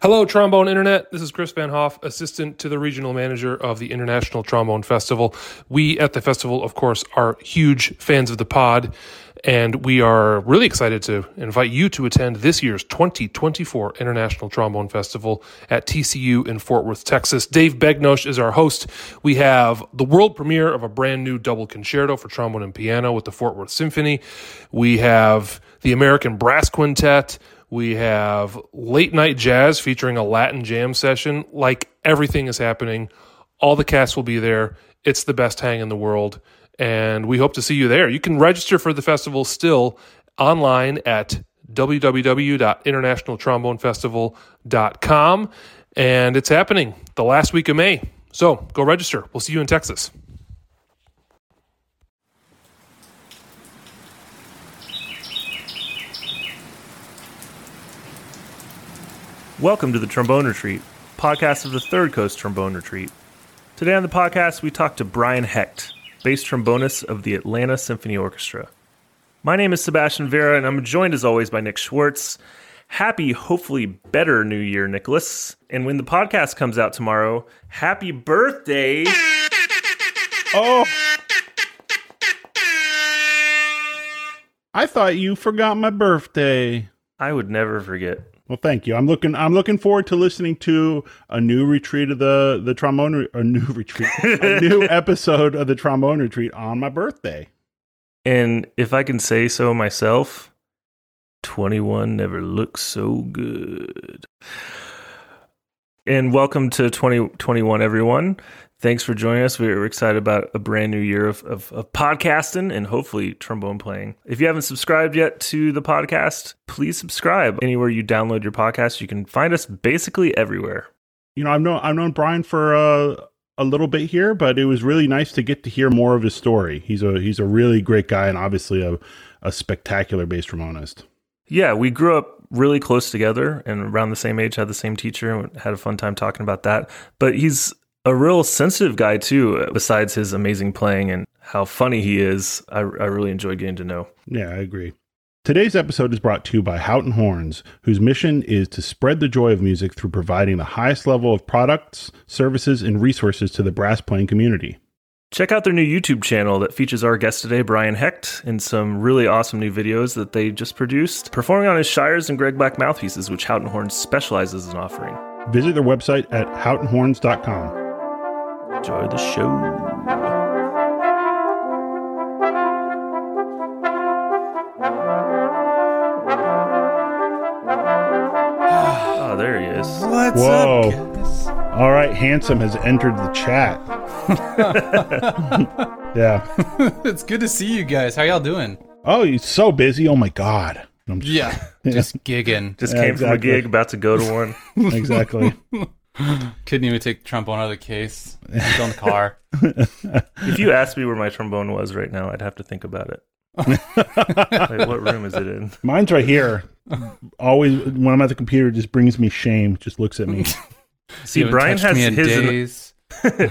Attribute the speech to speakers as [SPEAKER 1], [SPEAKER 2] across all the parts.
[SPEAKER 1] Hello, Trombone Internet. This is Chris Van Hof, assistant to the regional manager of the International Trombone Festival. We at the festival, of course, are huge fans of the pod, and we are really excited to invite you to attend this year's 2024 International Trombone Festival at TCU in Fort Worth, Texas. Dave Begnoche is our host. We have the world premiere of a brand new double concerto for trombone and piano with the Fort Worth Symphony. We have the American Brass Quintet. We have late night jazz featuring a Latin jam session. Like everything is happening. All the cast will be there. It's the best hang in the world. And we hope to see you there. You can register for the festival still online at www.internationaltrombonefestival.com. And it's happening the last week of May. So go register. We'll see you in Texas.
[SPEAKER 2] Welcome to the Trombone Retreat, podcast of the Third Coast Trombone Retreat. Today on the podcast, we talk to Brian Hecht, bass trombonist of the Atlanta Symphony Orchestra. My name is Sebastian Vera, and I'm joined as always by Nick Schwartz. Happy, hopefully better New Year, Nicholas. And when the podcast comes out tomorrow, happy birthday!
[SPEAKER 3] Oh. I thought you forgot my birthday.
[SPEAKER 2] I would never forget.
[SPEAKER 3] Well, thank you. I'm looking. I'm looking forward to listening to a new retreat of the the trombone. A new retreat, a new episode of the trombone retreat on my birthday.
[SPEAKER 2] And if I can say so myself, 21 never looks so good. And welcome to 2021, everyone. Thanks for joining us. We're excited about a brand new year of, of, of, podcasting and hopefully trombone playing. If you haven't subscribed yet to the podcast, please subscribe anywhere you download your podcast. You can find us basically everywhere.
[SPEAKER 3] You know, I've known I've known Brian for uh, a little bit here, but it was really nice to get to hear more of his story. He's a he's a really great guy and obviously a, a spectacular bass trombonist.
[SPEAKER 2] Yeah, we grew up really close together and around the same age, had the same teacher, and had a fun time talking about that. But he's a real sensitive guy too. Uh, besides his amazing playing and how funny he is, I, I really enjoyed getting to know.
[SPEAKER 3] Yeah, I agree. Today's episode is brought to you by Houghton Horns, whose mission is to spread the joy of music through providing the highest level of products, services, and resources to the brass playing community.
[SPEAKER 2] Check out their new YouTube channel that features our guest today, Brian Hecht, and some really awesome new videos that they just produced, performing on his Shires and Greg Black mouthpieces, which Houghton Horns specializes in offering.
[SPEAKER 3] Visit their website at houghtonhorns.com.
[SPEAKER 2] Enjoy the show. oh, there he is.
[SPEAKER 4] What's
[SPEAKER 3] Whoa.
[SPEAKER 4] up, guys?
[SPEAKER 3] All right, handsome has entered the chat. yeah.
[SPEAKER 4] it's good to see you guys. How y'all doing?
[SPEAKER 3] Oh, he's so busy. Oh my god. I'm just-
[SPEAKER 4] Yeah, just gigging.
[SPEAKER 2] Just
[SPEAKER 3] Yeah,
[SPEAKER 2] came
[SPEAKER 3] exactly.
[SPEAKER 2] from a gig, about to go to one.
[SPEAKER 3] exactly.
[SPEAKER 4] Couldn't even take the trombone out of the case. Still in the car.
[SPEAKER 2] if you asked me where my trombone was right now, I'd have to think about it. like, what room is it in?
[SPEAKER 3] Mine's right here. Always when I'm at the computer, it just brings me shame. Just looks at me.
[SPEAKER 2] See,
[SPEAKER 4] You
[SPEAKER 2] Brian has
[SPEAKER 4] me in
[SPEAKER 2] his. In.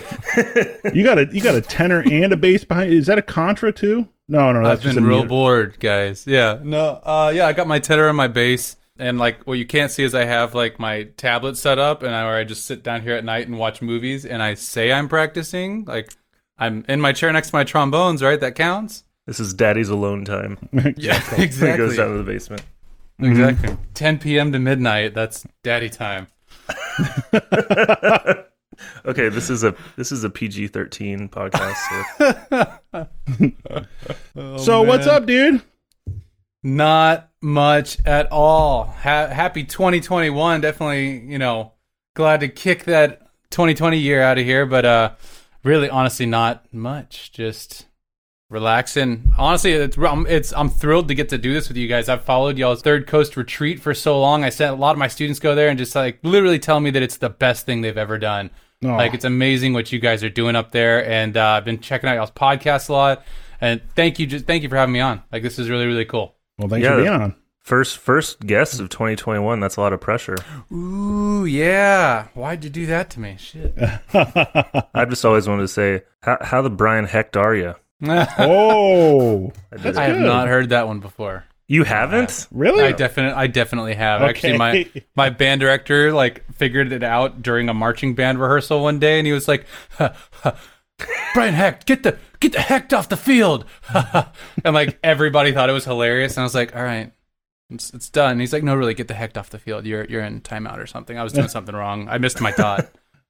[SPEAKER 3] You got a you got a tenor and a bass behind. Is that a contra too? No, no, that's
[SPEAKER 4] I've
[SPEAKER 3] just
[SPEAKER 4] been
[SPEAKER 3] a
[SPEAKER 4] real
[SPEAKER 3] meter.
[SPEAKER 4] bored, guys. Yeah, no, uh, yeah, I got my tenor and my bass, and like what you can't see is I have like my tablet set up, and I, where I just sit down here at night and watch movies, and I say I'm practicing, like I'm in my chair next to my trombones, right? That counts.
[SPEAKER 2] this is Daddy's alone time.
[SPEAKER 4] Yeah,
[SPEAKER 2] He
[SPEAKER 4] exactly.
[SPEAKER 2] goes down to the basement.
[SPEAKER 4] Exactly. Mm-hmm. 10 p.m. to midnight. That's daddy time.
[SPEAKER 2] Okay, this is a this is a PG thirteen podcast. So oh,
[SPEAKER 3] So what's up, dude?
[SPEAKER 4] Not much at all. Ha- happy 2021. Definitely, you know, glad to kick that 2020 year out of here, but uh really honestly not much. Just relaxing. Honestly, it's I'm, it's I'm thrilled to get to do this with you guys. I've followed y'all's Third Coast retreat for so long. I sent a lot of my students go there and just like literally tell me that it's the best thing they've ever done.
[SPEAKER 3] Aw.
[SPEAKER 4] Like it's amazing what you guys are doing up there, and uh, I've been checking out y'all's podcast a lot. And thank you, just thank you for having me on. Like this is really really cool.
[SPEAKER 3] Well, thanks
[SPEAKER 2] Yeah.
[SPEAKER 3] for being on.
[SPEAKER 2] first first guest of 2021. That's a lot of pressure.
[SPEAKER 4] Ooh yeah, why'd you do that to me? Shit.
[SPEAKER 2] I've just always wanted to say, how, how the Brian Hecht are you?
[SPEAKER 3] oh,
[SPEAKER 2] I did
[SPEAKER 4] I have
[SPEAKER 3] good.
[SPEAKER 4] not heard that one before.
[SPEAKER 2] You haven't?
[SPEAKER 3] Really?
[SPEAKER 4] I definitely, I definitely have. Actually, my my band director like figured it out during a marching band rehearsal one day, and he was like, "Huh, huh, "Brian Hecht, get the get the heck off the field," and like everybody thought it was hilarious, and I was like, "All right." It's, it's done. And he's like, no, really, get the heck off the field. You're you're in timeout or something. I was doing something wrong. I missed my dot.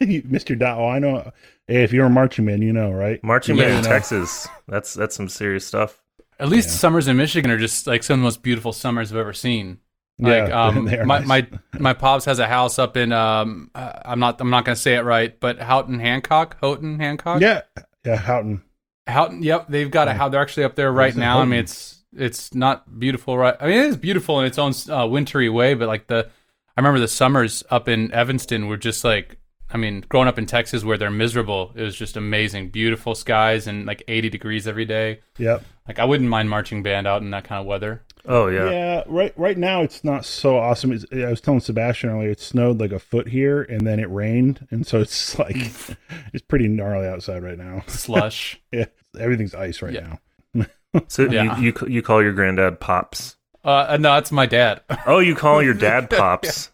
[SPEAKER 3] You- Mr. Dot. Oh, I know. Hey, if you're a marching man, you know, right?
[SPEAKER 2] Marching
[SPEAKER 4] Yeah,
[SPEAKER 2] band
[SPEAKER 4] I
[SPEAKER 2] in
[SPEAKER 4] know.
[SPEAKER 2] Texas. That's that's some serious stuff.
[SPEAKER 4] At least summers in Michigan are just like some of the most beautiful summers I've ever seen. Like,
[SPEAKER 3] Yeah,
[SPEAKER 4] um, my,
[SPEAKER 3] nice.
[SPEAKER 4] my my pops has a house up in um, uh, I'm not I'm not gonna say it right, but Houghton Hancock, Houghton Hancock,
[SPEAKER 3] Yeah. Yeah, Houghton.
[SPEAKER 4] Houghton. Yep, they've got a how They're actually up there right now. I mean, it's it's not beautiful, right? I mean, it is beautiful in its own uh, wintry way, but like the I remember the summers up in Evanston were just like. I mean, growing up in Texas where they're miserable, it was just amazing. Beautiful skies and like 80 degrees every day.
[SPEAKER 3] Yep.
[SPEAKER 4] Like I wouldn't mind marching band out in that kind of weather.
[SPEAKER 2] Oh
[SPEAKER 3] Yeah.
[SPEAKER 2] yeah.
[SPEAKER 3] right. Right now, it's not so awesome. It's, I was telling Sebastian earlier, it snowed like a foot here, and then it rained, and so it's like it's pretty gnarly outside right now.
[SPEAKER 4] Slush.
[SPEAKER 3] Yeah, everything's ice right
[SPEAKER 4] Yeah.
[SPEAKER 3] now.
[SPEAKER 2] So
[SPEAKER 4] Yeah.
[SPEAKER 2] you, you you call your granddad pops.
[SPEAKER 4] uh, no, it's my dad.
[SPEAKER 2] Oh, you call your dad pops.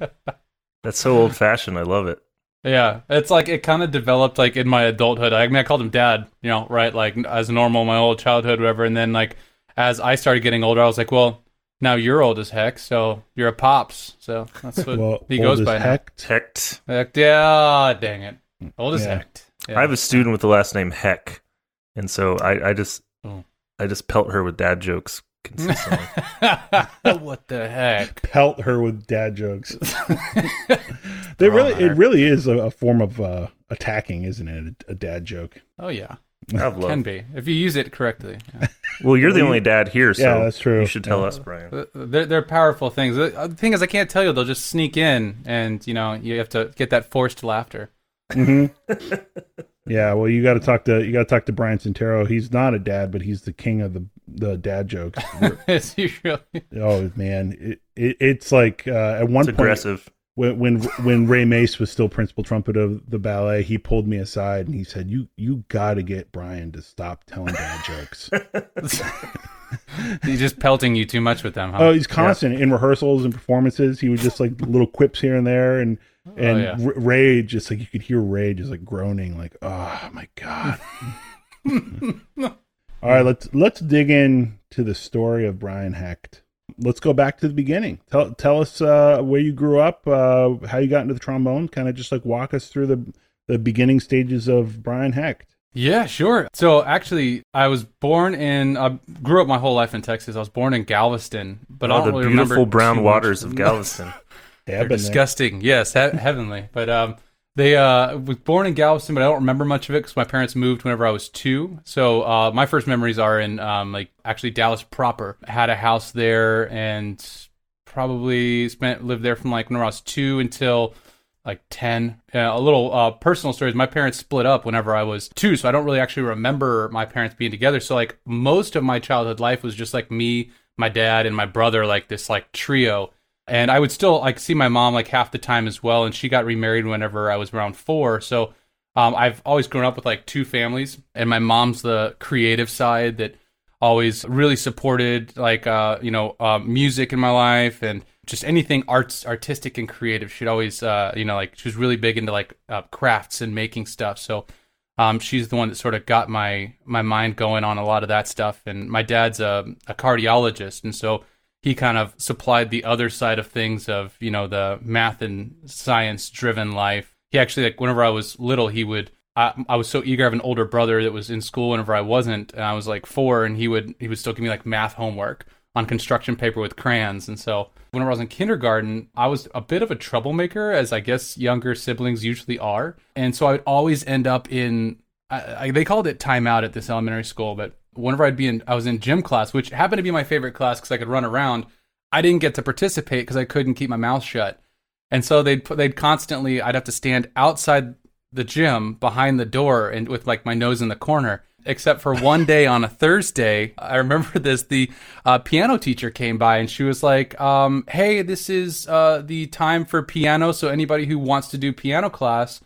[SPEAKER 2] That's so old fashioned. I love it.
[SPEAKER 4] yeah, it's like it kind of developed like in my adulthood. I mean, I called him dad, you know, right? Like as normal, my old childhood, whatever. And then like as I started getting older, I was like, well, now you're old as heck, so you're a pops. So that's what
[SPEAKER 3] Well,
[SPEAKER 4] he goes
[SPEAKER 3] as
[SPEAKER 4] by now.
[SPEAKER 3] heck.
[SPEAKER 2] Hecht.
[SPEAKER 4] Heck, yeah, dang it, old as
[SPEAKER 3] Yeah.
[SPEAKER 4] heck. Yeah.
[SPEAKER 2] I have a student with the last name Heck, and so I, I just
[SPEAKER 4] Oh.
[SPEAKER 2] I just pelt her with dad jokes consistently.
[SPEAKER 4] what the heck?
[SPEAKER 3] Pelt her with dad jokes. they really, it really is a, a form of uh, attacking, isn't it? A, a dad joke.
[SPEAKER 4] Oh yeah,
[SPEAKER 2] I've
[SPEAKER 4] can be if you use it correctly. Yeah.
[SPEAKER 2] Well, you're the only dad here, so
[SPEAKER 3] Yeah, that's true.
[SPEAKER 2] You should tell
[SPEAKER 3] Yeah.
[SPEAKER 2] us, Brian.
[SPEAKER 4] They're, they're powerful things. The the thing is, I can't tell you. They'll just sneak in, and you know, you have to get that forced laughter.
[SPEAKER 3] hmm yeah, well, you got to talk to you got to talk to Brian Santero. He's not a dad, but he's the king of the the dad jokes.
[SPEAKER 4] it's usually
[SPEAKER 3] oh man, it, it it's like uh, at one
[SPEAKER 2] It's
[SPEAKER 3] point
[SPEAKER 2] aggressive.
[SPEAKER 3] When when when Ray Mace was still principal trumpet of the ballet, he pulled me aside and he said, "You you got to get Brian to stop telling bad jokes."
[SPEAKER 4] he's just pelting you too much with them. Huh?
[SPEAKER 3] Oh, he's constant in rehearsals and performances. He would just like little quips here and there, and oh, and
[SPEAKER 4] Oh, yeah.
[SPEAKER 3] R- Ray just like you could hear rage, just like groaning, like, "Oh my god." All right, let's let's dig in to the story of Brian Hecht. Let's go back to the beginning. Tell tell us uh, where you grew up, uh, how you got into the trombone. Kind of just like walk us through the the beginning stages of Brian Hecht.
[SPEAKER 4] Yeah, sure. So actually, I was born in, I grew up my whole life in Texas. I was born in Galveston, but I
[SPEAKER 2] Oh,
[SPEAKER 4] don't
[SPEAKER 2] the
[SPEAKER 4] really
[SPEAKER 2] beautiful
[SPEAKER 4] remember
[SPEAKER 2] brown waters of Galveston.
[SPEAKER 4] They're
[SPEAKER 3] I've there.
[SPEAKER 4] disgusting. Yes, he- heavenly. But um, they uh, was born in Galveston, but I don't remember much of it because my parents moved whenever I was two. So uh, my first memories are in um, like actually Dallas proper. Had a house there and probably spent lived there from like when I was two until like 10 yeah, a little uh, personal stories my parents split up whenever i was two so i don't really actually remember my parents being together so like most of my childhood life was just like me my dad and my brother like this like trio and i would still like see my mom like half the time as well and she got remarried whenever i was around four. So um, i've always grown up with like two families and my mom's the creative side that always really supported like uh you know uh, music in my life and just anything arts artistic and creative. She'd always uh you know like she was really big into like uh, crafts and making stuff. So um she's the one that sort of got my my mind going on a lot of that stuff. And my dad's a, a cardiologist. And so he kind of supplied the other side of things of you know the math and science driven life he actually like whenever i was little he would I, I was so eager. I have an older brother that was in school whenever I wasn't, and I was like four, and he would he would still give me like math homework on construction paper with crayons. And so whenever I was in kindergarten, I was a bit of a troublemaker, as I guess younger siblings usually are. And so I would always end up in I, I, they called it timeout at this elementary school, but whenever I'd be in, I was in gym class, which happened to be my favorite class because I could run around. I didn't get to participate because I couldn't keep my mouth shut. And so they'd put, they'd constantly I'd have to stand outside the gym behind the door and with like my nose in the corner except for one day on a thursday i remember this the uh, piano teacher came by and she was like um, hey this is uh, the time for piano so anybody who wants to do piano class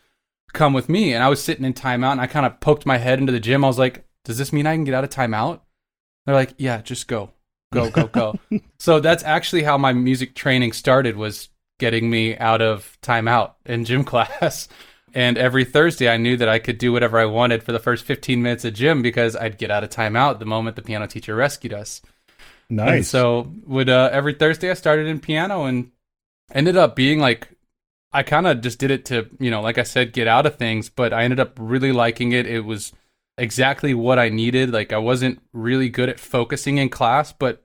[SPEAKER 4] come with me and i was sitting in timeout and i kind of poked my head into the gym i was like does this mean i can get out of timeout they're like yeah just go go, go, go. so that's actually how my music training started was getting me out of timeout in gym class. And every Thursday, I knew that I could do whatever I wanted for the first 15 minutes of gym because I'd get out of timeout the moment the piano teacher rescued us.
[SPEAKER 3] Nice.
[SPEAKER 4] And so would uh, every Thursday I started in piano and ended up being like I kind of just did it to, you know, like I said, get out of things, but I ended up really liking it. It was exactly what I needed. Like I wasn't really good at focusing in class, but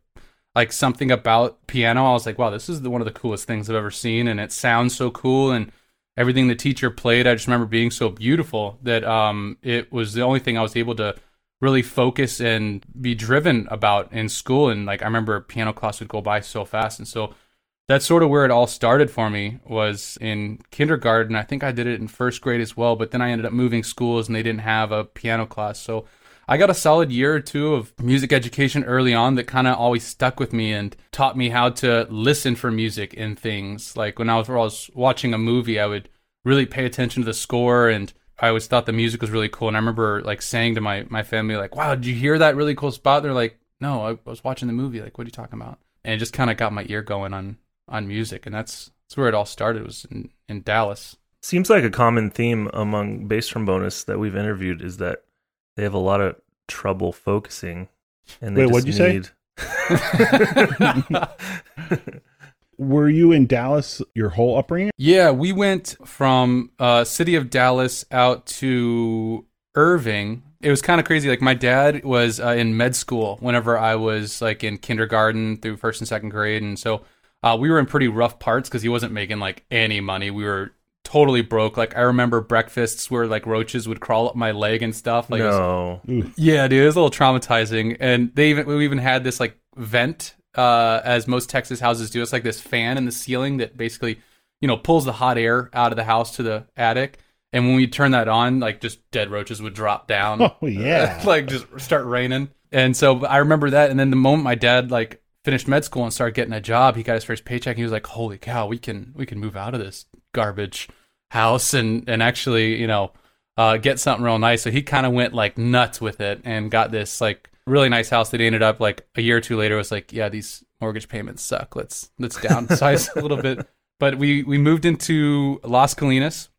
[SPEAKER 4] like something about piano, I was like, wow, this is the, one of the coolest things I've ever seen and it sounds so cool and everything the teacher played, I just remember being so beautiful that um it was the only thing I was able to really focus and be driven about in school and like I remember piano class would go by so fast and so that's sort of where it all started for me was in kindergarten. I think I did it in first grade as well, but then I ended up moving schools and they didn't have a piano class. So I got a solid year or two of music education early on that kind of always stuck with me and taught me how to listen for music in things. Like when I was, I was watching a movie, I would really pay attention to the score and I always thought the music was really cool. And I remember like saying to my, my family, like, wow, did you hear that really cool spot? They're like, no, I was watching the movie. Like, what are you talking about? And it just kind of got my ear going on, on music. And that's, that's where it all started was in, in Dallas.
[SPEAKER 2] Seems like a common theme among bass trombonists that we've interviewed is that they have a lot of trouble focusing. And they
[SPEAKER 3] Wait, what'd
[SPEAKER 2] just
[SPEAKER 3] you say?
[SPEAKER 2] need...
[SPEAKER 3] Were you in Dallas your whole upbringing?
[SPEAKER 4] Yeah, we went from uh, city of Dallas out to Irving. It was kind of crazy. Like my dad was uh, in med school whenever I was like in kindergarten through first and second grade, and so uh, we were in pretty rough parts because he wasn't making like any money. We were totally broke. Like I remember breakfasts where like roaches would crawl up my leg and stuff. Like it was-
[SPEAKER 2] no.
[SPEAKER 4] yeah, dude, it was a little traumatizing. And they even we even had this like vent, uh, as most Texas houses do. It's like this fan in the ceiling that basically, you know, pulls the hot air out of the house to the attic. And when we turn that on, like just dead roaches would drop down.
[SPEAKER 3] Oh yeah.
[SPEAKER 4] like just start raining. And so I remember that. And then the moment my dad like finished med school and started getting a job, he got his first paycheck. He was like, "Holy cow, we can we can move out of this garbage house and and actually you know uh, get something real nice." So he kind of went like nuts with it and got this like really nice house that he ended up like a year or two later was like, "Yeah, these mortgage payments suck. Let's let's downsize a little bit." But we we moved into Las Colinas,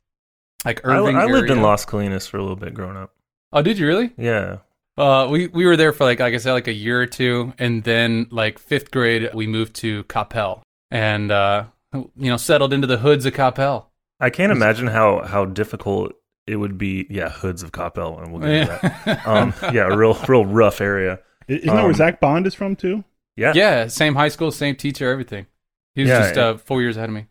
[SPEAKER 4] like
[SPEAKER 2] I,
[SPEAKER 4] Irving.
[SPEAKER 2] I lived in. Las Colinas for a little bit growing up.
[SPEAKER 4] Oh, did you really?
[SPEAKER 2] Yeah.
[SPEAKER 4] Uh, we we were there for like like I said like a year or two, and then like fifth grade we moved to Coppell, and uh, you know settled into the hoods of Coppell.
[SPEAKER 2] I can't imagine how how difficult it would be. Yeah, hoods of Coppell, and we'll get to that. Um, yeah, real real rough area.
[SPEAKER 3] Isn't that where
[SPEAKER 2] Um,
[SPEAKER 3] Zach Bond is from too?
[SPEAKER 2] Yeah,
[SPEAKER 4] yeah, same high school, same teacher, everything. He was
[SPEAKER 2] Yeah,
[SPEAKER 4] just
[SPEAKER 2] yeah.
[SPEAKER 4] uh, four years ahead of me.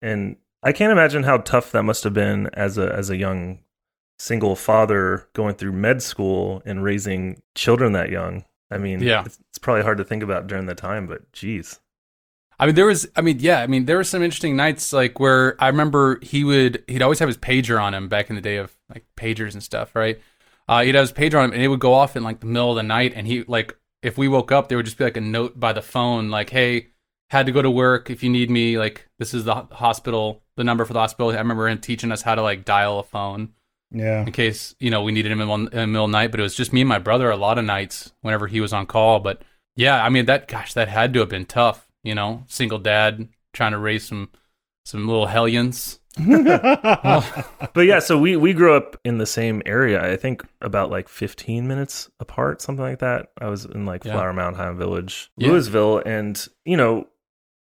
[SPEAKER 2] and I can't imagine how tough that must have been as a as a young single father going through med school and raising children that young. I mean,
[SPEAKER 4] Yeah.
[SPEAKER 2] it's, it's probably hard to think about during the time, but geez,
[SPEAKER 4] I mean, there was, I mean, yeah, I mean, there were some interesting nights like where I remember he would, he'd always have his pager on him back in the day of like pagers and stuff, right? Uh, he'd have his pager on him and it would go off in like the middle of the night. And he, like, if we woke up, there would just be like a note by the phone, like, hey, had to go to work. If you need me, like, this is the hospital, the number for the hospital. I remember him teaching us how to like dial a phone
[SPEAKER 3] Yeah.
[SPEAKER 4] in case, you know, we needed him in, one, in the middle of the night. But it was just me and my brother a lot of nights whenever he was on call. But yeah, I mean, that, gosh, that had to have been tough, you know, single dad trying to raise some, some little hellions.
[SPEAKER 2] but yeah, so we we grew up in the same area. I think about like 15 minutes apart, something like that. I was in like
[SPEAKER 4] Yeah.
[SPEAKER 2] Flower Mound High Village,
[SPEAKER 4] Yeah.
[SPEAKER 2] Lewisville, and you know,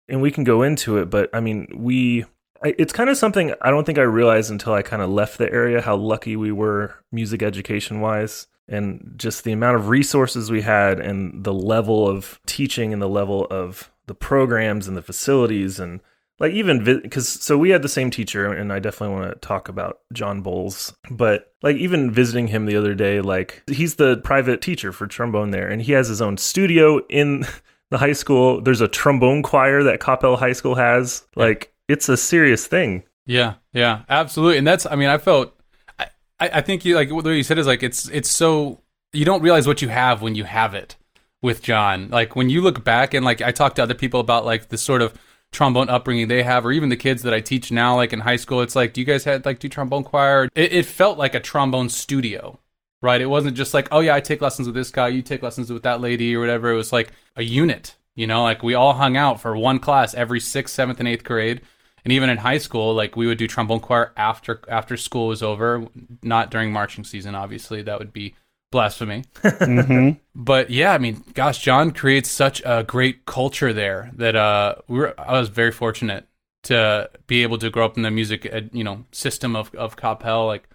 [SPEAKER 2] and we can go into it, but I mean, we I, it's kind of something I don't think I realized until I kind of left the area how lucky we were music education wise and just the amount of resources we had and the level of teaching and the level of the programs and the facilities and like even because so we had the same teacher and i definitely want to talk about john bowles but like even visiting him the other day like he's the private teacher for trombone there and he has his own studio in the high school. There's a trombone choir that coppell high school has like it's a serious thing
[SPEAKER 4] Yeah, yeah, absolutely. And that's, I mean, I felt, I, I think you like what you said is like it's it's so you don't realize what you have when you have it with John. Like when you look back and like I talk to other people about like the sort of trombone upbringing they have, or even the kids that I teach now, like in high school. It's like, do you guys had like do trombone choir? It, it felt like a trombone studio. right? It wasn't just like, oh yeah, I take lessons with this guy, you take lessons with that lady or whatever. It was like a unit, you know, like we all hung out for one class every sixth, seventh, and eighth grade. And even in high school, like we would do trombone choir after after school was over, not during marching season, obviously. That would be blasphemy.
[SPEAKER 3] hmm
[SPEAKER 4] but yeah, I mean, gosh, John creates such a great culture there that uh, we were, I was very fortunate to be able to grow up in the music, you know, system of of Coppell. Like,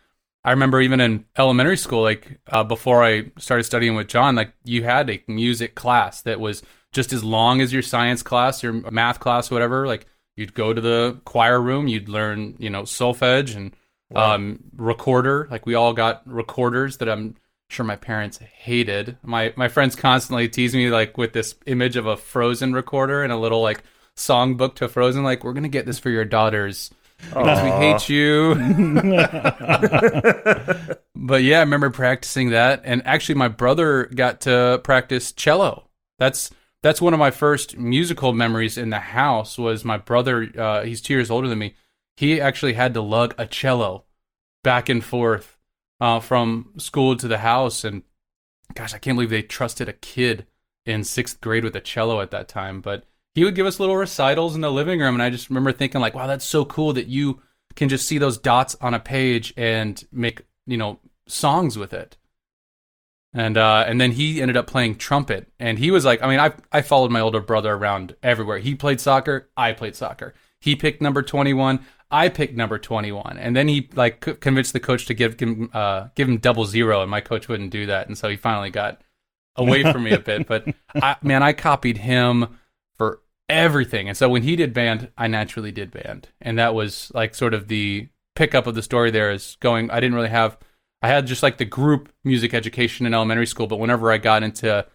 [SPEAKER 4] I remember even in elementary school, like uh, before I started studying with John, like you had a music class that was just as long as your science class, your math class, whatever. Like, you'd go to the choir room, you'd learn, you know, solfege and um, recorder. Like, we all got recorders that I'm sure my parents hated. My my friends constantly tease me like with this image of a Frozen recorder and a little like songbook to Frozen. Like, we're gonna get this for your daughters because we hate you. but yeah, I remember practicing that, and actually, my brother got to practice cello. That's that's one of my first musical memories in the house. Was my brother? Uh, he's two years older than me. He actually had to lug a cello back and forth uh, from school to the house, and gosh, I can't believe they trusted a kid in sixth grade with a cello at that time. But he would give us little recitals in the living room, and I just remember thinking like, wow, that's so cool that you can just see those dots on a page and make you know songs with it. And uh, and then he ended up playing trumpet, and he was like, I mean, I I followed my older brother around everywhere. He played soccer, I played soccer. He picked number twenty one, I picked number twenty one, and then he like convinced the coach to give him uh, give him double zero, and my coach wouldn't do that, and so he finally got away from me a bit. But I, man, I copied him for everything, and so when he did band, I naturally did band, and that was like sort of the pickup of the story. There is going. I didn't really have. I had just like the group music education in elementary school, but whenever I got into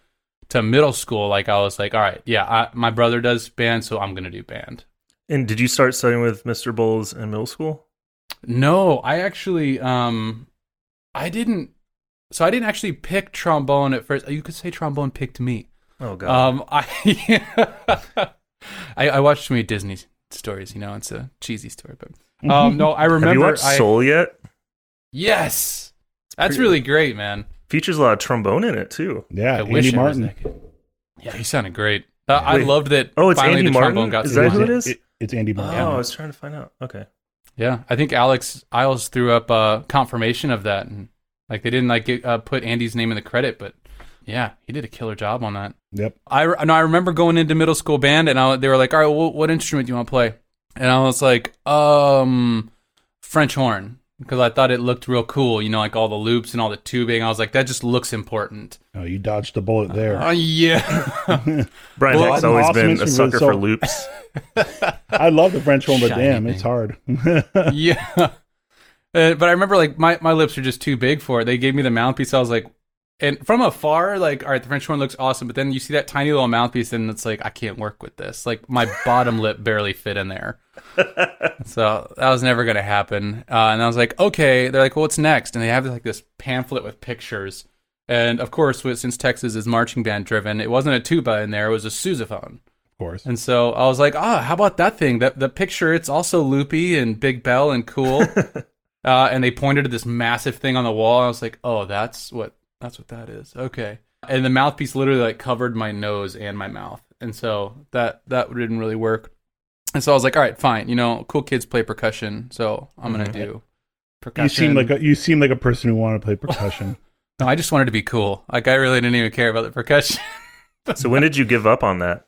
[SPEAKER 4] to middle school, like I was like, all right, yeah, I, my brother does band, so I'm gonna do band.
[SPEAKER 2] And did you start studying with Mr. Bowles in middle school?
[SPEAKER 4] No, I actually, um, I didn't. So I didn't actually pick trombone at first. You could say trombone picked me.
[SPEAKER 2] Oh god.
[SPEAKER 4] Um, I, I I watched too many Disney stories. You know, it's a cheesy story, but um, no, I remember.
[SPEAKER 2] Have you watched
[SPEAKER 4] I,
[SPEAKER 2] Soul yet?
[SPEAKER 4] Yes, that's
[SPEAKER 2] pretty-
[SPEAKER 4] really great, man.
[SPEAKER 2] Features a lot of trombone in it too.
[SPEAKER 3] Yeah,
[SPEAKER 4] I
[SPEAKER 3] Andy
[SPEAKER 4] I
[SPEAKER 3] Martin.
[SPEAKER 4] that. Yeah, he sounded great. Uh, I
[SPEAKER 2] Wait.
[SPEAKER 4] loved that.
[SPEAKER 2] Oh, it's
[SPEAKER 4] finally
[SPEAKER 2] Andy
[SPEAKER 4] the
[SPEAKER 2] Martin?
[SPEAKER 4] trombone got
[SPEAKER 2] Is
[SPEAKER 4] to
[SPEAKER 2] that
[SPEAKER 4] the
[SPEAKER 2] who it
[SPEAKER 3] it's Andy Martin.
[SPEAKER 2] Oh,
[SPEAKER 3] Martin.
[SPEAKER 2] I was trying to find out. Okay.
[SPEAKER 4] Yeah, I think Alex Iles threw up uh, confirmation of that, and like they didn't like get, uh, put Andy's name in the credit, but yeah, he did a killer job on that.
[SPEAKER 3] Yep.
[SPEAKER 4] I re- no, I remember going into middle school band, and I, they were like, "All right, well, what instrument do you want to play?" And I was like, "Um, French horn," because I thought it looked real cool. You know, like all the loops and all the tubing. I was like, "That just looks important."
[SPEAKER 3] Oh, you dodged a bullet there.
[SPEAKER 4] Uh, yeah,
[SPEAKER 2] Brian
[SPEAKER 3] Well, Hecht's
[SPEAKER 2] always
[SPEAKER 3] awesome
[SPEAKER 2] been a sucker
[SPEAKER 3] so-
[SPEAKER 2] for loops.
[SPEAKER 3] I love the French horn, but
[SPEAKER 4] Shiny
[SPEAKER 3] damn,
[SPEAKER 4] thing.
[SPEAKER 3] it's hard.
[SPEAKER 4] yeah. Uh, but I remember like my, my lips are just too big for it. They gave me the mouthpiece. I was like, and from afar, like, all right, the French horn looks awesome. But then you see that tiny little mouthpiece, and it's like, I can't work with this. Like my bottom lip barely fit in there. so that was never going to happen. Uh, and I was like, okay. They're like, well, what's next? And they have like this pamphlet with pictures. And of course, with- since Texas is marching band driven, it wasn't a tuba in there; it was a sousaphone.
[SPEAKER 3] of course.
[SPEAKER 4] And so I was like, ah, how about that thing? That the picture, it's also loopy and big bell and cool. uh, and they pointed to this massive thing on the wall. I was like, oh, that's what that's what that is. Okay. And the mouthpiece literally like covered my nose and my mouth. And so that that didn't really work. And so I was like, all right, fine. You know, cool kids play percussion, so I'm gonna
[SPEAKER 2] Mhm.
[SPEAKER 4] do percussion.
[SPEAKER 3] You seem like a, you seem like a person who wanted to play percussion.
[SPEAKER 4] no, I just wanted to be cool. Like I really didn't even care about the percussion.
[SPEAKER 2] so when did you give up on that?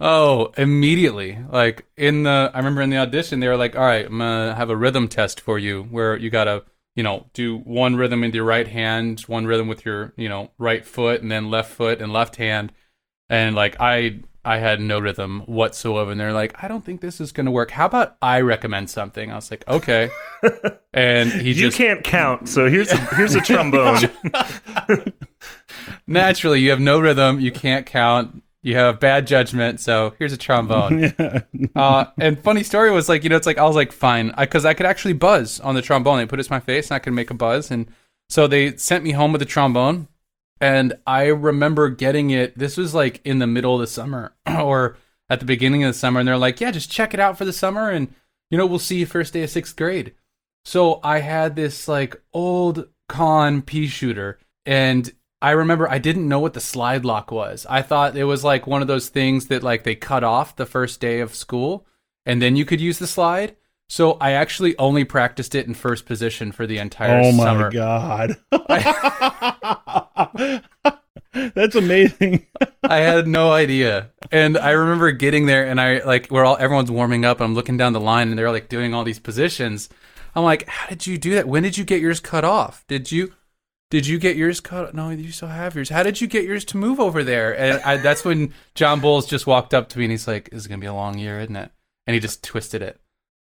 [SPEAKER 4] Oh, immediately. Like in the I remember in the audition they were like, "All right, I'm going to have a rhythm test for you where you got to, you know, do one rhythm with your right hand, one rhythm with your, you know, right foot and then left foot and left hand." And like I I had no rhythm whatsoever and they're like, "I don't think this is going to work. How about I recommend something?" I was like, "Okay." and he
[SPEAKER 2] you
[SPEAKER 4] just
[SPEAKER 2] can't count, so here's a, here's a trombone.
[SPEAKER 4] naturally you have no rhythm, you can't count, you have bad judgment, so here's a trombone.
[SPEAKER 3] yeah.
[SPEAKER 4] uh, and funny story was like, you know, it's like I was like, fine, because I, could actually buzz on the trombone. They put it to my face, and I could make a buzz. And so they sent me home with the trombone, and I remember getting it. This was like in the middle of the summer, or at the beginning of the summer, and they're like, yeah, just check it out for the summer, and you know, we'll see you first day of sixth grade. So I had this like old Conn pea shooter. And I remember I didn't know what the slide lock was. I thought it was like one of those things that like they cut off the first day of school and then you could use the slide. So I actually only practiced it in first position for the entire
[SPEAKER 3] oh my
[SPEAKER 4] summer.
[SPEAKER 3] god. That's amazing.
[SPEAKER 4] I had no idea. And I remember getting there and I like we're all everyone's warming up. I'm looking down the line and they're like doing all these positions. I'm like, how did you do that? When did you get yours cut off? Did you did you get yours cut? No, you still have yours. How did you get yours to move over there? And I, that's when John Bowles just walked up to me and he's like, "This is gonna be a long year, isn't it?" And he just twisted it.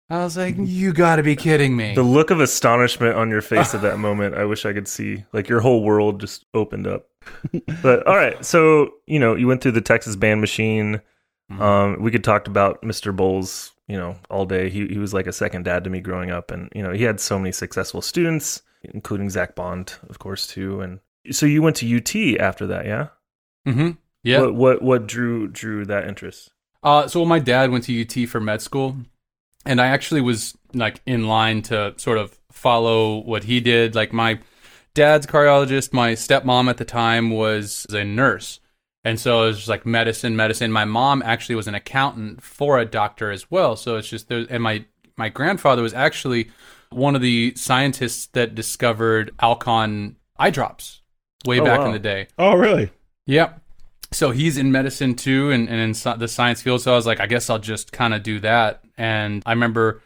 [SPEAKER 4] I was like, "You got to be kidding me!"
[SPEAKER 2] The look of astonishment on your face at that moment, I wish I could see. Like your whole world just opened up. But all right, so you know, you went through the Texas band machine.
[SPEAKER 4] Mhm.
[SPEAKER 2] Um, we could talk about Mr. Bowles, you know, all day. He he was like a second dad to me growing up, and you know, he had so many successful students, including Zach Bond, of course, too. And so you went to UT after that, yeah?
[SPEAKER 4] Mm-hmm. Yeah.
[SPEAKER 2] What what what drew drew that interest?
[SPEAKER 4] Uh, so my dad went to UT for med school, and I actually was like in line to sort of follow what he did. Like my dad's cardiologist, my stepmom at the time was a nurse, and so it was just like medicine, medicine. My mom actually was an accountant for a doctor as well. So it's just there, and my my grandfather was actually one of the scientists that discovered Alcon eye drops way
[SPEAKER 2] Oh,
[SPEAKER 4] back
[SPEAKER 2] wow.
[SPEAKER 4] in the day.
[SPEAKER 3] Oh, really?
[SPEAKER 4] Yep. So he's in medicine too, and, and in the science field. So I was like, I guess I'll just kind of do that. And I remember,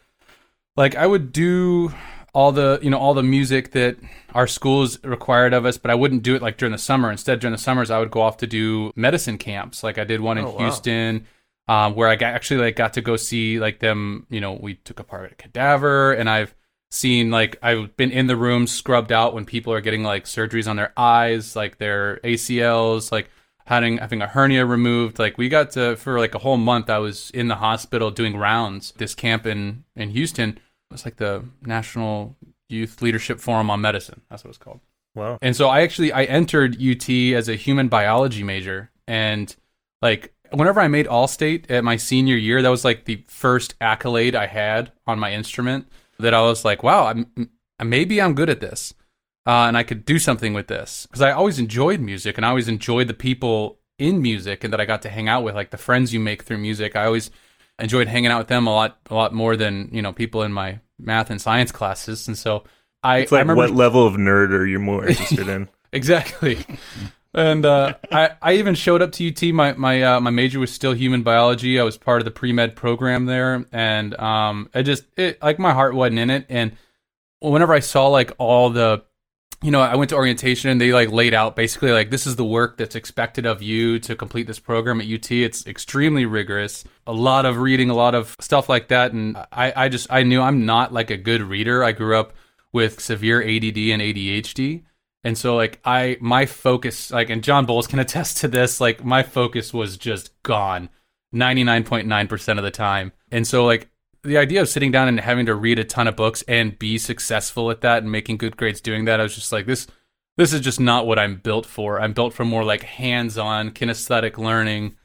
[SPEAKER 4] like, I would do all the, you know, all the music that our schools required of us, but I wouldn't do it like during the summer. Instead, during the summers, I would go off to do medicine camps. Like I did one in
[SPEAKER 2] Oh, wow.
[SPEAKER 4] Houston, um, where I got, actually like got to go see like them. You know, we took apart a cadaver, and I've seen like I've been in the room scrubbed out when people are getting like surgeries on their eyes, like their ACLs, like having having a hernia removed. Like we got to for like a whole month I was in the hospital doing rounds. This camp in in Houston it was like the National Youth Leadership Forum on Medicine. That's what it's called.
[SPEAKER 2] Wow.
[SPEAKER 4] And so I actually I entered UT as a human biology major and like whenever I made all state at my senior year that was like the first accolade I had on my instrument that I was like wow I'm maybe I'm good at this uh, and I could do something with this because I always enjoyed music and I always enjoyed the people in music and that I got to hang out with like the friends you make through music I always enjoyed hanging out with them a lot a lot more than you know people in my math and science classes and so I,
[SPEAKER 2] It's like
[SPEAKER 4] I remember
[SPEAKER 2] what level of nerd are you more interested in?
[SPEAKER 4] Exactly. And uh, I, I even showed up to UT. My my uh, my major was still human biology. I was part of the pre med program there, and um, I just it, like my heart wasn't in it. And whenever I saw like all the, you know, I went to orientation and they like laid out basically like this is the work that's expected of you to complete this program at UT. It's extremely rigorous. A lot of reading, a lot of stuff like that. And I I just I knew I'm not like a good reader. I grew up with severe ADD and ADHD. And so like I my focus like and John Bowles can attest to this, like my focus was just gone 99.9% of the time. And so like the idea of sitting down and having to read a ton of books and be successful at that and making good grades doing that, I was just like this this is just not what I'm built for. I'm built for more like hands-on kinesthetic learning.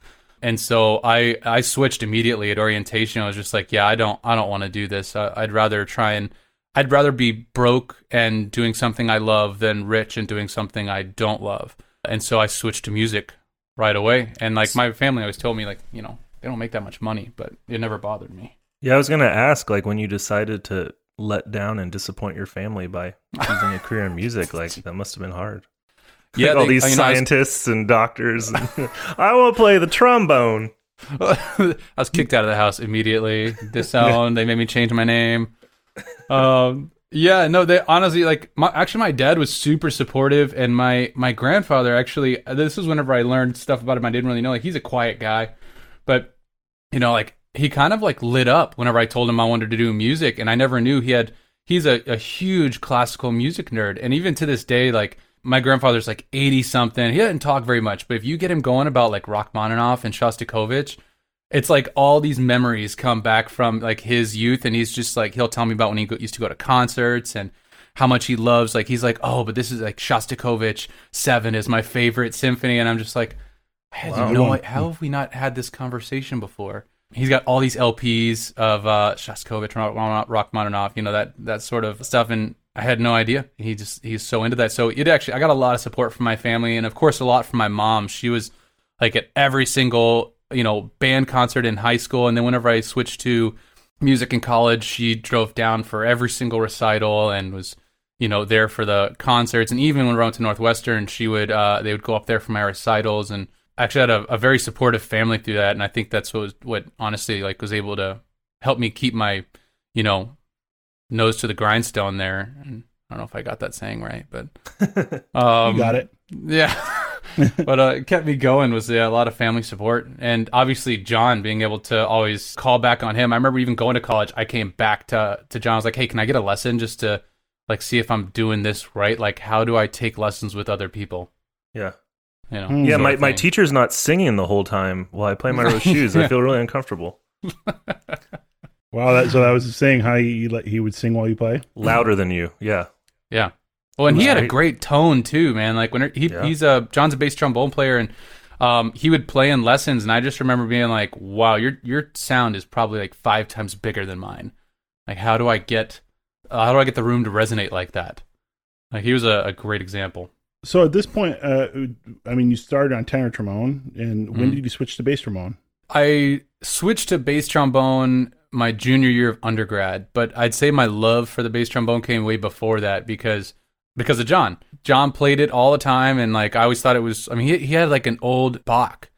[SPEAKER 4] And so I I switched immediately at orientation. I was just like, yeah, I don't I don't want to do this. I, I'd rather try and I'd rather be broke and doing something I love than rich and doing something I don't love. And so I switched to music right away. And like my family always told me like, you know, they don't make that much money, but it never bothered me.
[SPEAKER 2] Yeah, I was gonna ask, like, when you decided to let down and disappoint your family by choosing a career in music, like that must have been hard.
[SPEAKER 4] Yeah,
[SPEAKER 2] Like, all
[SPEAKER 4] they-
[SPEAKER 2] these
[SPEAKER 4] I was-
[SPEAKER 2] scientists and doctors. I want to play the trombone.
[SPEAKER 4] I was kicked out of the house immediately, disowned. They made me change my name. Um, yeah, no, they honestly like. My, actually, my dad was super supportive, and my my grandfather actually. This is whenever I learned stuff about him I didn't really know. Like he's a quiet guy, but you know, like he kind of like lit up whenever I told him I wanted to do music, and I never knew he had. He's a, a huge classical music nerd, and even to this day, like my grandfather's like eighty something. He doesn't talk very much, but if you get him going about like Rachmaninoff and Shostakovich, it's like all these memories come back from like his youth, and he's just like he'll tell me about when he go, used to go to concerts and how much he loves. Like he's like, oh, but this is like Shostakovich Seven is my favorite symphony, and I'm just like, I had
[SPEAKER 2] Wow.
[SPEAKER 4] no. How have we not had this conversation before? He's got all these LPs of uh, Shostakovich, Rach- Rachmaninoff, you know that that sort of stuff, and I had no idea. He just he's so into that. So it actually I got a lot of support from my family and of course a lot from my mom. She was like at every single, you know, band concert in high school and then whenever I switched to music in college, she drove down for every single recital and was you know there for the concerts and even when we went to Northwestern, she would uh they would go up there for my recitals and actually had a, a very supportive family through that and I think that's what was, what honestly like was able to help me keep my you know nose to the grindstone there. And I don't know if I got that saying right, but um,
[SPEAKER 3] you got it.
[SPEAKER 4] Yeah. but uh, it kept me going was yeah, a lot of family support and obviously John being able to always call back on him. I remember even going to college, I came back to to John. I was like, "Hey, can I get a lesson just to like see if I'm doing this right? Like, how do I take lessons with other people?"
[SPEAKER 2] Yeah.
[SPEAKER 4] You know.
[SPEAKER 3] Mm.
[SPEAKER 2] Yeah, my, my teacher's not singing the whole time while I play my rose shoes. I feel really uncomfortable.
[SPEAKER 3] Wow, that, so that was saying how he he would sing while you play.
[SPEAKER 2] Louder than you. Yeah.
[SPEAKER 4] Yeah. Well, and he had a great tone too, man. Like when he
[SPEAKER 2] Yeah.
[SPEAKER 4] he's a John's a bass trombone player, and um, he would play in lessons, and I just remember being like, "Wow, your your sound is probably like five times bigger than mine. Like, how do I get uh, how do I get the room to resonate like that?" Like he was a, a great example.
[SPEAKER 3] So at this point, uh, I mean, you started on tenor trombone, and when
[SPEAKER 4] Mhm.
[SPEAKER 3] did you switch to bass trombone?
[SPEAKER 4] I switched to bass trombone my junior year of undergrad, but I'd say my love for the bass trombone came way before that because because of John. John played it all the time, and like I always thought it was. I mean, he he had like an old Bach,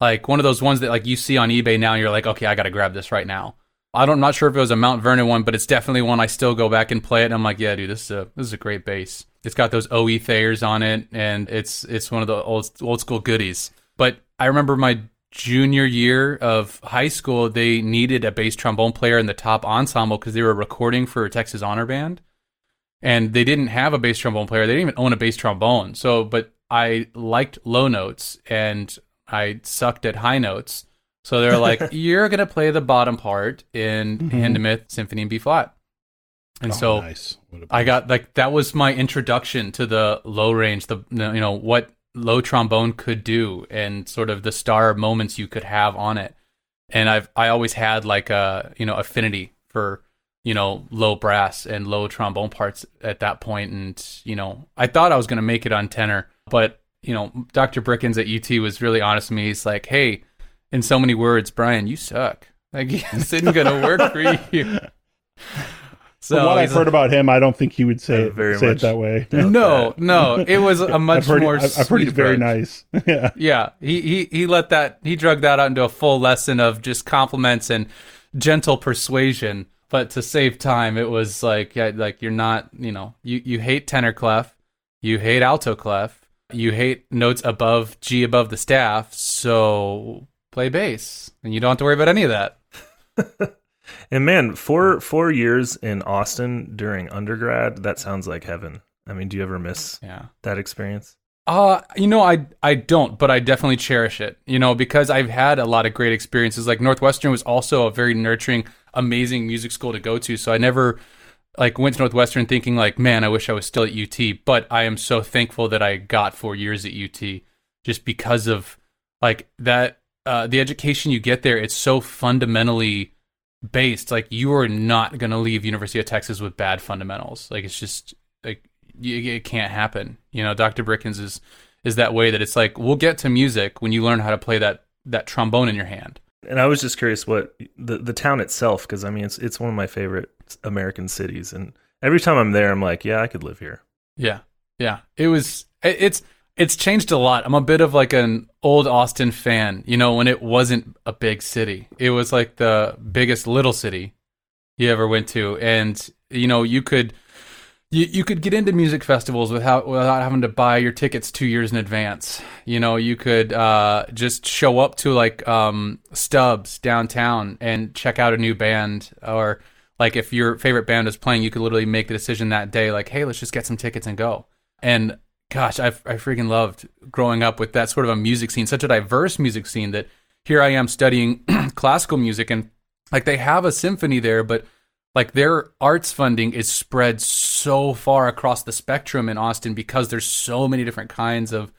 [SPEAKER 4] like one of those ones that like you see on eBay now. And you're like, okay, I got to grab this right now. I don't, I'm not sure if it was a Mount Vernon one, but it's definitely one I still go back and play it. And I'm like, yeah, dude, this is a this is a great bass. It's got those OE Thayers on it, and it's it's one of the old old school goodies. But I remember my junior year of high school, they needed a bass trombone player in the top ensemble because they were recording for a Texas Honor Band, and they didn't have a bass trombone player. They didn't even own a bass trombone. So, but I liked low notes and I sucked at high notes. So they're like, "You're gonna play the bottom part in
[SPEAKER 3] Mhm.
[SPEAKER 4] Hindemith Symphony in B flat," and
[SPEAKER 3] Oh,
[SPEAKER 4] so
[SPEAKER 3] nice.
[SPEAKER 4] I got like that was my introduction to the low range, the you know what low trombone could do, and sort of the star moments you could have on it. And I've I always had like a you know affinity for you know low brass and low trombone parts at that point, and you know I thought I was gonna make it on tenor, but you know Dr. Brickens at UT was really honest with me. He's like, hey, in so many words, Brian, you suck. Like this isn't gonna work for you. So
[SPEAKER 3] From what I've
[SPEAKER 4] he's
[SPEAKER 3] heard about him, I don't think he would say it,
[SPEAKER 2] very
[SPEAKER 3] say it that way.
[SPEAKER 2] doubt
[SPEAKER 4] no, no, it was a much
[SPEAKER 3] I've heard,
[SPEAKER 4] more.
[SPEAKER 3] I've, I've heard he's very nice. yeah.
[SPEAKER 4] Yeah, he, he he let that he drug that out into a full lesson of just compliments and gentle persuasion. But to save time, it was like yeah, like you're not you know you you hate tenor clef, you hate alto clef, you hate notes above G above the staff, so play bass, and you don't have to worry about any of that.
[SPEAKER 2] And man, four four years in Austin during undergrad, that sounds like heaven. I mean, do you ever miss
[SPEAKER 4] Yeah.
[SPEAKER 2] that experience?
[SPEAKER 4] Uh, you know, I I don't, but I definitely cherish it. You know, because I've had a lot of great experiences. Like Northwestern was also a very nurturing, amazing music school to go to. So I never like went to Northwestern thinking like, man, I wish I was still at UT. But I am so thankful that I got four years at UT, just because of like that. Uh, the education you get there, it's so fundamentally based. Like you are not gonna leave University of Texas with bad fundamentals. Like it's just like you, it can't happen. You know, Dr. Brickens is is that way that it's like we'll get to music when you learn how to play that that trombone in your hand.
[SPEAKER 2] And I was just curious what the the town itself, because I mean, it's it's one of my favorite American cities, and every time I'm there, I'm like, yeah, I could live here.
[SPEAKER 4] Yeah, yeah. It was. it- It's it's changed a lot. I'm a bit of like an old Austin fan. You know, when it wasn't a big city, it was like the biggest little city you ever went to, and you know, you could. You, you could get into music festivals without without having to buy your tickets two years in advance. You know, you could uh, just show up to like um, Stubbs downtown and check out a new band, or like if your favorite band is playing, you could literally make the decision that day, like, hey, let's just get some tickets and go. And gosh, I I freaking loved growing up with that sort of a music scene, such a diverse music scene that here I am studying classical music and like they have a symphony there, but like their arts funding is spread so far across the spectrum in Austin because there's so many different kinds of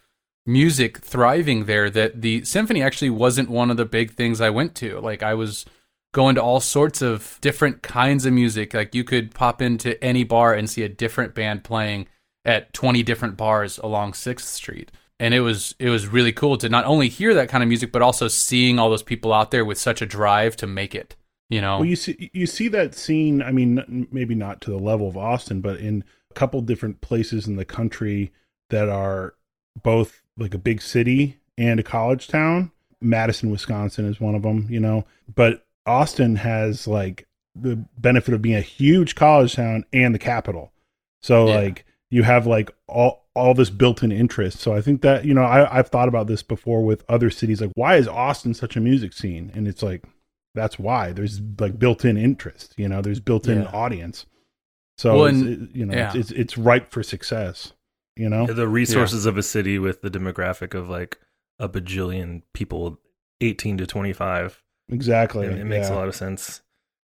[SPEAKER 4] music thriving there that the symphony actually wasn't one of the big things I went to. Like I was going to all sorts of different kinds of music. Like you could pop into any bar and see a different band playing at 20 different bars along 6th Street. And it was it was really cool to not only hear that kind of music but also seeing all those people out there with such a drive to make it, you know.
[SPEAKER 3] Well, you see you see that scene, I mean maybe not to the level of Austin, but in a couple different places in the country that are both like a big city and a college town. Madison, Wisconsin is one of them, you know. But Austin has like the benefit of being a huge college town and the capital. So
[SPEAKER 4] Yeah.
[SPEAKER 3] like you have like all all this built-in interest. So I think that you know I, I've thought about this before with other cities. Like, why is Austin such a music scene? And it's like that's why there's like built-in interest. You know, there's built-in
[SPEAKER 4] Yeah.
[SPEAKER 3] audience. So
[SPEAKER 4] Well,
[SPEAKER 3] it's,
[SPEAKER 4] and-
[SPEAKER 3] it- you know,
[SPEAKER 4] yeah.
[SPEAKER 3] it's, it's it's ripe for success. You know,
[SPEAKER 2] The resources of a city with the demographic of like a bajillion people, 18 to 25.
[SPEAKER 3] exactly.
[SPEAKER 2] It, it makes
[SPEAKER 3] yeah.
[SPEAKER 2] a lot of sense.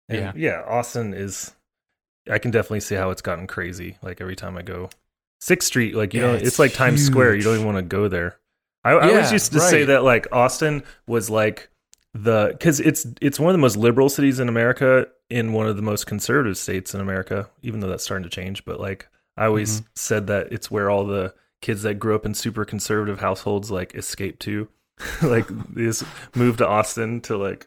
[SPEAKER 2] And
[SPEAKER 4] Yeah.
[SPEAKER 2] yeah. Austin is, I can definitely see how it's gotten crazy. Like every time I go, Sixth Street, like, you
[SPEAKER 4] Yeah,
[SPEAKER 2] know,
[SPEAKER 4] it's
[SPEAKER 2] it's, like Times Square. You don't even want to go there. I, I always used to say that like Austin was like the, because it's, it's one of the most liberal cities in America in one of the most conservative states in America, even though that's starting to change. But like, I always
[SPEAKER 4] Mm-hmm.
[SPEAKER 2] said that it's where all the kids that grew up in super conservative households like escape to. like, they just move to Austin to like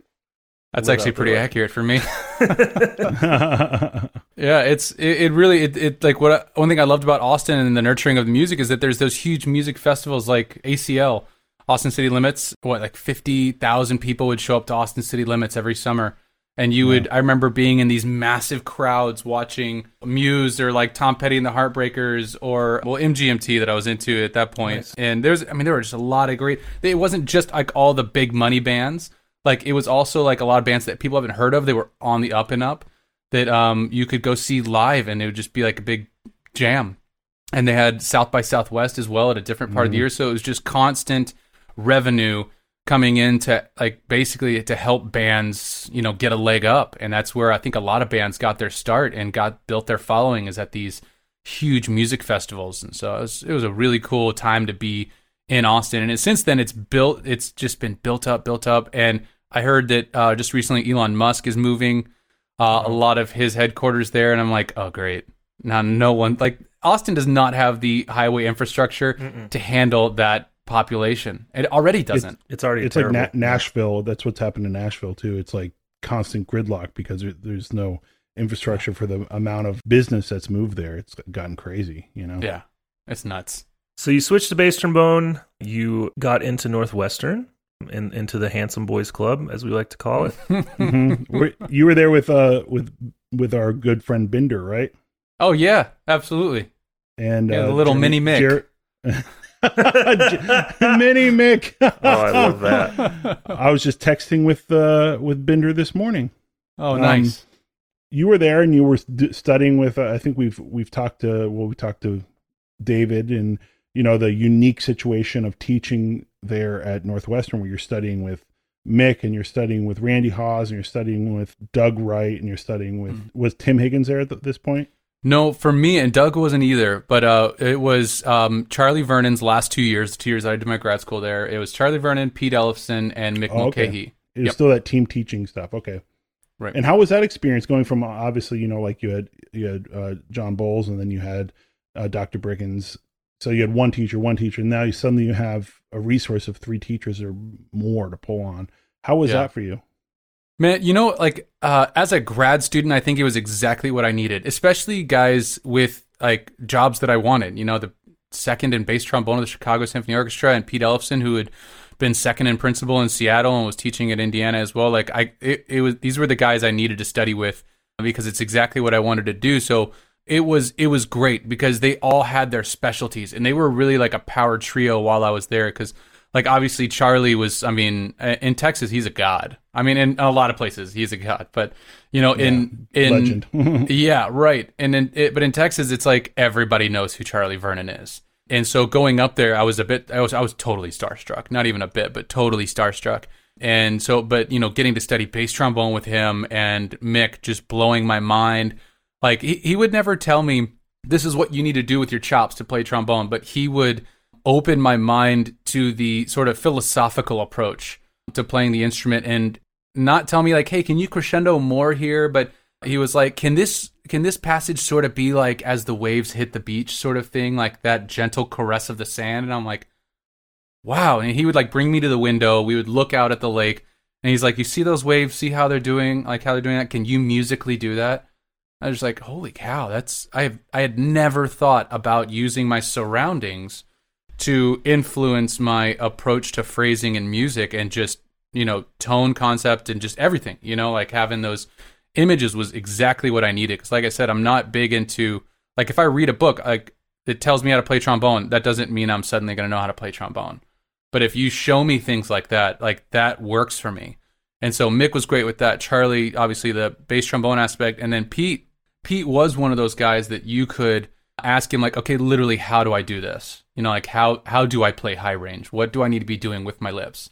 [SPEAKER 4] That's actually pretty
[SPEAKER 2] life.
[SPEAKER 4] accurate for me. Yeah, it's it, it really it, it like what I, one thing I loved about Austin and the nurturing of the music is that there's those huge music festivals like ACL, Austin City Limits. What like fifty thousand people would show up to Austin City Limits every summer, and you would I remember being in these massive crowds watching Muse or like Tom Petty and the Heartbreakers or well MGMT that I was into at that point.
[SPEAKER 2] Nice.
[SPEAKER 4] And there's I mean there were just a lot of great. It wasn't just like all the big money bands. Like it was also like a lot of bands that people haven't heard of. They were on the up and up that um you could go see live and it would just be like a big jam. And they had South by Southwest as well at a different part of the year, so it was just constant revenue coming in to like basically to help bands, you know, get a leg up. And that's where I think a lot of bands got their start and got built their following is at these huge music festivals. And so it was, it was a really cool time to be in Austin. And since then, it's built. It's just been built up, built up. And I heard that uh, just recently Elon Musk is moving uh, a lot of his headquarters there, and I'm like, oh great. Now no one like Austin does not have the highway infrastructure to handle that population. It already doesn't.
[SPEAKER 2] It's already
[SPEAKER 3] it's like. Na- Nashville. That's what's happened in Nashville too. It's like constant gridlock because there, there's no infrastructure for the amount of business that's moved there. It's gotten crazy, you know.
[SPEAKER 4] yeah, it's nuts.
[SPEAKER 2] So you switched to bass trombone. You got into Northwestern and into the Handsome Boys Club, as we like to call it.
[SPEAKER 3] Mhm. Were- you were there with uh with with our good friend Binder, right?
[SPEAKER 4] Oh yeah, absolutely.
[SPEAKER 3] And
[SPEAKER 4] Yeah,
[SPEAKER 3] uh,
[SPEAKER 4] the little
[SPEAKER 3] Jeremy-
[SPEAKER 4] mini Mick.
[SPEAKER 3] Jer- mini Mick.
[SPEAKER 2] Oh, I love that.
[SPEAKER 3] I was just texting with uh with Binder this morning.
[SPEAKER 4] Oh
[SPEAKER 3] Um,
[SPEAKER 4] nice.
[SPEAKER 3] you were there and you were d- studying with uh, i think we've we've talked to well we talked to david and you know the unique situation of teaching there at northwestern where you're studying with mick and you're studying with randy hawes and you're studying with doug wright and you're studying with
[SPEAKER 4] Mm.
[SPEAKER 3] was tim higgins there at th- this point
[SPEAKER 4] No, for me and Doug wasn't either, but uh, it was um, Charlie Vernon's last two years, two years I did my grad school there. It was Charlie Vernon, Pete Ellefson, and Mick
[SPEAKER 3] Oh, okay.
[SPEAKER 4] Mulcahy.
[SPEAKER 3] it was
[SPEAKER 4] Yep.
[SPEAKER 3] still that team teaching stuff okay
[SPEAKER 4] Right.
[SPEAKER 3] and how was that experience going from obviously you know like you had you had uh, john bowles and then you had uh, dr Brickens. so you had one teacher one teacher and now you suddenly you have a resource of three teachers or more to pull on how was
[SPEAKER 4] Yeah.
[SPEAKER 3] that for you
[SPEAKER 4] Man, you know, like uh, as a grad student, I think it was exactly what I needed, especially guys with like jobs that I wanted. You know, the second in bass trombone of the Chicago Symphony Orchestra, and Pete Ellefson, who had been second in principal in Seattle and was teaching at Indiana as well. Like I, it, it was these were the guys I needed to study with because it's exactly what I wanted to do. So it was it was great because they all had their specialties and they were really like a power trio while I was there because like obviously Charlie was I mean uh, in Texas he's a god. I mean in a lot of places he's a god, but you know in in
[SPEAKER 3] legend
[SPEAKER 4] yeah, right. And in it, but in Texas, it's like everybody knows who Charlie Vernon is. And so going up there, I was a bit, I was, I was totally starstruck. Not even a bit, but totally starstruck. And so, but you know, getting to study bass trombone with him and Mick just blowing my mind. Like he, he would never tell me this is what you need to do with your chops to play trombone, but he would open my mind to the sort of philosophical approach to playing the instrument and not tell me like, hey, can you crescendo more here? But he was like, can this can this passage sort of be like as the waves hit the beach sort of thing, like that gentle caress of the sand? And I'm like, wow. And he would like bring me to the window. We would look out at the lake, and he's like, you see those waves? See how they're doing? Like how they're doing that? Can you musically do that? I was like, holy cow, that's I I had never thought about using my surroundings to influence my approach to phrasing and music and just, you know, tone concept and just everything, you know, like having those images was exactly what I needed. Cause like I said, I'm not big into, like, if I read a book, like, it tells me how to play trombone, that doesn't mean I'm suddenly going to know how to play trombone. But if you show me things like that, like, that works for me. And so Mick was great with that. Charlie, obviously, the bass trombone aspect. And then Pete, Pete was one of those guys that you could ask him, like, okay, literally, how do I do this? You know, like, how, how do I play high range? What do I need to be doing with my lips?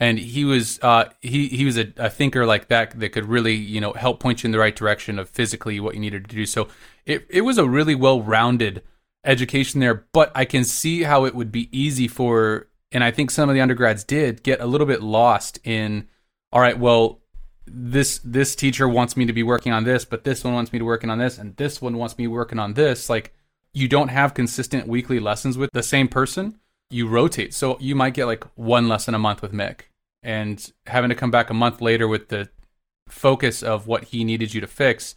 [SPEAKER 4] and he was uh, he he was a, a, thinker like that that could really you know help point you in the right direction of physically what you needed to do. So it it was a really well rounded education there. But I can see how it would be easy for, and I think some of the undergrads did get a little bit lost in. All right, well, this this teacher wants me to be working on this, but this one wants me to working on this, and this one wants me working on this. Like you don't have consistent weekly lessons with the same person you rotate. So you might get like one lesson a month with Mick and having to come back a month later with the focus of what he needed you to fix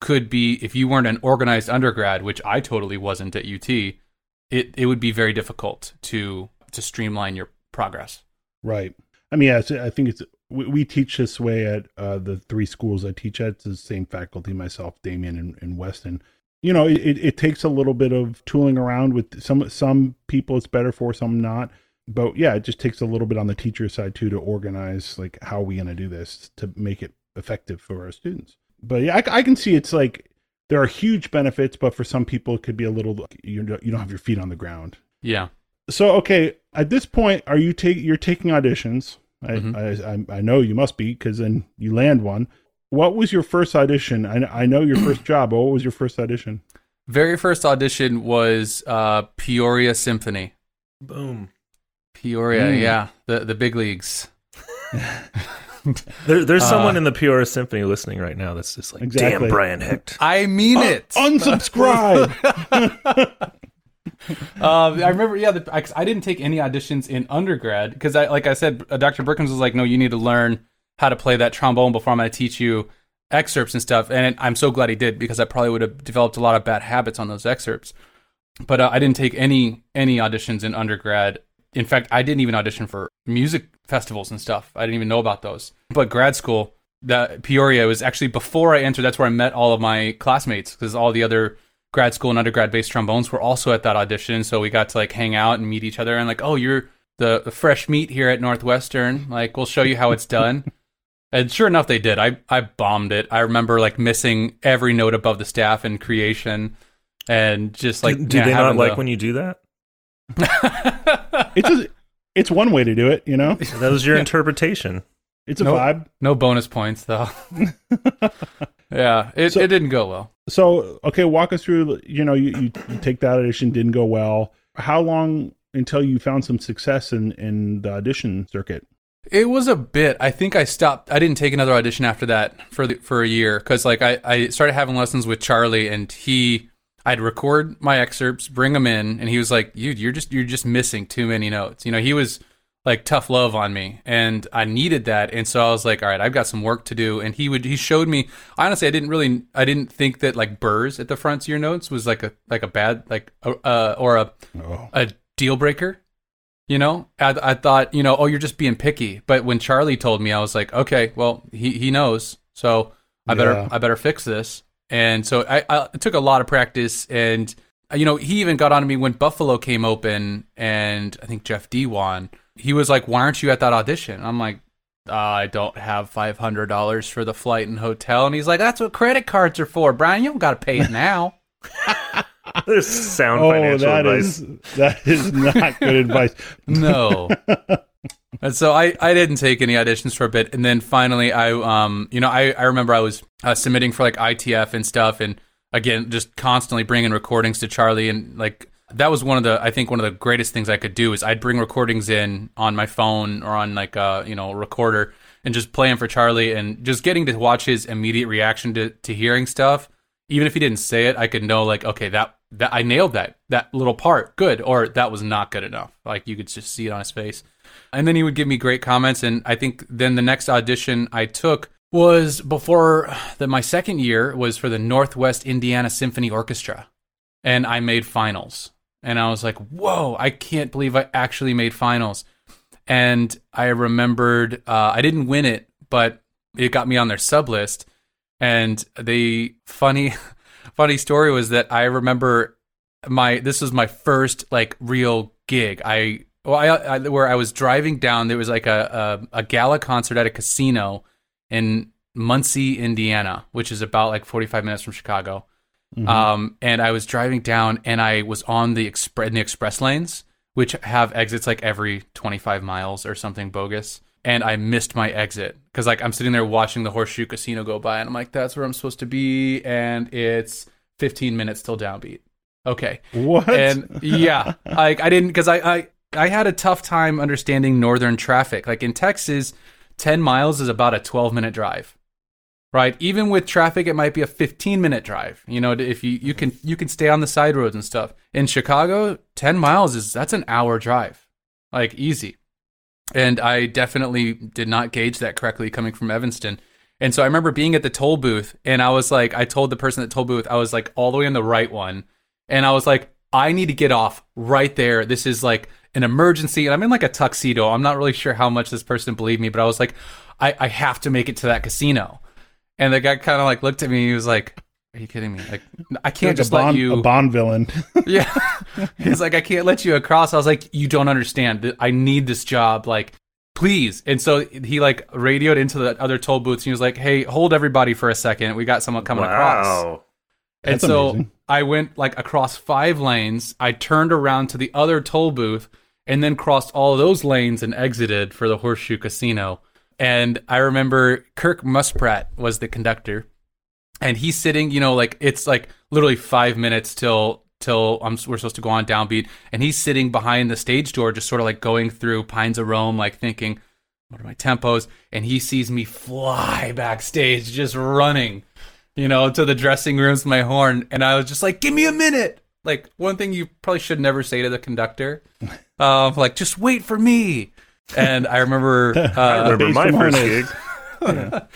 [SPEAKER 4] could be if you weren't an organized undergrad, which I totally wasn't at UT, it it would be very difficult to to streamline your progress.
[SPEAKER 3] Right. I mean, yeah, I think it's we, teach this way at uh, the three schools I teach at. It's the same faculty, myself, Damien, and, and Weston you know, it, it takes a little bit of tooling around with some some people it's better for, some not. But yeah, it just takes a little bit on the teacher side too to organize like how are we going to do this to make it effective for our students. But yeah, I, I, can see it's like there are huge benefits, but for some people it could be a little you don't, you don't have your feet on the ground.
[SPEAKER 4] Yeah.
[SPEAKER 3] So okay, at this point, are you take you're taking auditions? I, mm-hmm. I, I know you must be because then you land one what was your first audition? I, I know your first job. But what was your first audition?
[SPEAKER 4] Very first audition was uh, Peoria Symphony.
[SPEAKER 2] Boom.
[SPEAKER 4] Peoria, mm. yeah, the the big leagues.
[SPEAKER 2] there, there's uh, someone in the Peoria Symphony listening right now that's just like, exactly. damn, Brian Hecht.
[SPEAKER 4] I mean uh, it.
[SPEAKER 3] Unsubscribe.
[SPEAKER 4] uh, I remember, yeah, the, I, I, didn't take any auditions in undergrad because, I, like I said, uh, Dr. Brickens was like, no, you need to learn how to play that trombone before I'm going to teach you excerpts and stuff. And I'm so glad he did because I probably would have developed a lot of bad habits on those excerpts. But uh, I didn't take any any auditions in undergrad. In fact, I didn't even audition for music festivals and stuff. I didn't even know about those. But grad school, that Peoria was actually before I entered. That's where I met all of my classmates because all the other grad school and undergrad based trombones were also at that audition. So we got to like hang out and meet each other and like, oh, you're the, the fresh meat here at Northwestern. Like, we'll show you how it's done. And sure enough, they did. I, I bombed it. I remember like missing every note above the staff in creation, and just like
[SPEAKER 2] do, do yeah, they not like the... when you do that?
[SPEAKER 3] it's a, it's one way to do it, you know.
[SPEAKER 2] That was your yeah. interpretation.
[SPEAKER 3] It's a
[SPEAKER 4] no,
[SPEAKER 3] vibe.
[SPEAKER 4] No bonus points though. yeah, it, so, it didn't go well.
[SPEAKER 3] So okay, walk us through. You know, you, you, you take that audition, didn't go well. How long until you found some success in in the audition circuit?
[SPEAKER 4] It was a bit. I think I stopped. I didn't take another audition after that for the, for a year because like I, I started having lessons with Charlie and he I'd record my excerpts, bring them in, and he was like, "You, you're just you're just missing too many notes." You know, he was like tough love on me, and I needed that, and so I was like, "All right, I've got some work to do." And he would he showed me. Honestly, I didn't really I didn't think that like burrs at the fronts of your notes was like a like a bad like uh, or a oh. a deal breaker. You know, I, I thought, you know, oh, you're just being picky. But when Charlie told me, I was like, okay, well, he, he knows, so I better yeah. I better fix this. And so I, I it took a lot of practice, and you know, he even got on to me when Buffalo came open, and I think Jeff Dee won. He was like, "Why aren't you at that audition?" I'm like, uh, "I don't have five hundred dollars for the flight and hotel," and he's like, "That's what credit cards are for, Brian. You don't got to pay it now."
[SPEAKER 2] There's sound oh, financial
[SPEAKER 3] that
[SPEAKER 2] advice.
[SPEAKER 3] Is, that is not good advice.
[SPEAKER 4] No. and so I, I didn't take any auditions for a bit, and then finally I um you know I, I remember I was uh, submitting for like ITF and stuff, and again just constantly bringing recordings to Charlie, and like that was one of the I think one of the greatest things I could do is I'd bring recordings in on my phone or on like a you know recorder, and just playing for Charlie and just getting to watch his immediate reaction to, to hearing stuff. Even if he didn't say it, I could know like, okay, that that I nailed that that little part, good, or that was not good enough. Like you could just see it on his face. And then he would give me great comments. And I think then the next audition I took was before that my second year was for the Northwest Indiana Symphony Orchestra. And I made finals. And I was like, whoa, I can't believe I actually made finals. And I remembered uh, I didn't win it, but it got me on their sub list. And the funny, funny story was that I remember my this was my first like real gig. I well, I, I where I was driving down. There was like a, a a gala concert at a casino in Muncie, Indiana, which is about like 45 minutes from Chicago.
[SPEAKER 3] Mm-hmm.
[SPEAKER 4] Um, and I was driving down, and I was on the express in the express lanes, which have exits like every 25 miles or something bogus. And I missed my exit because like I'm sitting there watching the Horseshoe Casino go by, and I'm like, that's where I'm supposed to be, and it's 15 minutes till downbeat. Okay,
[SPEAKER 3] What?
[SPEAKER 4] and yeah, like I didn't because I, I I had a tough time understanding northern traffic. Like in Texas, ten miles is about a twelve minute drive, right? Even with traffic, it might be a fifteen minute drive. You know, if you you can you can stay on the side roads and stuff. In Chicago, ten miles is that's an hour drive, like easy. And I definitely did not gauge that correctly coming from Evanston. And so I remember being at the toll booth, and I was like, I told the person at the toll booth, I was like all the way on the right one and I was like, I need to get off right there. This is like an emergency. And I'm in like a tuxedo. I'm not really sure how much this person believed me, but I was like, I, I have to make it to that casino. And the guy kind of like looked at me. He was like, Are you kidding me? Like, I can't
[SPEAKER 3] Like
[SPEAKER 4] just
[SPEAKER 3] Bond,
[SPEAKER 4] let you.
[SPEAKER 3] a Bond villain.
[SPEAKER 4] yeah. He's like, I can't let you across. I was like, You don't understand. I need this job. Like, please. And so he like radioed into the other toll booths and he was like, Hey, hold everybody for a second. We got someone coming across. And
[SPEAKER 3] That's
[SPEAKER 4] so
[SPEAKER 3] amazing.
[SPEAKER 4] I went like across five lanes. I turned around to the other toll booth and then crossed all of those lanes and exited for the Horseshoe Casino. And I remember Kirk Muspratt was the conductor, and he's sitting. You know, like it's like literally five minutes till till I'm, we're supposed to go on downbeat, and he's sitting behind the stage door, just sort of like going through Pines of Rome, like thinking, "What are my tempos?" And he sees me fly backstage, just running you know, to the dressing rooms, my horn, and I was just like, "Give me a minute." Like one thing you probably should never say to the conductor, um, like just wait for me. And I remember,
[SPEAKER 2] I
[SPEAKER 4] uh,
[SPEAKER 2] remember my
[SPEAKER 3] Based on
[SPEAKER 2] first
[SPEAKER 3] harness.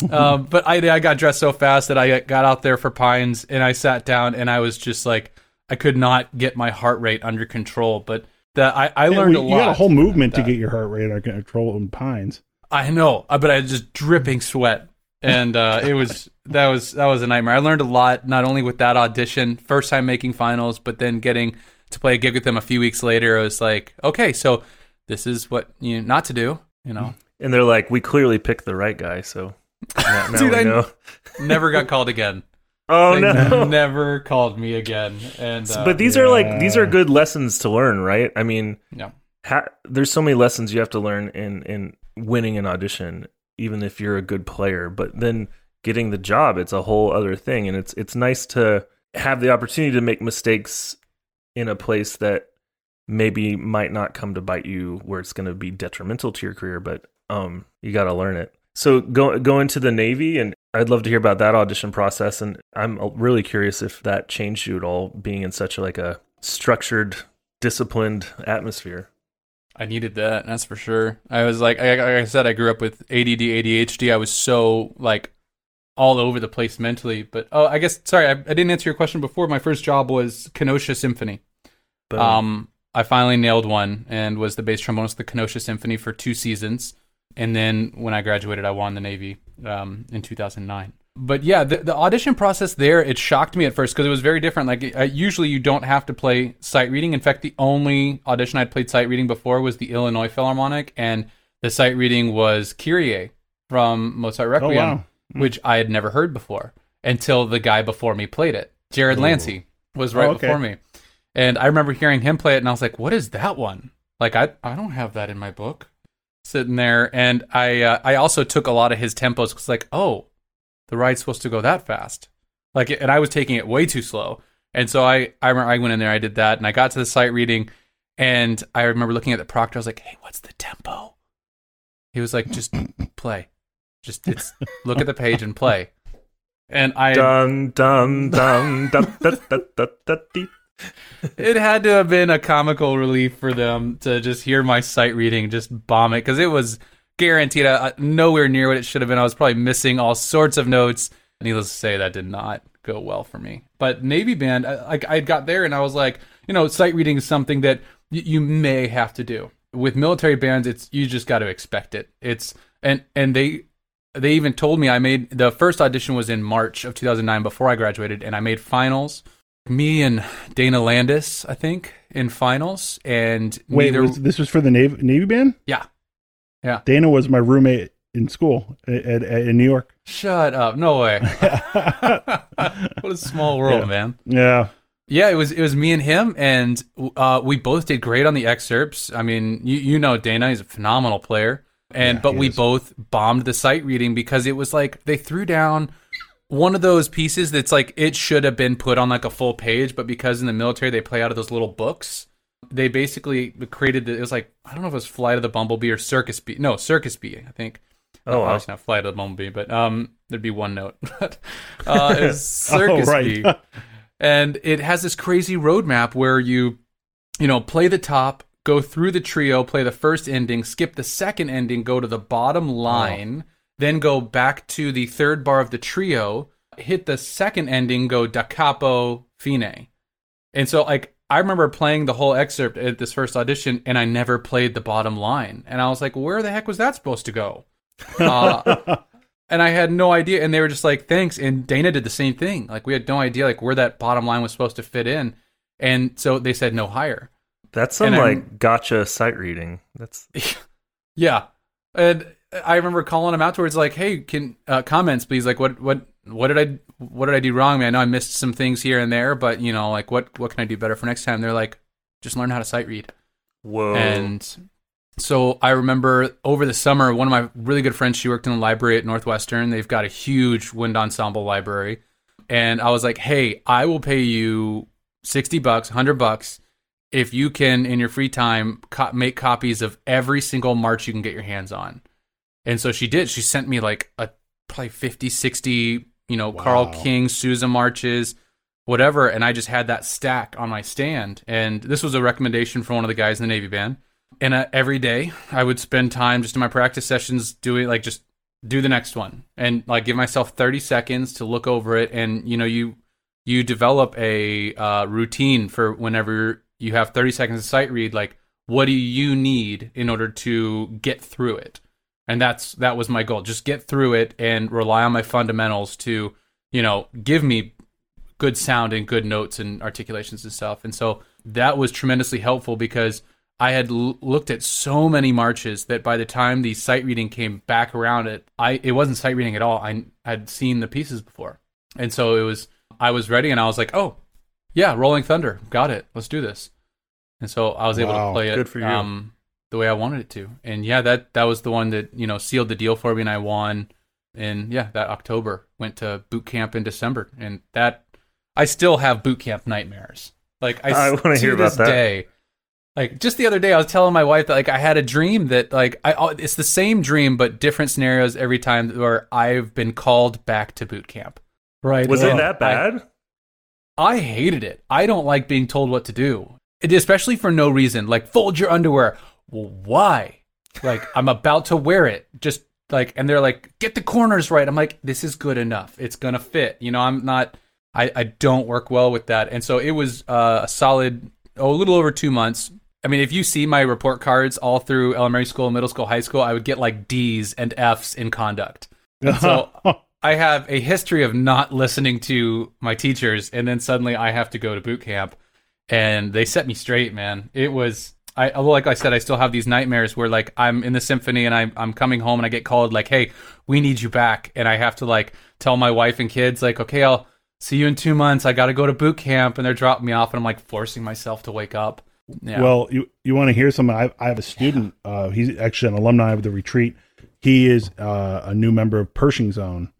[SPEAKER 2] gig.
[SPEAKER 4] um, but I I got dressed so fast that I got out there for Pines, and I sat down, and I was just like, I could not get my heart rate under control. But that I I
[SPEAKER 3] Yeah,
[SPEAKER 4] learned
[SPEAKER 3] well,
[SPEAKER 4] a lot.
[SPEAKER 3] you
[SPEAKER 4] lot.
[SPEAKER 3] got a whole movement to get your heart rate under control in Pines.
[SPEAKER 4] I know, uh, but I was just dripping sweat, and uh, it was that was that was a nightmare. I learned a lot, not only with that audition, first time making finals, but then getting to play a gig with them a few weeks later. I was like, okay, so this is what you not to do. You know,
[SPEAKER 2] And they're like, we clearly picked the right guy, so now, now
[SPEAKER 4] Dude, I-
[SPEAKER 2] know.
[SPEAKER 4] never got called again.
[SPEAKER 2] Oh
[SPEAKER 4] They
[SPEAKER 2] no.
[SPEAKER 4] never called me again. And uh,
[SPEAKER 2] but these are like these are good lessons to learn, right? I mean,
[SPEAKER 4] yeah,
[SPEAKER 2] ha- there's so many lessons you have to learn in in winning an audition, even if you're a good player. But then getting the job, it's a whole other thing, and it's it's nice to have the opportunity to make mistakes in a place that maybe might not come to bite you, where it's going to be detrimental to your career. But um, you got to learn it. So go go into the Navy, and I'd love to hear about that audition process. And I'm really curious if that changed you at all, being in such like a structured, disciplined atmosphere.
[SPEAKER 4] I needed that. That's for sure. I was like, I, like I said, I grew up with ADD, ADHD. I was so like all over the place mentally. But oh, I guess sorry, I, I didn't answer your question before. My first job was Kenosha Symphony.
[SPEAKER 2] But
[SPEAKER 4] Um, I finally nailed one and was the bass trombonist of the Kenosha Symphony for two seasons. And then when I graduated, I won the Navy um, in 2009. But yeah, the, the audition process there, it shocked me at first because it was very different. Like, uh, usually you don't have to play sight reading. In fact, the only audition I'd played sight reading before was the Illinois Philharmonic, and the sight reading was Kyrie from Mozart
[SPEAKER 3] Oh
[SPEAKER 4] Requiem
[SPEAKER 3] wow!
[SPEAKER 4] which I had never heard before until the guy before me played it. Jared Lancey was right
[SPEAKER 3] Oh, okay.
[SPEAKER 4] before me. And I remember hearing him play it and I was like, what is that one? Like I I don't have that in my book. Sitting there and I uh, I also took a lot of his tempos cuz like, oh, the ride's supposed to go that fast. Like and I was taking it way too slow. And so I I remember I went in there, I did that and I got to the sight reading and I remember looking at the proctor I was like, "Hey, what's the tempo?" He was like, just play, just it's look at the page and play. And I,
[SPEAKER 2] dun dun. dun.
[SPEAKER 4] It had to have been a comical relief for them to just hear my sight reading just bomb it because it was guaranteed uh, nowhere near what it should have been. I was probably missing all sorts of notes. Needless to say, that did not go well for me. But Navy Band, I- I got there and I was like, you know, sight reading is something that y- you may have to do. With military bands, it's you just got to expect it. It's and and they they even told me I made the first audition was in March of 2009 before I graduated, and I made finals. Me and Dana Landis, I think, in finals, and
[SPEAKER 3] Wait,
[SPEAKER 4] neither.
[SPEAKER 3] was, this was for the Navy, Navy band?
[SPEAKER 4] Yeah. Yeah.
[SPEAKER 3] Dana was my roommate in school at, at, at- in New York.
[SPEAKER 4] Shut up! No way. what a small world,
[SPEAKER 3] Yeah.
[SPEAKER 4] man.
[SPEAKER 3] Yeah.
[SPEAKER 4] Yeah, it was it was me and him, and uh, we both did great on the excerpts. I mean, you you know Dana, he's a phenomenal player, and
[SPEAKER 3] Yeah,
[SPEAKER 4] but we
[SPEAKER 3] is.
[SPEAKER 4] both bombed the sight reading because it was like they threw down one of those pieces that's like it should have been put on like a full page, but because in the military they play out of those little books, they basically created the, it was like I don't know if it was Flight of the Bumblebee or Circus Bee, no Circus Bee, I think.
[SPEAKER 2] Oh,
[SPEAKER 4] No,
[SPEAKER 2] wow.
[SPEAKER 4] obviously not Flight of the Bumblebee, but um, there'd be one note. Uh, it was Circus
[SPEAKER 3] oh, right.
[SPEAKER 4] Bee and it has this crazy roadmap where you you know play the top go through the trio play the first ending skip the second ending go to the bottom line then go back to the third bar of the trio hit the second ending go da capo fine and so like i remember playing the whole excerpt at this first audition and i never played the bottom line and i was like where the heck was that supposed to go uh, and I had no idea. And they were just like, "Thanks." And Dana did the same thing. Like we had no idea like where that bottom line was supposed to fit in, and so they said no higher.
[SPEAKER 2] That's some
[SPEAKER 4] And I'm-
[SPEAKER 2] like gotcha sight reading. That's
[SPEAKER 4] Yeah, and I remember calling them afterwards, like, "Hey, can uh, comments please? Like, what what what did I what did I do wrong? I, mean, I know I missed some things here and there, but you know, like, what what can I do better for next time?" They're like, "Just learn how to sight read."
[SPEAKER 2] whoa.
[SPEAKER 4] And so I remember over the summer, one of my really good friends, she worked in the library at Northwestern. They've got a huge wind ensemble library. And I was like, hey, I will pay you 60 bucks, 100 bucks, if you can, in your free time, co- make copies of every single march you can get your hands on. And so she did. She sent me like a probably 50, 60, you know,
[SPEAKER 3] Karl
[SPEAKER 4] King, Sousa marches, whatever. And I just had that stack on my stand. And this was a recommendation from one of the guys in the Navy band. And uh, every day I would spend time just in my practice sessions doing like just do the next one and like give myself 30 seconds to look over it. And, you know, you, you develop a uh, routine for whenever you have 30 seconds to sight read, like, what do you need in order to get through it? And that's that was my goal. Just get through it and rely on my fundamentals to, you know, give me good sound and good notes and articulations and stuff. And so that was tremendously helpful because I had l- looked at so many marches that by the time the sight reading came back around, it I it wasn't sight reading at all. I had seen the pieces before, and so it was I was ready, and I was like, oh yeah, Rolling Thunder, got it. Let's do this. And so I was able
[SPEAKER 3] Wow,
[SPEAKER 4] to play it
[SPEAKER 2] good for you.
[SPEAKER 4] Um, the way I wanted it to, and yeah, that that was the one that you know sealed the deal for me, and I won. And yeah, that October went to boot camp in December, and that I still have boot camp nightmares. Like I
[SPEAKER 2] wanna hear about
[SPEAKER 4] this
[SPEAKER 2] that.
[SPEAKER 4] day. Like just the other day, I was telling my wife that like I had a dream that like I oh, it's the same dream but different scenarios every time where I've been called back to boot camp. Right?
[SPEAKER 2] was
[SPEAKER 3] Well,
[SPEAKER 2] it that
[SPEAKER 4] I-
[SPEAKER 2] bad?
[SPEAKER 4] I hated it. I don't like being told what to do, It- especially for no reason. Like fold your underwear. Well, why? Like I'm about to wear it. Just like, and they're like, get the corners right. I'm like, this is good enough. It's gonna fit. You know, I'm not. I I don't work well with that. And so it was uh, a solid, oh, a little over two months. I mean, if you see my report cards all through elementary school, middle school, high school, I would get like D's and F's in conduct. And so I have a history of not listening to my teachers, and then suddenly I have to go to boot camp, and they set me straight, man. It was I like I said, I still have these nightmares where like I'm in the symphony and I'm I'm coming home and I get called like, hey, we need you back, and I have to like tell my wife and kids like, okay, I'll see you in two months. I got to go to boot camp, and they're dropping me off, and I'm like forcing myself to wake up. Yeah.
[SPEAKER 3] Well, you you want to hear something? I, I have a student. Uh, he's actually an alumni of the retreat. He is uh, a new member of Pershing's Own,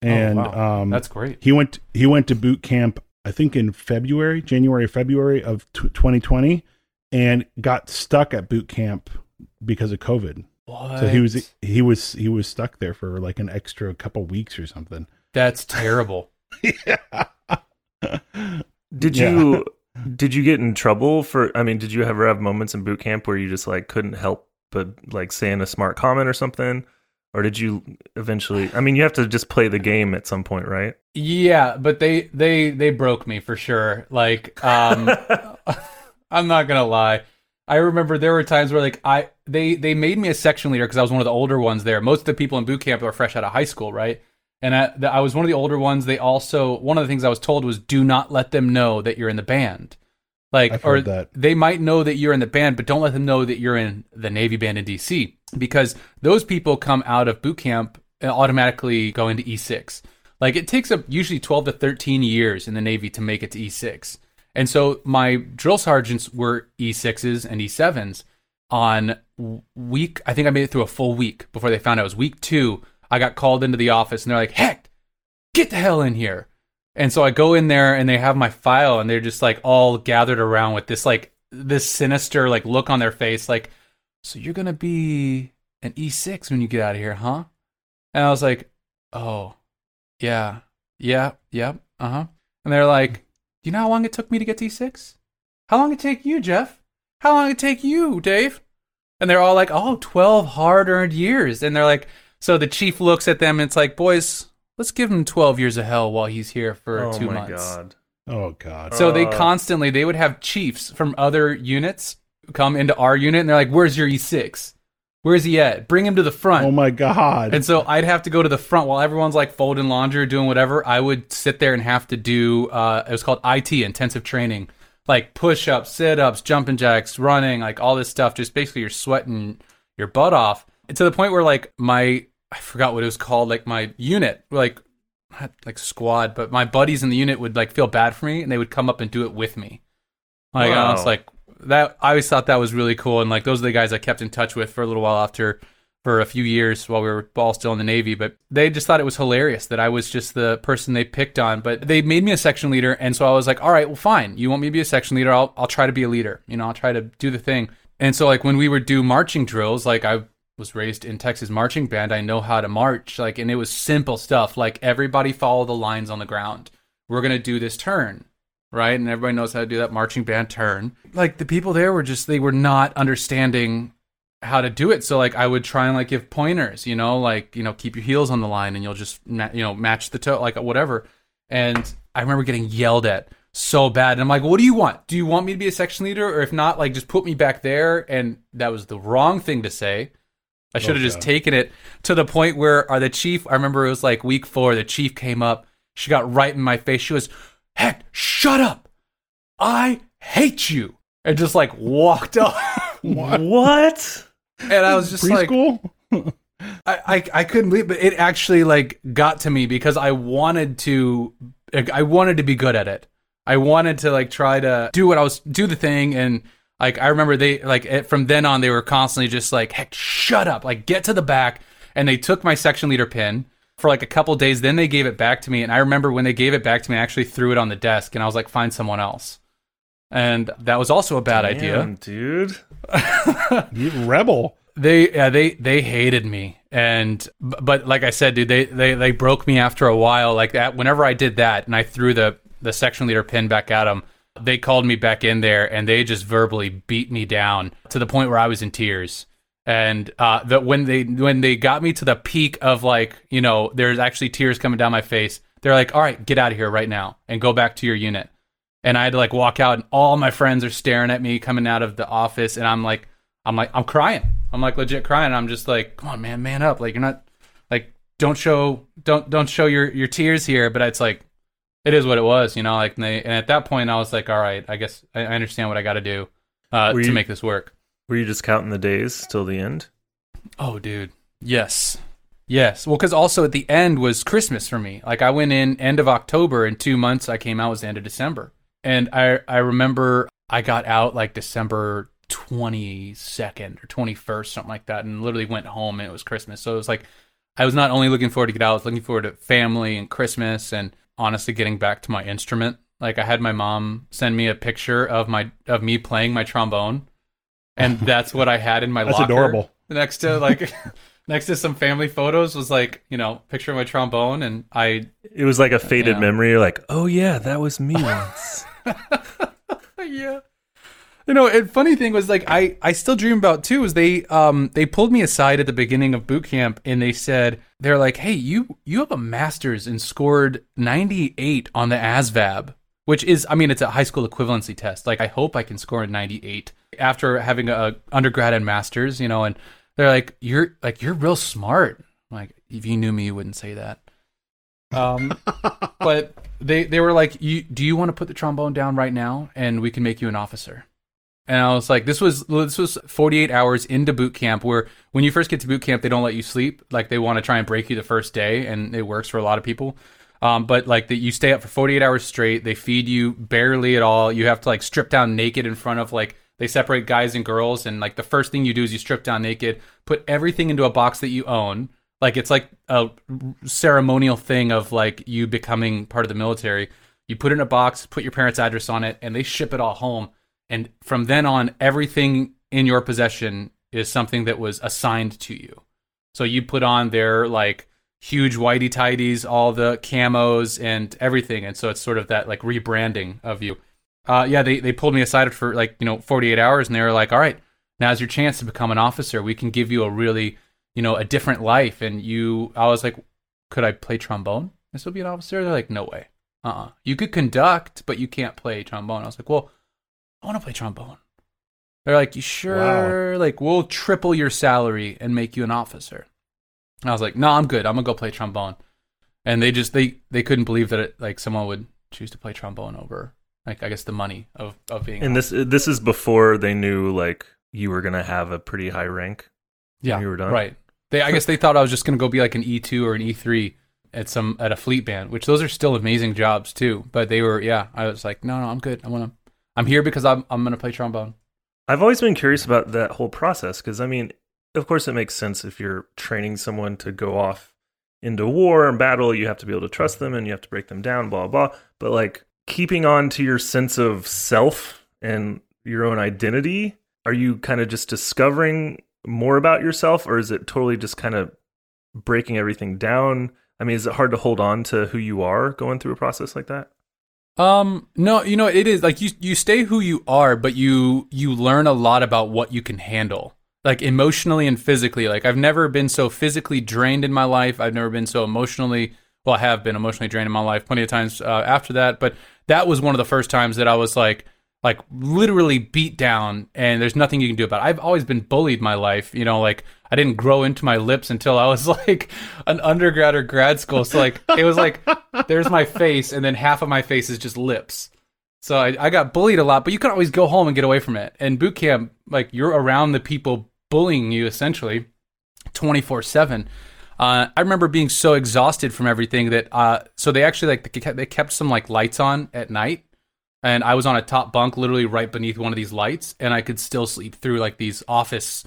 [SPEAKER 3] and
[SPEAKER 4] Oh, wow.
[SPEAKER 3] um,
[SPEAKER 4] that's great.
[SPEAKER 3] he went he went to boot camp. I think in February, January, February of t- 2020, and got stuck at boot camp because of COVID.
[SPEAKER 4] What?
[SPEAKER 3] So he was he was he was stuck there for like an extra couple weeks or something.
[SPEAKER 4] That's terrible.
[SPEAKER 2] Did
[SPEAKER 3] Yeah.
[SPEAKER 2] you did you get in trouble for I mean, did you ever have moments in boot camp where you just like couldn't help but like saying a smart comment or something? Or did you eventually I mean, you have to just play the game at some point, right?
[SPEAKER 4] Yeah, but they they they broke me for sure. Like, um, I'm not gonna lie. I remember there were times where like I they they made me a section leader because I was one of the older ones there. Most of the people in boot camp are fresh out of high school, right? And I, the, I was one of the older ones. They also one of the things I was told was do not let them know that you're in the band. Like,
[SPEAKER 3] I've
[SPEAKER 4] or
[SPEAKER 3] that.
[SPEAKER 4] they might know that you're in the band, but don't let them know that you're in the Navy band in DC because those people come out of boot camp and automatically go into E6. Like it takes up usually 12 to 13 years in the Navy to make it to E6. And so my drill sergeants were E6s and E7s on week, I think I made it through a full week before they found out it was week two. I got called into the office and they're like, heck, get the hell in here. And so I go in there and they have my file and they're just like all gathered around with this like this sinister like look on their face like so you're going to be an E6 when you get out of here, huh? And I was like, "Oh. Yeah. Yeah. Yep. Uh-huh." And they're like, "You know how long it took me to get to E6? How long it take you, Jeff? How long it take you, Dave?" And they're all like, "Oh, 12 hard-earned years." And they're like, so the chief looks at them and it's like, "Boys, let's give him 12 years of hell while he's here for
[SPEAKER 2] oh
[SPEAKER 4] 2
[SPEAKER 2] my
[SPEAKER 4] months."
[SPEAKER 2] god.
[SPEAKER 3] Oh God.
[SPEAKER 4] So they
[SPEAKER 2] Uh.
[SPEAKER 4] constantly they would have chiefs from other units come into our unit and they're like, "Where's your E6? Where's he at? Bring him to the front."
[SPEAKER 3] oh my God.
[SPEAKER 4] and so I'd have to go to the front while everyone's like folding laundry or doing whatever. I would sit there and have to do uh, it was called IT intensive training, like push ups, sit ups, jumping jacks, running, like all this stuff. Just basically you're sweating your butt off And to the point where like my I forgot what it was called, like my unit, like not like squad, but my buddies in the unit would like feel bad for me and they would come up and do it with me. Like I was like that. I always thought that was really cool, and like those are the guys I kept in touch with for a little while after for a few years while we were all still in the Navy. But they just thought it was hilarious that I was just the person they picked on. But they made me a section leader, and so I was like, all right, well, fine. You want me to be a section leader? I'll I'll try to be a leader. You know, I'll try to do the thing. And so like when we would do marching drills, like I was raised in Texas marching band. I know how to march. Like, and it was simple stuff. Like everybody follow the lines on the ground. We're gonna do this turn, right? And everybody knows how to do that marching band turn. Like the people there were just they were not understanding how to do it. So like I would try and like give pointers, you know, like you know keep your heels on the line and you'll just ma- you know match the toe, like whatever. And I remember getting yelled at so bad. And I'm like, what do you want? Do you want me to be a section leader, or if not, like just put me back there? And that was the wrong thing to say. I should have just taken it to the point where uh, the chief. I remember it was like week four. The chief came up. She got right in my face. She was, "Heck, shut up! I hate you!" And just like walked off.
[SPEAKER 2] What?
[SPEAKER 4] and I was just like,
[SPEAKER 3] preschool.
[SPEAKER 4] I, I I couldn't believe, but it actually like got to me because I wanted to, I wanted to be good at it. I wanted to like try to do what I was do the thing, and like I remember they like it, from then on they were constantly just like, heck, shut up, like get to the back, and they took my section leader pin for like a couple days. Then they gave it back to me, and I remember when they gave it back to me, I actually threw it on the desk, and I was like, find someone else, and that was also a bad idea.
[SPEAKER 2] Dude.
[SPEAKER 3] You rebel.
[SPEAKER 4] They yeah, they they hated me, and but like I said, dude, they they they broke me after a while. Like that, whenever I did that, and I threw the the section leader pin back at them, they called me back in there, and they just verbally beat me down to the point where I was in tears. And uh, that when they when they got me to the peak of like you know, there's actually tears coming down my face. They're like, "All right, get out of here right now and go back to your unit." And I had to like walk out, and all my friends are staring at me coming out of the office, and I'm like, I'm like, I'm crying. I'm like legit crying. I'm just like, come on, man, man up. Like you're not like don't show don't don't show your your tears here. But it's like it is what it was, you know. Like and, they, and at that point, I was like, all right, I guess I, understand what I got to do uh,
[SPEAKER 2] Were
[SPEAKER 4] to
[SPEAKER 2] you-
[SPEAKER 4] make this work.
[SPEAKER 2] Were you just counting the days till the end?
[SPEAKER 4] Oh, dude. Yes. Yes. Well, because also at the end was Christmas for me. Like I went in end of October, and two months I came out was the end of December. And I I remember I got out like December twenty second or twenty first, something like that, and literally went home and it was Christmas. So it was like I was not only looking forward to get out, I was looking forward to family and Christmas, and honestly getting back to my instrument. Like I had my mom send me a picture of my of me playing my trombone, and that's what I had in my
[SPEAKER 3] That's
[SPEAKER 4] locker.
[SPEAKER 3] adorable.
[SPEAKER 4] next to like next to some family photos was like you know picture of my trombone, and I
[SPEAKER 2] It was like a faded
[SPEAKER 4] Yeah.
[SPEAKER 2] memory. You're like, oh yeah, that was me once.
[SPEAKER 4] yeah. You know, and funny thing was like I I still dream about too is they um they pulled me aside at the beginning of boot camp and they said they're like, "Hey, you you have a masters and scored 98 on the ASVAB." Which is I mean, it's a high school equivalency test. Like I hope I can score a 98 after having a undergrad and masters, you know, and they're like, "You're like you're real smart." I'm like, if you knew me, you wouldn't say that. Um but they they were like, "You do you want to put the trombone down right now and we can make you an officer?" And I was like, "This was this was 48 hours into boot camp. Where when you first get to boot camp, they don't let you sleep. Like they want to try and break you the first day, and it works for a lot of people. Um, but like that, you stay up for 48 hours straight. They feed you barely at all. You have to like strip down naked in front of like they separate guys and girls. And like the first thing you do is you strip down naked, put everything into a box that you own. Like it's like a ceremonial thing of like you becoming part of the military. You put it in a box, put your parents' address on it, and they ship it all home. And from then on, everything in your possession is something that was assigned to you. So you put on their like huge whitey tidies, all the camos and everything, and so it's sort of that like rebranding of you. Uh, yeah, they they pulled me aside for like you know 48 hours, and they were like, "All right, now's your chance to become an officer. We can give you a really you know a different life." And you, I was like, "Could I play trombone and still be an officer?" They're like, "No way. Uh, uh you could conduct, but you can't play trombone." I was like, "Well, I want to play trombone." They're like, "You sure? Like, we'll triple your salary and make you an officer." And I was like, "No, I'm good. I'm gonna go play trombone." And they just they they couldn't believe that it, like someone would choose to play trombone over like I guess the money of of being. an
[SPEAKER 2] and this this is before they knew like you were gonna have a pretty high rank.
[SPEAKER 4] yeah,
[SPEAKER 2] you were done?
[SPEAKER 4] right. They I guess they thought I was just gonna go be like an E two or an E three at some at a fleet band, which those are still amazing jobs too. But they were yeah. I was like, no, no, I'm good. I want to. I'm here because I'm I'm gonna play trombone.
[SPEAKER 2] I've always been curious about that whole process because I mean, of course, it makes sense if you're training someone to go off into war and battle, you have to be able to trust them and you have to break them down, blah blah. But like keeping on to your sense of self and your own identity, are you kind of just discovering more about yourself, or is it totally just kind of breaking everything down? I mean, is it hard to hold on to who you are going through a process like that?
[SPEAKER 4] Um, no, you know, it is like you you stay who you are, but you you learn a lot about what you can handle. Like emotionally and physically. Like I've never been so physically drained in my life. I've never been so emotionally well, I have been emotionally drained in my life plenty of times uh, after that, but that was one of the first times that I was like like literally beat down and there's nothing you can do about it. I've always been bullied my life, you know, like I didn't grow into my lips until I was like an undergrad or grad school. So like it was like there's my face and then half of my face is just lips. So I, I got bullied a lot, but you can always go home and get away from it. And boot camp, like you're around the people bullying you essentially 24 7. Uh, I remember being so exhausted from everything that uh, so they actually like they kept, they kept some like lights on at night, and I was on a top bunk, literally right beneath one of these lights, and I could still sleep through like these office,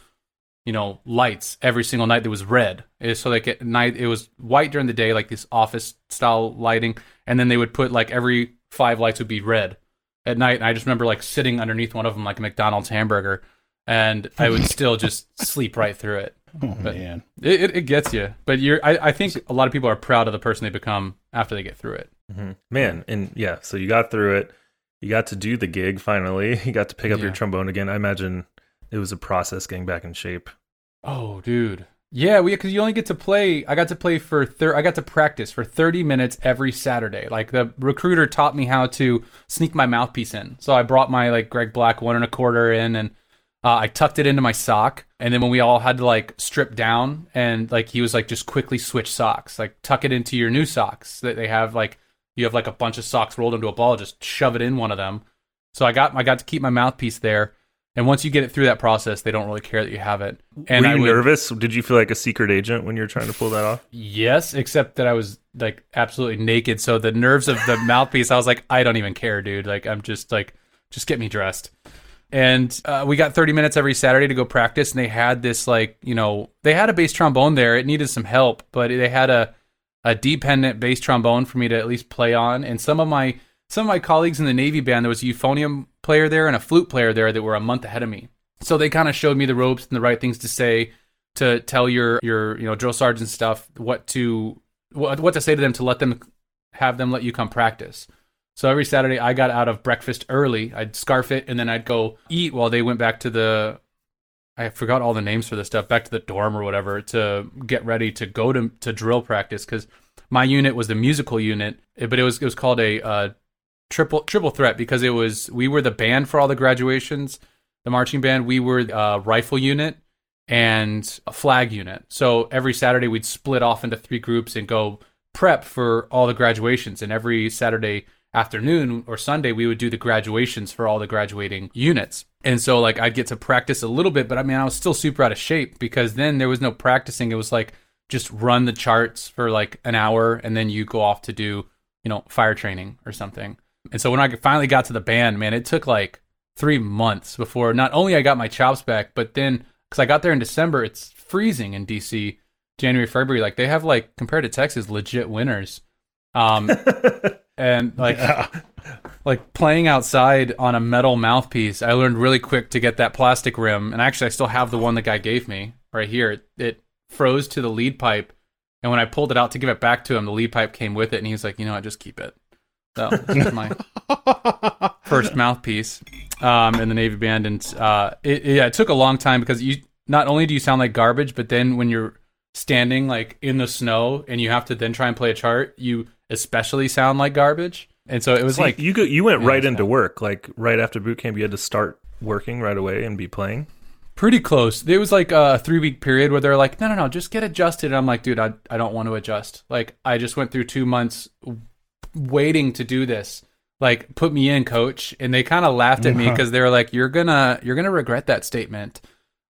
[SPEAKER 4] you know, lights every single night. That was red, Eh, so like at night it was white during the day, like this office style lighting, and then they would put like every five lights would be red at night. And I just remember like sitting underneath one of them, like a McDonald's hamburger, and I would still just sleep right through it.
[SPEAKER 3] Oh
[SPEAKER 4] But-
[SPEAKER 3] man.
[SPEAKER 4] It, it, it gets you, but you're. I, I think a lot of people are proud of the person they become after they get through it.
[SPEAKER 2] hmm Man, and yeah, so you got through it. You got to do the gig finally. You got to pick up your trombone again. I imagine it was a process getting back in shape.
[SPEAKER 4] Oh, dude. Yeah, we because you only get to play. I got to play for thir- I got to practice for thirty minutes every Saturday. Like the recruiter taught me how to sneak my mouthpiece in. So I brought my like Greg Black one and a quarter in, and uh, I tucked it into my sock. And then when we all had to like strip down, and like he was like just quickly switch socks, like tuck it into your new socks that they have. Like you have like a bunch of socks rolled into a ball, just shove it in one of them. So I got I got to keep my mouthpiece there. And once you get it through that process, they don't really care that you have it. And
[SPEAKER 2] Were
[SPEAKER 4] I
[SPEAKER 2] you
[SPEAKER 4] would,
[SPEAKER 2] nervous? Did you feel like a secret agent when you were trying to pull that off?
[SPEAKER 4] Yes, except that I was like absolutely naked. So the nerves of the mouthpiece, I was like, I don't even care, dude. Like I'm just like, just get me dressed. And uh, we got 30 minutes every Saturday to go practice, and they had this like, you know, they had a bass trombone there. It needed some help, but they had a a dependent bass trombone for me to at least play on. And some of my some of my colleagues in the Navy band, there was a euphonium player there and a flute player there that were a month ahead of me. So they kind of showed me the ropes and the right things to say. to tell your your you know drill sergeant stuff what to what, what to say to them to let them have them let you come practice. So every Saturday I got out of breakfast early. I'd scarf it and then I'd go eat while they went back to the I forgot all the names for this stuff, back to the dorm or whatever to get ready to go to to drill practice cuz my unit was the musical unit, but it was it was called a uh, triple triple threat because it was we were the band for all the graduations, the marching band, we were a rifle unit and a flag unit. So every Saturday we'd split off into three groups and go prep for all the graduations and every Saturday afternoon or Sunday, we would do the graduations for all the graduating units. And so, like, I'd get to practice a little bit, but I mean, I was still super out of shape because then there was no practicing. It was like just run the charts for like an hour and then you go off to do, you know, fire training or something. And so, when I finally got to the band, man, it took like three months before not only I got my chops back, but then because I got there in December, it's freezing in DC, January, February. Like, they have like, compared to Texas, legit winters. Um, and like yeah. like playing outside on a metal mouthpiece i learned really quick to get that plastic rim and actually i still have the one the guy gave me right here it, it froze to the lead pipe and when i pulled it out to give it back to him the lead pipe came with it and he was like you know what just keep it so this is my first mouthpiece um, in the navy band and uh, it, yeah it took a long time because you not only do you sound like garbage but then when you're standing like in the snow and you have to then try and play a chart you especially sound like garbage. And so it was
[SPEAKER 2] See,
[SPEAKER 4] like
[SPEAKER 2] you go, you went right into work, like right after boot camp. You had to start working right away and be playing.
[SPEAKER 4] Pretty close. It was like a three week period where they're like, no, no, no, just get adjusted. And I'm like, dude, I, I don't want to adjust. Like, I just went through two months waiting to do this. Like, put me in, coach. And they kind of laughed at me uh-huh. because they were like, you're gonna, you're gonna regret that statement.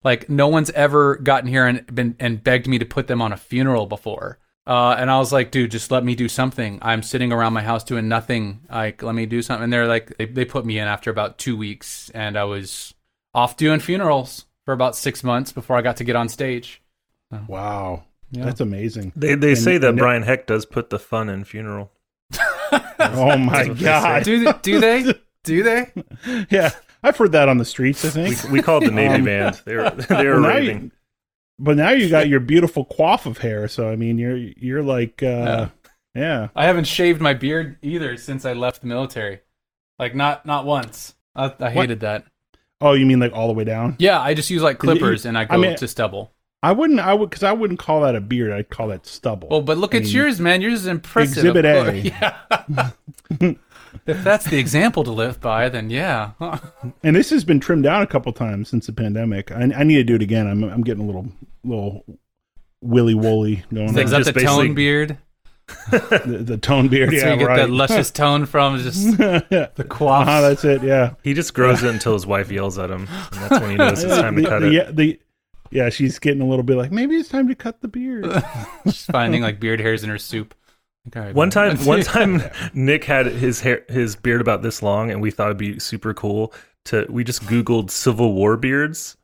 [SPEAKER 4] Like, no one's ever gotten here and been and begged me to put them on a funeral before. Uh, and I was like, dude, just let me do something. I'm sitting around my house doing nothing. Like, let me do something. And they're like, they, they put me in after about two weeks, and I was off doing funerals for about six months before I got to get on stage.
[SPEAKER 3] So, wow, yeah. that's amazing.
[SPEAKER 2] They they and, say that Brian Hecht does put the fun in funeral.
[SPEAKER 3] oh my god,
[SPEAKER 4] do they, do they? Do they?
[SPEAKER 3] yeah, I've heard that on the streets. I think
[SPEAKER 2] we, we called the Navy um, band. They were they were well, raving.
[SPEAKER 3] But now you got your beautiful coif of hair, so I mean, you're you're like, uh, yeah. yeah.
[SPEAKER 4] I haven't shaved my beard either since I left the military, like not not once. I, I hated that.
[SPEAKER 3] Oh, you mean like all the way down?
[SPEAKER 4] Yeah, I just use like clippers and I go I mean, to stubble.
[SPEAKER 3] I wouldn't. I would because I wouldn't call that a beard. I'd call that stubble.
[SPEAKER 4] Well, but look I at mean, yours, man. Yours is impressive.
[SPEAKER 3] Exhibit A.
[SPEAKER 4] Yeah. if that's the example to live by, then yeah.
[SPEAKER 3] and this has been trimmed down a couple times since the pandemic. I, I need to do it again. I'm I'm getting a little little willy woolly going.
[SPEAKER 4] Is that the tone beard?
[SPEAKER 3] the, the, tone beard,
[SPEAKER 4] that's
[SPEAKER 3] yeah,
[SPEAKER 4] you get
[SPEAKER 3] right.
[SPEAKER 4] that luscious tone from just the coif.
[SPEAKER 3] Uh-huh, that's it. Yeah,
[SPEAKER 2] he just grows it until his wife yells at him, and that's when he knows it's time to cut
[SPEAKER 3] the,
[SPEAKER 2] it.
[SPEAKER 3] Yeah, the yeah, she's getting a little bit like maybe it's time to cut the beard.
[SPEAKER 4] she's finding like beard hairs in her soup.
[SPEAKER 2] Okay, one time, one time, Nick had his hair, his beard about this long, and we thought it'd be super cool to. We just Googled Civil War beards,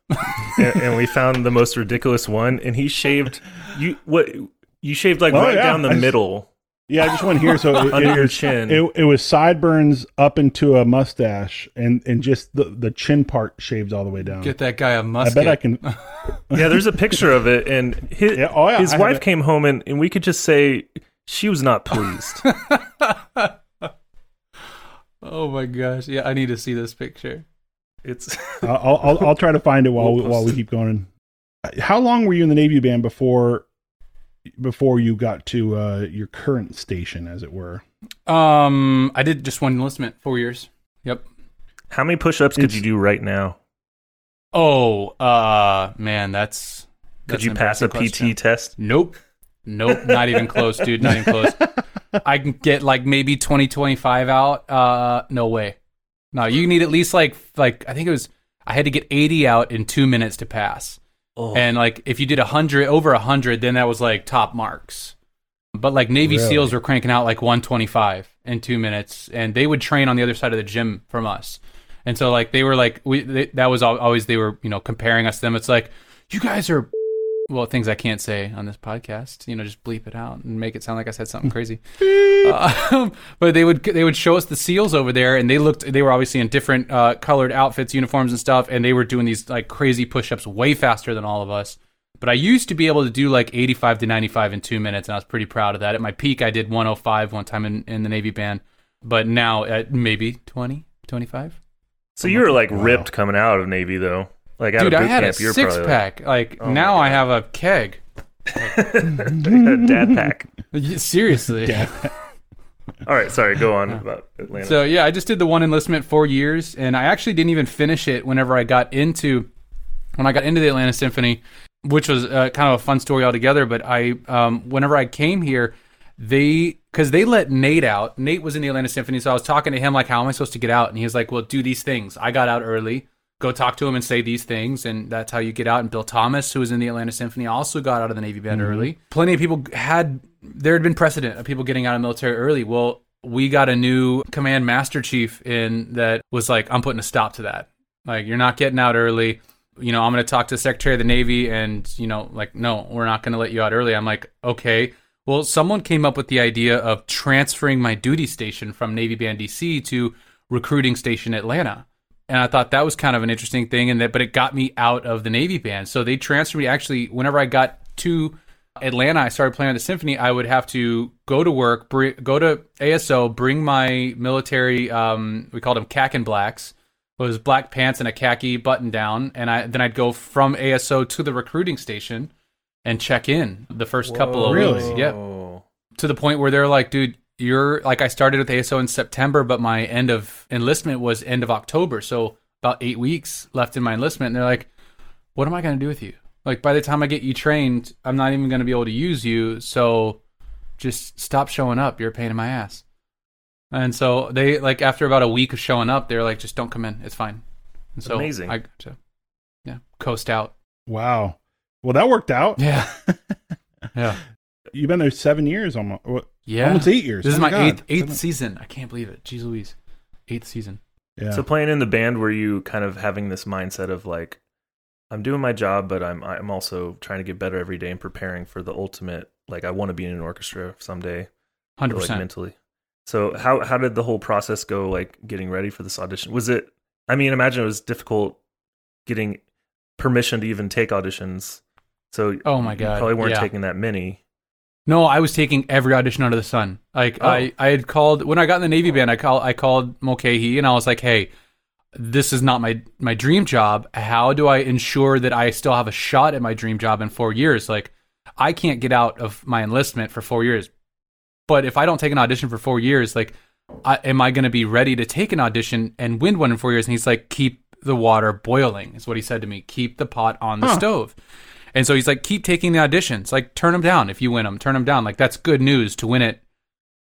[SPEAKER 2] and, and, we found the most ridiculous one. And he shaved you what you shaved like oh, right yeah. down the I middle.
[SPEAKER 3] Just, yeah, I just went here, so
[SPEAKER 2] it, under it, your chin.
[SPEAKER 3] It, it, was sideburns up into a mustache, and and just the the chin part shaved all the way down.
[SPEAKER 4] Get that guy a musket.
[SPEAKER 3] I bet I can.
[SPEAKER 2] yeah, there's a picture of it, and his, yeah, oh, yeah, his wife came home, and, and we could just say she was not pleased.
[SPEAKER 4] oh my gosh! Yeah, I need to see this picture.
[SPEAKER 2] It's.
[SPEAKER 3] I'll, I'll, I'll try to find it while we, while we keep going. How long were you in the Navy band before before you got to uh, your current station, as it were?
[SPEAKER 4] Um, I did just one enlistment, four years. Yep.
[SPEAKER 2] How many push-ups could you do right now?
[SPEAKER 4] Oh, uh, man, that's.
[SPEAKER 2] Could
[SPEAKER 4] that's
[SPEAKER 2] you pass a question. PT test?
[SPEAKER 4] Nope. Nope, not even close, dude. Not even close. I can get like maybe 20, 25 out. Uh, no way. No, you need at least like like I think it was I had to get 80 out in two minutes to pass. Oh. And like if you did a hundred over a hundred, then that was like top marks. But like Navy really? SEALs were cranking out like 125 in two minutes, and they would train on the other side of the gym from us. And so like they were like we they, that was always they were you know comparing us to them. It's like you guys are well things I can't say on this podcast. You know, just bleep it out and make it sound like I said something crazy. uh, but they would they would show us the seals over there, and they looked they were obviously in different uh, colored outfits, uniforms, and stuff, and they were doing these like crazy push ups way faster than all of us. But I used to be able to do like 85 to 95 in two minutes, and I was pretty proud of that. At my peak, I did 105 one time in, in the Navy band, but now at maybe 20, 25.
[SPEAKER 2] So you were like ripped coming out of Navy though. Like out
[SPEAKER 4] Dude,
[SPEAKER 2] of
[SPEAKER 4] I had
[SPEAKER 2] camp,
[SPEAKER 4] a
[SPEAKER 2] you're
[SPEAKER 4] six pack. Like
[SPEAKER 2] Oh
[SPEAKER 4] now, I have a keg.
[SPEAKER 2] like, dad pack.
[SPEAKER 4] Seriously.
[SPEAKER 2] All right, sorry. Go on about Atlanta.
[SPEAKER 4] So yeah, I just did the one enlistment four years, and I actually didn't even finish it. Whenever I got into, when I got into the Atlanta Symphony, which was uh, kind of a fun story altogether. But I, um, whenever I came here, they because they let Nate out. Nate was in the Atlanta Symphony, so I was talking to him like, "How am I supposed to get out?" And he was like, "Well, do these things." I got out early. Go talk to him and say these things, and that's how you get out. And Bill Thomas, who was in the Atlanta Symphony, also got out of the Navy band mm-hmm. early. Plenty of people had there had been precedent of people getting out of the military early. Well, we got a new command master chief in that was like, I'm putting a stop to that. Like, you're not getting out early. You know, I'm going to talk to the Secretary of the Navy, and you know, like, no, we're not going to let you out early. I'm like, okay. Well, someone came up with the idea of transferring my duty station from Navy Band DC to recruiting station Atlanta. And I thought that was kind of an interesting thing, and that, but it got me out of the Navy band. So they transferred me. Actually, whenever I got to Atlanta, I started playing the symphony. I would have to go to work, br- go to ASO, bring my military. Um, we called them khaki and blacks. It was black pants and a khaki button down, and I then I'd go from ASO to the recruiting station and check in the first couple of
[SPEAKER 3] Really?
[SPEAKER 4] weeks. Yep to the point where they're like, dude, you're like, I started with ASO in September, but my end of enlistment was end of October. So about eight weeks left in my enlistment. And they're like, what am I going to do with you? Like, by the time I get you trained, I'm not even going to be able to use you. So just stop showing up. You're a pain in my ass. And so they, like, after about a week of showing up, they're like, just don't come in. It's fine. And so
[SPEAKER 2] Amazing.
[SPEAKER 4] I, so, yeah, coast out.
[SPEAKER 3] Wow. Well, that worked out.
[SPEAKER 4] Yeah. yeah.
[SPEAKER 3] You've been there seven years, almost. what,
[SPEAKER 4] Yeah.
[SPEAKER 3] Almost eight years.
[SPEAKER 4] This is
[SPEAKER 3] Oh
[SPEAKER 4] my
[SPEAKER 3] God.
[SPEAKER 4] eighth eighth
[SPEAKER 3] Seven-
[SPEAKER 4] season. I can't believe it. Jeez Louise. Eighth season.
[SPEAKER 3] Yeah.
[SPEAKER 2] So playing in the band, were you kind of having this mindset of like, I'm doing my job, but I'm I'm also trying to get better every day and preparing for the ultimate. Like, I want to be in an orchestra someday,
[SPEAKER 4] Hundred
[SPEAKER 2] like
[SPEAKER 4] percent.
[SPEAKER 2] mentally. So how how did the whole process go? Like getting ready for this audition. Was it? I mean, imagine it was difficult getting permission to even take auditions. So
[SPEAKER 4] Oh my
[SPEAKER 2] you
[SPEAKER 4] God,
[SPEAKER 2] probably weren't
[SPEAKER 4] yeah.
[SPEAKER 2] taking that many.
[SPEAKER 4] No, I was taking every audition under the sun. Like
[SPEAKER 2] Oh.
[SPEAKER 4] I, I had called when I got in the Navy band. I call I called Mulcahy and I was like, "Hey, this is not my my dream job. How do I ensure that I still have a shot at my dream job in four years? Like, I can't get out of my enlistment for four years. But if I don't take an audition for four years, like, I, am I going to be ready to take an audition and win one in four years? And he's like, keep the water boiling, is what he said to me. Keep the pot on the
[SPEAKER 3] Huh.
[SPEAKER 4] stove. And so he's like, keep taking the auditions. Like, turn them down if you win them. Turn them down. Like, that's good news to win it.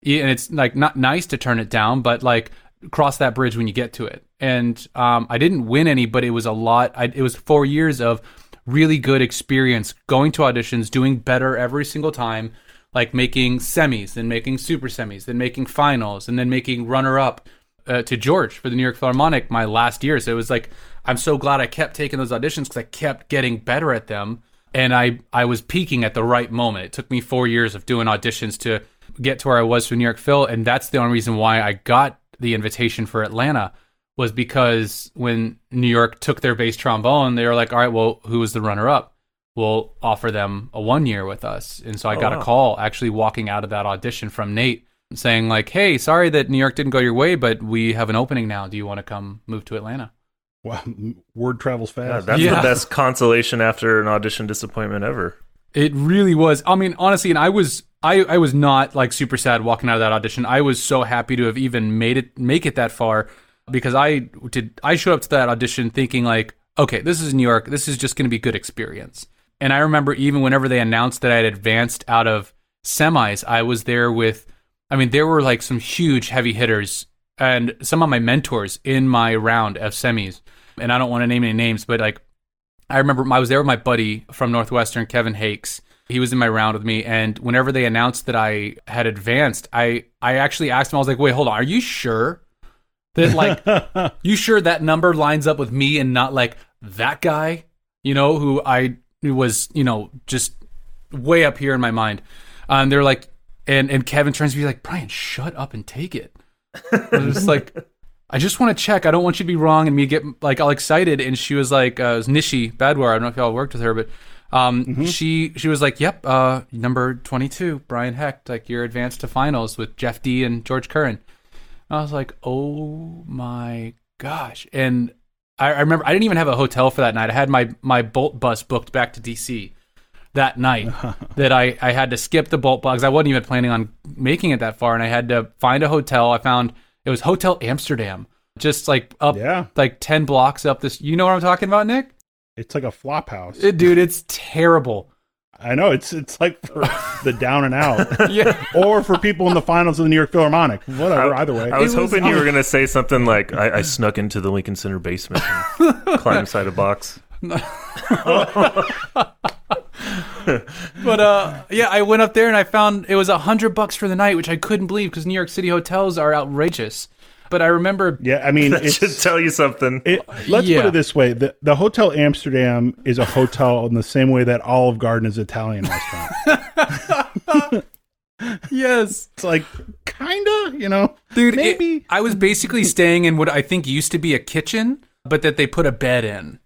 [SPEAKER 4] And it's like not nice to turn it down, but like cross that bridge when you get to it. And um, I didn't win any, but it was a lot. I, it was four years of really good experience going to auditions, doing better every single time, like making semis, then making super semis, then making finals, and then making runner up uh, to George for the New York Philharmonic my last year. So it was like I'm so glad I kept taking those auditions because I kept getting better at them, and I I was peaking at the right moment. It took me four years of doing auditions to get to where I was for New York Phil, and that's the only reason why I got the invitation for Atlanta was because when New York took their bass trombone, they were like, "All right, well, who was the runner up? We'll offer them a one year with us." And so I
[SPEAKER 2] Oh,
[SPEAKER 4] got
[SPEAKER 2] wow.
[SPEAKER 4] a call actually walking out of that audition from Nate saying like, "Hey, sorry that New York didn't go your way, but we have an opening now. Do you want to come move to Atlanta?"
[SPEAKER 3] Wow. Word travels
[SPEAKER 2] God,
[SPEAKER 3] fast.
[SPEAKER 2] that's
[SPEAKER 4] Yeah.
[SPEAKER 2] the best consolation after an audition disappointment ever.
[SPEAKER 4] It really was. I mean, honestly, and I was I, I was not like super sad walking out of that audition. I was so happy to have even made it make it that far because I did I showed up to that audition thinking like, okay, this is New York. This is just going to be good experience. And I remember even whenever they announced that I had advanced out of semis, I was there with I mean, there were like some huge heavy hitters and some of my mentors in my round of semis. And I don't want to name any names, but like I remember I was there with my buddy from Northwestern, Kevin Hakes. He was in my round with me, and whenever they announced that I had advanced, I I actually asked him. I was like, "Wait, hold on, are you sure that like you sure that number lines up with me and not like that guy? You know, who I who was you know just way up here in my mind." Um, they're like, and and Kevin turns to me like, "Brian, shut up and take it." I was just like, I just want to check. I don't want you to be wrong and me get like all excited. And she was like, uh, it was Nishi Badwar. I don't know if y'all worked with her, but Um, she she was like, "Yep, uh, number twenty two, Brian Hecht. Like you're advanced to finals with Jeff Dee and George Curran." I was like, "Oh my gosh!" And I, I remember I didn't even have a hotel for that night. I had my my Bolt bus booked back to DC that night. that I I had to skip the Bolt bus. I wasn't even planning on making it that far, and I had to find a hotel. I found it was Hotel Amsterdam, just like up
[SPEAKER 3] Yeah.
[SPEAKER 4] like ten blocks up this. You know what I'm talking about, Nick?
[SPEAKER 3] It's like a flop house.
[SPEAKER 4] It- dude, it's terrible.
[SPEAKER 3] I know it's it's like for the down and out,
[SPEAKER 4] Yeah.
[SPEAKER 3] or for people in the finals of the New York Philharmonic. Whatever, either way.
[SPEAKER 2] I was,
[SPEAKER 4] was-
[SPEAKER 2] hoping you were going to say something like, I, I snuck into the Lincoln Center basement and climbed inside a box.
[SPEAKER 4] But uh, yeah, I went up there and I found it was a hundred bucks for the night, which I couldn't believe because New York City hotels are outrageous. But I remember,
[SPEAKER 3] yeah, I mean, it's,
[SPEAKER 2] should tell you something.
[SPEAKER 3] it, let's
[SPEAKER 4] Yeah.
[SPEAKER 3] put it this way: the the Hotel Amsterdam is a hotel in the same way that Olive Garden is an Italian restaurant.
[SPEAKER 4] yes,
[SPEAKER 3] it's like kinda, you know,
[SPEAKER 4] dude, it-
[SPEAKER 3] maybe.
[SPEAKER 4] I was basically staying in what I think used to be a kitchen, but that they put a bed in.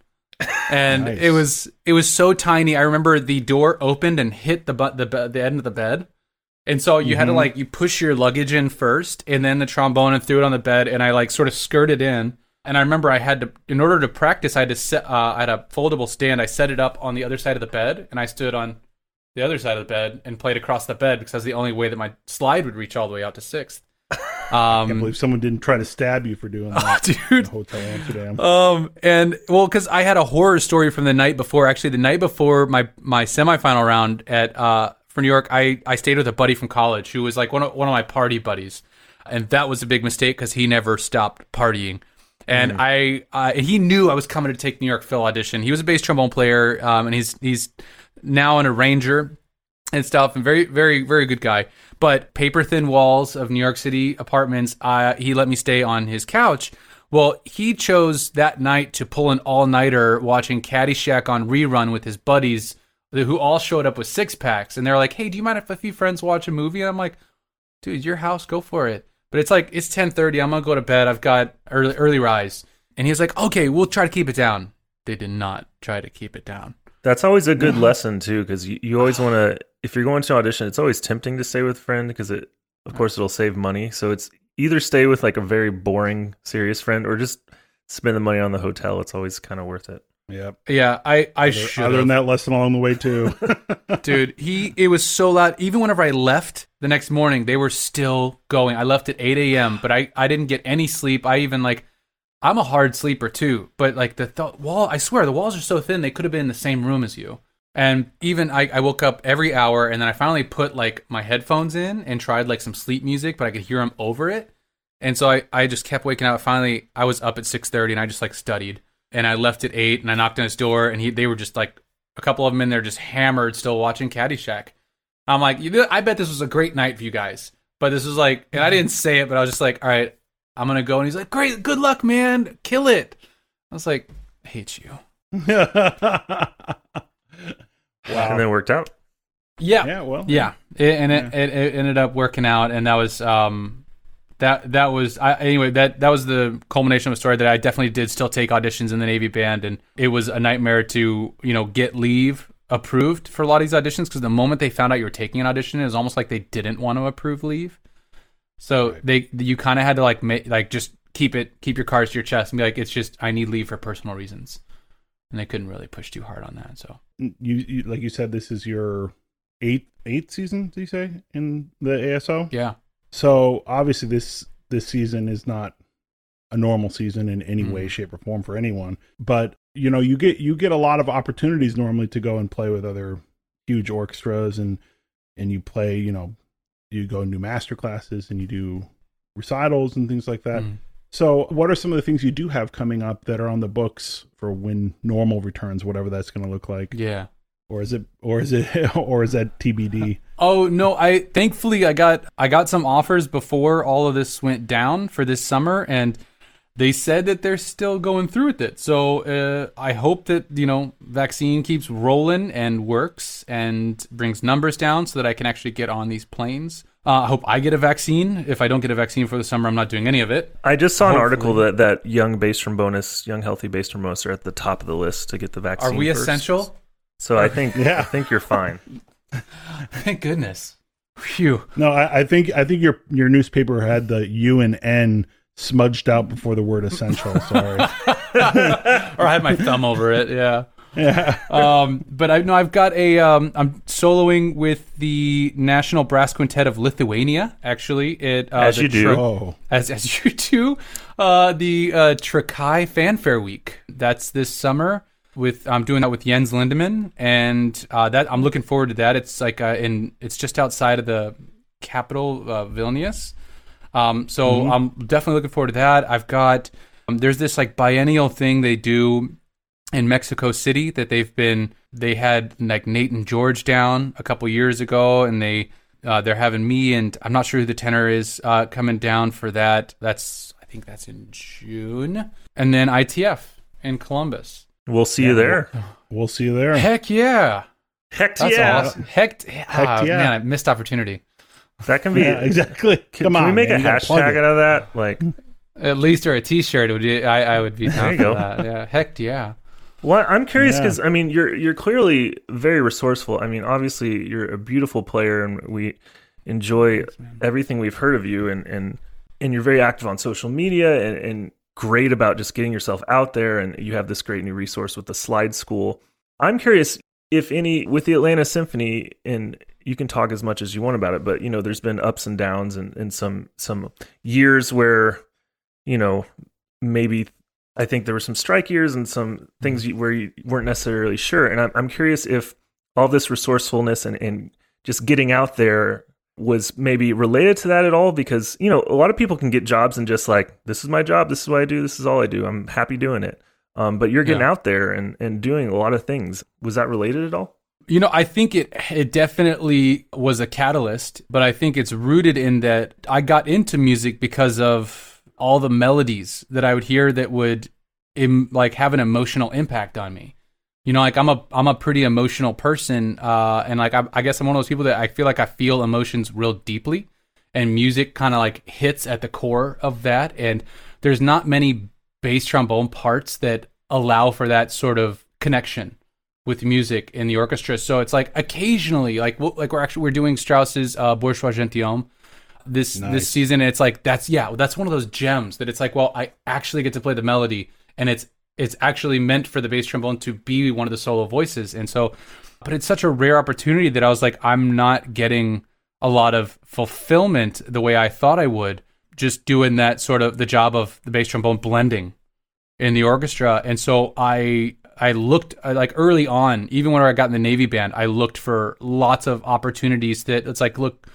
[SPEAKER 4] And
[SPEAKER 3] Nice.
[SPEAKER 4] it was it was so tiny. I remember the door opened and hit the bu- the the end of the bed, and so you had to like you push your luggage in first, and then the trombone, and threw it on the bed, and I like sort of skirted in. And I remember I had to, in order to practice, I had to set. Uh, I had a foldable stand. I set it up on the other side of the bed, and I stood on the other side of the bed and played across the bed because that's the only way that my slide would reach all the way out to sixth.
[SPEAKER 3] I
[SPEAKER 4] Um,
[SPEAKER 3] believe someone didn't try to stab you for doing that. in
[SPEAKER 4] dude,
[SPEAKER 3] Hotel Amsterdam.
[SPEAKER 4] Um, and well, because I had a horror story from the night before. Actually, the night before my my semifinal round at uh for New York, I I stayed with a buddy from college who was like one of one of my party buddies, and that was a big mistake because he never stopped partying. And I, uh, he knew I was coming to take New York Phil audition. He was a bass trombone player, um, and he's he's now an arranger and stuff, and very, very, very good guy. But paper thin walls of New York City apartments, uh, he let me stay on his couch. Well, he chose that night to pull an all nighter watching Caddyshack on rerun with his buddies, who all showed up with six packs, and they're like, "Hey, do you mind if a few friends watch a movie?" And I'm like, "Dude, your house, go for it." But it's like it's 10:30. I'm gonna go to bed. I've got early early rise, and he's like, "Okay, we'll try to keep it down." They did not try to keep it down.
[SPEAKER 2] That's always a good mm-hmm. lesson too, because you, you always want to. If you're going to an audition, it's always tempting to stay with a friend because it, of course, it'll save money. So it's either stay with like a very boring, serious friend, or just spend the money on the hotel. It's always kind of worth it.
[SPEAKER 3] Yeah,
[SPEAKER 4] Yeah, I I
[SPEAKER 3] Other,
[SPEAKER 4] should
[SPEAKER 3] other than that lesson along the way too.
[SPEAKER 4] dude he it was so loud even whenever i left the next morning they were still going i left at 8 a.m but i i didn't get any sleep i even like i'm a hard sleeper too but like the th- wall i swear the walls are so thin they could have been in the same room as you and even I, I woke up every hour and then i finally put like my headphones in and tried like some sleep music but i could hear them over it and so i i just kept waking up finally i was up at 6.30 and i just like studied and i left at 8 and i knocked on his door and he they were just like a couple of them in there just hammered, still watching Caddyshack. I'm like, I bet this was a great night for you guys. But this was like, and I didn't say it, but I was just like, all right, I'm gonna go. And he's like, great, good luck, man, kill it. I was like, I hate you.
[SPEAKER 3] wow.
[SPEAKER 2] And then it worked out.
[SPEAKER 4] Yeah,
[SPEAKER 3] Yeah. Well.
[SPEAKER 4] yeah, It- and it, it, it ended up working out, and that was um that that was I, anyway that that was the culmination of a story that I definitely did still take auditions in the Navy band, and it was a nightmare to you know get leave approved for a lot of these auditions because the moment they found out you were taking an audition, it was almost like they didn't want to approve leave. So they you kind of had to like make like just keep it keep your cards to your chest and be like it's just I need leave for personal reasons, and they couldn't really push too hard on that. So
[SPEAKER 3] You, you like you said this is your eighth eighth season. Do you say in the ASO?
[SPEAKER 4] yeah,
[SPEAKER 3] So obviously this this season is not a normal season in any
[SPEAKER 4] Mm.
[SPEAKER 3] way, shape, or form for anyone. But you know, you get you get a lot of opportunities normally to go and play with other huge orchestras and and you play, you know, you go and do master classes and you do recitals and things like that.
[SPEAKER 4] Mm.
[SPEAKER 3] So, what are some of the things you do have coming up that are on the books for when normal returns, whatever that's going to look like,
[SPEAKER 4] yeah.
[SPEAKER 3] or is it, or is it, or is that TBD?
[SPEAKER 4] Oh no, I thankfully I got I got some offers before all of this went down for this summer and they said that they're still going through with it. So uh, I hope that you know vaccine keeps rolling and works and brings numbers down so that I can actually get on these planes. Uh, I hope I get a vaccine. If I don't get a vaccine for the summer, I'm not doing any of it.
[SPEAKER 2] I just saw an article that that young from bonus young healthy base from trombonists, are at the top of the list to get the vaccine.
[SPEAKER 4] Are we
[SPEAKER 2] first.
[SPEAKER 4] essential?
[SPEAKER 2] So I think
[SPEAKER 3] Yeah.
[SPEAKER 2] I think you're fine.
[SPEAKER 4] Thank goodness. Phew.
[SPEAKER 3] No, I, I think I think your your newspaper had the U and N smudged out before the word essential. Sorry.
[SPEAKER 4] or I had my thumb over it. Yeah.
[SPEAKER 3] yeah.
[SPEAKER 4] Um, but I know I've got a. Um, I'm soloing with the National Brass Quintet of Lithuania. Actually, it uh,
[SPEAKER 2] As you do.
[SPEAKER 4] Tra-
[SPEAKER 3] Oh.
[SPEAKER 4] as as you do, uh, the uh, Trakai Fanfare Week. That's this summer. With I'm doing that with Jens Lindemann, and uh, that I'm looking forward to that. It's like uh, in it's just outside of the capital, uh, Vilnius. Um, so I'm definitely looking forward to that. I've got um, there's this like biennial thing they do in Mexico City that they've been they had like Nate and George down a couple years ago, and they uh, they're having me and I'm not sure who the tenor is uh, coming down for that. That's I think that's in June, and then ITF in Columbus.
[SPEAKER 2] We'll see you there.
[SPEAKER 3] We'll see you there.
[SPEAKER 4] Heck yeah,
[SPEAKER 2] Heck
[SPEAKER 4] that's
[SPEAKER 2] yeah.
[SPEAKER 4] awesome. Heck, ah,
[SPEAKER 3] yeah.
[SPEAKER 4] man, I missed opportunity.
[SPEAKER 2] That can be
[SPEAKER 3] Yeah, exactly.
[SPEAKER 2] Can,
[SPEAKER 3] Come
[SPEAKER 2] can
[SPEAKER 3] on.
[SPEAKER 2] we make
[SPEAKER 3] man,
[SPEAKER 2] a
[SPEAKER 3] you gotta plug
[SPEAKER 2] hashtag out of that? Like
[SPEAKER 4] At least or a T-shirt would be, I, I would be down
[SPEAKER 2] you go.
[SPEAKER 4] that. Yeah, heck yeah.
[SPEAKER 2] Well, I'm curious
[SPEAKER 3] Yeah.
[SPEAKER 2] because I mean, you're you're clearly very resourceful. I mean, obviously, you're a beautiful player, and we enjoy everything we've heard of you, and and and you're very active on social media, and, and great about just getting yourself out there. And you have this great new resource with the Slide School. I'm curious if any with the Atlanta Symphony, and you can talk as much as you want about it, but you know, there's been ups and downs, and and some some years where you know maybe I think there were some strike years and some things you, where you weren't necessarily sure. And I'm, I'm curious if all this resourcefulness and, and just getting out there was maybe related to that at all. Because, you know, a lot of people can get jobs and just like, this is my job. This is what I do. This is all I do. I'm happy doing it. Um, but you're getting
[SPEAKER 4] Yeah.
[SPEAKER 2] out there and, and doing a lot of things. Was that related at all?
[SPEAKER 4] You know, I think it it definitely was a catalyst, but I think it's rooted in that I got into music because of all the melodies that I would hear that would Im, like have an emotional impact on me. You know, like I'm a I'm a pretty emotional person, uh, and like I, I guess I'm one of those people that I feel like I feel emotions real deeply, and music kind of like hits at the core of that. And there's not many bass trombone parts that allow for that sort of connection with music in the orchestra. So it's like occasionally, like we'll- like we're actually we're doing Strauss's uh, Bourgeois Gentilhomme this
[SPEAKER 3] Nice.
[SPEAKER 4] this season. And it's like that's yeah, that's one of those gems that it's like, well, I actually get to play the melody, and it's it's actually meant for the bass trombone to be one of the solo voices. And so, but it's such a rare opportunity that I was like, I'm not getting a lot of fulfillment the way I thought I would, just doing that sort of the job of the bass trombone blending in the orchestra. And so I I looked I, like early on, even when I got in the Navy band, I looked for lots of opportunities that it's like, look,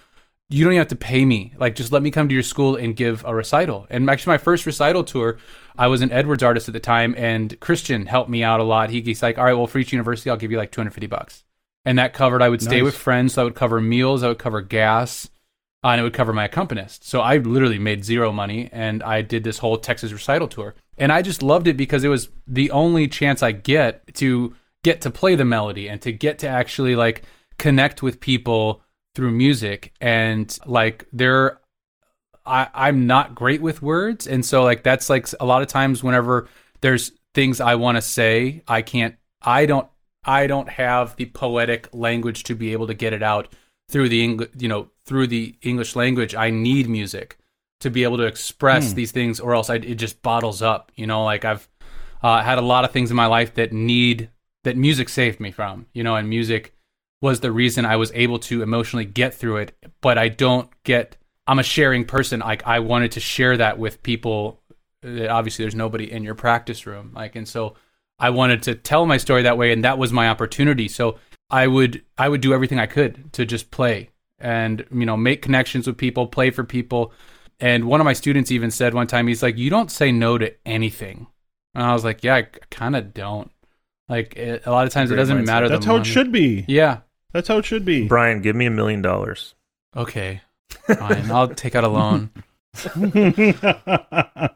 [SPEAKER 4] you don't even have to pay me. Like, just let me come to your school and give a recital. And actually, my first recital tour, I was an Edwards artist at the time, and Christian helped me out a lot. He, he's like, all right, well, for each university, I'll give you like 250 bucks. And that covered, I would stay
[SPEAKER 3] Nice.
[SPEAKER 4] with friends, so I would cover meals, I would cover gas, uh, and it would cover my accompanist. So I literally made zero money, and I did this whole Texas recital tour. And I just loved it because it was the only chance I get to get to play the melody and to get to actually like connect with people through music. And like there I, I'm not great with words. And so like that's like a lot of times whenever there's things I want to say I can't I don't I don't have the poetic language to be able to get it out through the English you know through the English language. I need music to be able to express these things or else I, it just bottles up you know like I've uh, had a lot of things in my life that need that music saved me from you know and music was the reason I was able to emotionally get through it. But I don't get. I'm a sharing person. Like I wanted to share that with people. Uh, Obviously, there's nobody in your practice room. Like, and so I wanted to tell my story that way, and that was my opportunity. So I would I would do everything I could to just play and you know make connections with people, play for people. And one of my students even said one time, he's like, "You don't say no to anything," and I was like, "Yeah, I kind of don't." Like it, a lot of times, it doesn't
[SPEAKER 2] mindset.
[SPEAKER 4] matter. the
[SPEAKER 3] That's how it should be.
[SPEAKER 4] Yeah.
[SPEAKER 3] That's how it should be.
[SPEAKER 2] Brian, give me a million dollars.
[SPEAKER 4] Okay. Fine. I'll take out a loan.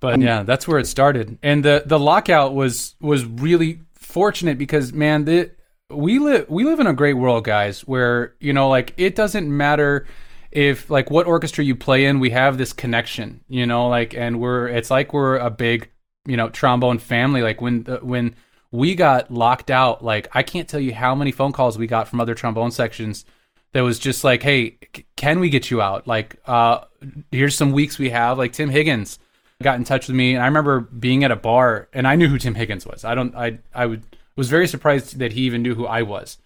[SPEAKER 4] But yeah, that's where it started. And the the lockout was was really fortunate because man, the we live we live in a great world, guys, where you know like it doesn't matter if like what orchestra you play in, we have this connection, you know, like and we're it's like we're a big, you know, trombone family like when when we got locked out. Like I can't tell you how many phone calls we got from other trombone sections that was just like, "Hey, c- can we get you out? Like, uh, here's some weeks we have." Like Tim Higgins got in touch with me, and I remember being at a bar, and I knew who Tim Higgins was. I don't, I, I would was very surprised that he even knew who I was,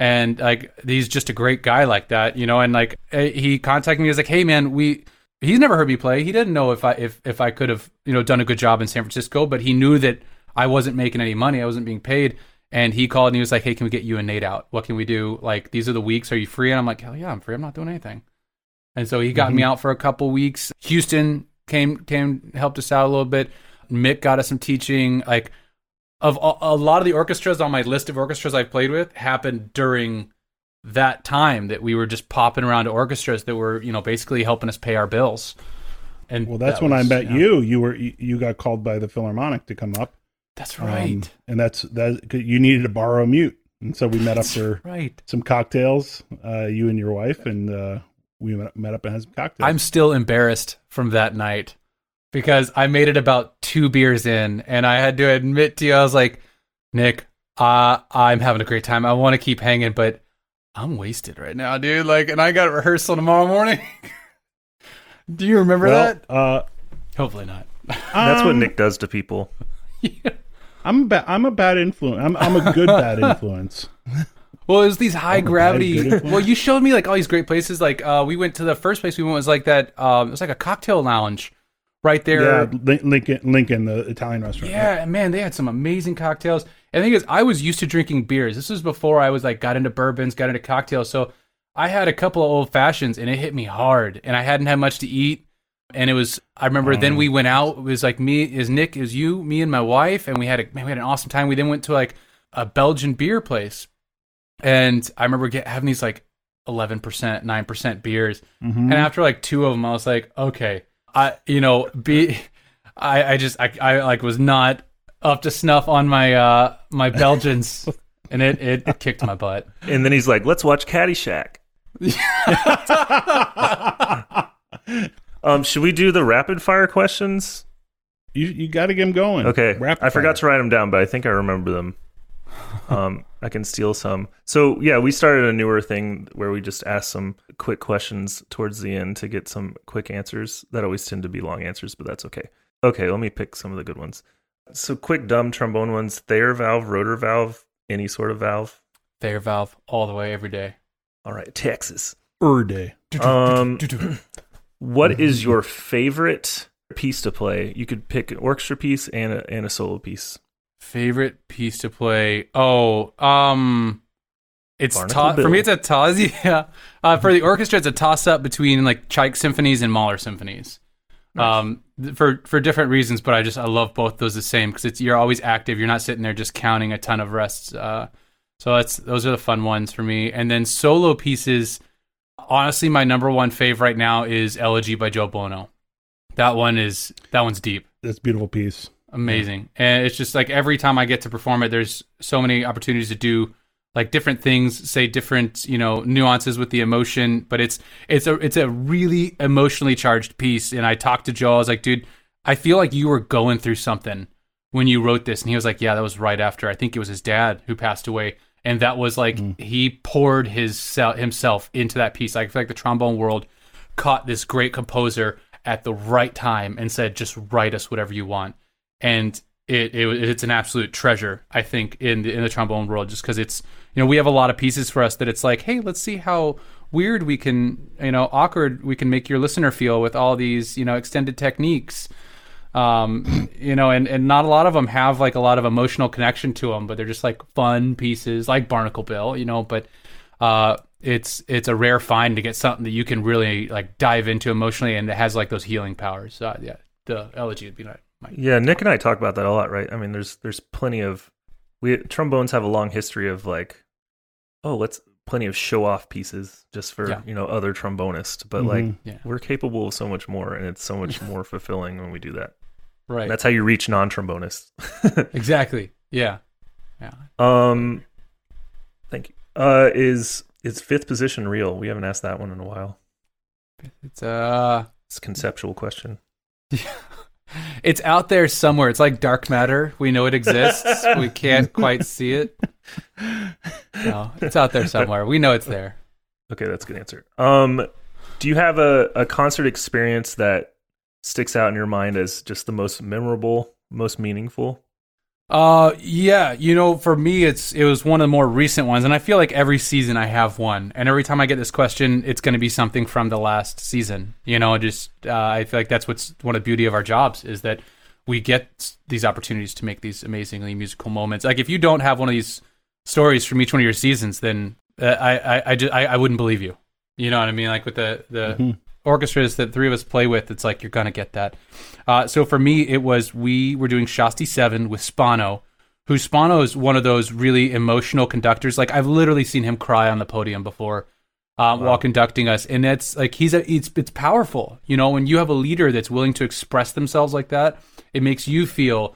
[SPEAKER 4] and like he's just a great guy like that, you know. And like eh, he contacted me, he was like, "Hey, man, we." He's never heard me play. He didn't know if I if if I could have you know done a good job in San Francisco, but he knew that I wasn't making any money. I wasn't being paid. And he called and he was like, "Hey, can we get you and Nate out? What can we do? Like, these are the weeks. Are you free?" And I'm like, "Hell yeah, I'm free. I'm not doing anything." And so he got me out for a couple weeks. Houston came came helped us out a little bit. Mick got us some teaching. Like, of a, a lot of the orchestras on my list of orchestras I've played with happened during that time that we were just popping around to orchestras that were you know basically helping us pay our bills. And
[SPEAKER 3] Well, that's
[SPEAKER 4] that
[SPEAKER 3] when I
[SPEAKER 4] was-
[SPEAKER 3] met
[SPEAKER 4] yeah.
[SPEAKER 3] you. You were you got called by the Philharmonic to come up.
[SPEAKER 4] That's
[SPEAKER 3] Um,
[SPEAKER 4] right.
[SPEAKER 3] and that's that you needed to borrow a mute, and so we met up for
[SPEAKER 4] right.
[SPEAKER 3] some cocktails. Uh, you and your wife, and uh, we met met up and had some cocktails.
[SPEAKER 4] I'm still embarrassed from that night because I made it about two beers in, and I had to admit to you, I was like, Nick, uh, I'm having a great time. I want to keep hanging, but I'm wasted right now, dude. Like, and I got rehearsal tomorrow morning. Do you remember
[SPEAKER 3] well,
[SPEAKER 4] that?
[SPEAKER 3] uh,
[SPEAKER 4] Hopefully not.
[SPEAKER 2] That's what
[SPEAKER 3] um,
[SPEAKER 2] Nick does to people.
[SPEAKER 3] I'm a ba- I'm a bad influence. I'm I'm a good bad influence.
[SPEAKER 4] Well, it was these high gravity.
[SPEAKER 3] very
[SPEAKER 4] well, you showed me like all these great places. Like, uh, we went to the first place we went was like that. Um, it was like a cocktail lounge right there.
[SPEAKER 3] Yeah, Lin- Lincoln Lincoln, the Italian restaurant. right?
[SPEAKER 4] Yeah, man, they had some amazing cocktails. And the thing is, I was used to drinking beers. This was before I was like got into bourbons, got into cocktails. So I had a couple of old fashions, and it hit me hard. And I hadn't had much to eat. And it was, I remember then we went out. It was like me, is Nick, is you, me, and my wife, and we had a man, we had an awesome time. We then went to like a Belgian beer place, and I remember get, having these like eleven percent, nine percent beers.
[SPEAKER 3] Mhm.
[SPEAKER 4] And after like two of them, I was like, okay, I, you know, be, I, I just, I, I like was not up to snuff on my, uh, my Belgians, and it, it kicked my butt.
[SPEAKER 2] And then he's like, let's watch Caddyshack. um, should we do the rapid fire questions?
[SPEAKER 3] You you got to get them going.
[SPEAKER 2] Okay.
[SPEAKER 3] Rapid
[SPEAKER 2] I forgot
[SPEAKER 3] fire.
[SPEAKER 2] to write them down, but I think I remember them. Um, I can steal some. So yeah, we started a newer thing where we just ask some quick questions towards the end to get some quick answers. That always tend to be long answers, but that's okay. Okay, let me pick some of the good ones. So quick, dumb trombone ones: Thayer valve, rotor valve, any sort of valve.
[SPEAKER 4] Thayer valve all the way every day.
[SPEAKER 2] All right, Texas.
[SPEAKER 3] Er day.
[SPEAKER 2] Um, what is your favorite piece to play? You could pick an orchestra piece and a, and a solo piece.
[SPEAKER 4] Favorite piece to play? Oh, um, it's to- for me. It's a toss. Yeah, uh, for the orchestra, it's a toss up between like Tchaik symphonies and Mahler symphonies. Um, th- for for different reasons, but I just I love both those the same because it's you're always active. You're not sitting there just counting a ton of rests. Uh, so that's those are the fun ones for me. And then solo pieces. Honestly, my number one fave right now is Elegy by Joe Bono. That one is that one's deep
[SPEAKER 3] That's a beautiful piece.
[SPEAKER 4] Amazing. And it's just like every time i get to perform it there's so many opportunities to do like different things say different you know nuances with the emotion but it's it's a it's a really emotionally charged piece. And i talked to joe i was like dude i feel like you were going through something when you wrote this. And he was like yeah that was right after i think it was his dad who passed away. And that was like mm. he poured his sel- himself into that piece. I feel like the trombone world caught this great composer at the right time and said just write us whatever you want and it, it it's an absolute treasure I think in the, in the trombone world just because it's you know we have a lot of pieces for us that it's like hey let's see how weird we can you know awkward we can make your listener feel with all these you know extended techniques. Um you know and and not a lot of them have like a lot of emotional connection to them but they're just like fun pieces like Barnacle Bill you know but uh it's it's a rare find to get something that you can really like dive into emotionally and it has like those healing powers. Uh, yeah the elegy would be my, my
[SPEAKER 2] Yeah, Nick and I talk about that a lot, right? I mean, there's there's plenty of we trombones have a long history of like, oh, let's plenty of show off pieces just for
[SPEAKER 4] Yeah.
[SPEAKER 2] you know other trombonists, but like
[SPEAKER 3] Mhm.
[SPEAKER 4] Yeah.
[SPEAKER 2] we're capable of so much more, and it's so much more fulfilling when we do that.
[SPEAKER 4] right
[SPEAKER 2] That's how you reach non trombonists.
[SPEAKER 4] exactly yeah yeah
[SPEAKER 2] um, thank you. Uh, is is fifth position real? We haven't asked that one in a while.
[SPEAKER 4] it's uh
[SPEAKER 2] It's a conceptual question.
[SPEAKER 4] It's out there somewhere. It's like dark matter. We know it exists. we can't quite see it. No, it's out there somewhere. We know it's there.
[SPEAKER 2] Okay, that's a good answer. Um, do you have a, a concert experience that sticks out in your mind as just the most memorable, most meaningful?
[SPEAKER 4] Uh, yeah. You know, for me, it's it was one of the more recent ones, and I feel like every season I have one, and every time I get this question, it's going to be something from the last season. You know, just uh, I feel like that's what's one of the beauty of our jobs is that we get these opportunities to make these amazingly musical moments. Like if you don't have one of these stories from each one of your seasons, then uh, I I I, just, I I wouldn't believe you. You know what I mean? Like with the the
[SPEAKER 3] Mhm.
[SPEAKER 4] Orchestras that three of us play with, it's like you're gonna get that. Uh, so for me, it was we were doing Shosti Seven with Spano, who Spano is one of those really emotional conductors. Like I've literally seen him cry on the podium before. Um, While conducting us, and it's like he's a it's it's powerful, you know. When you have a leader that's willing to express themselves like that, it makes you feel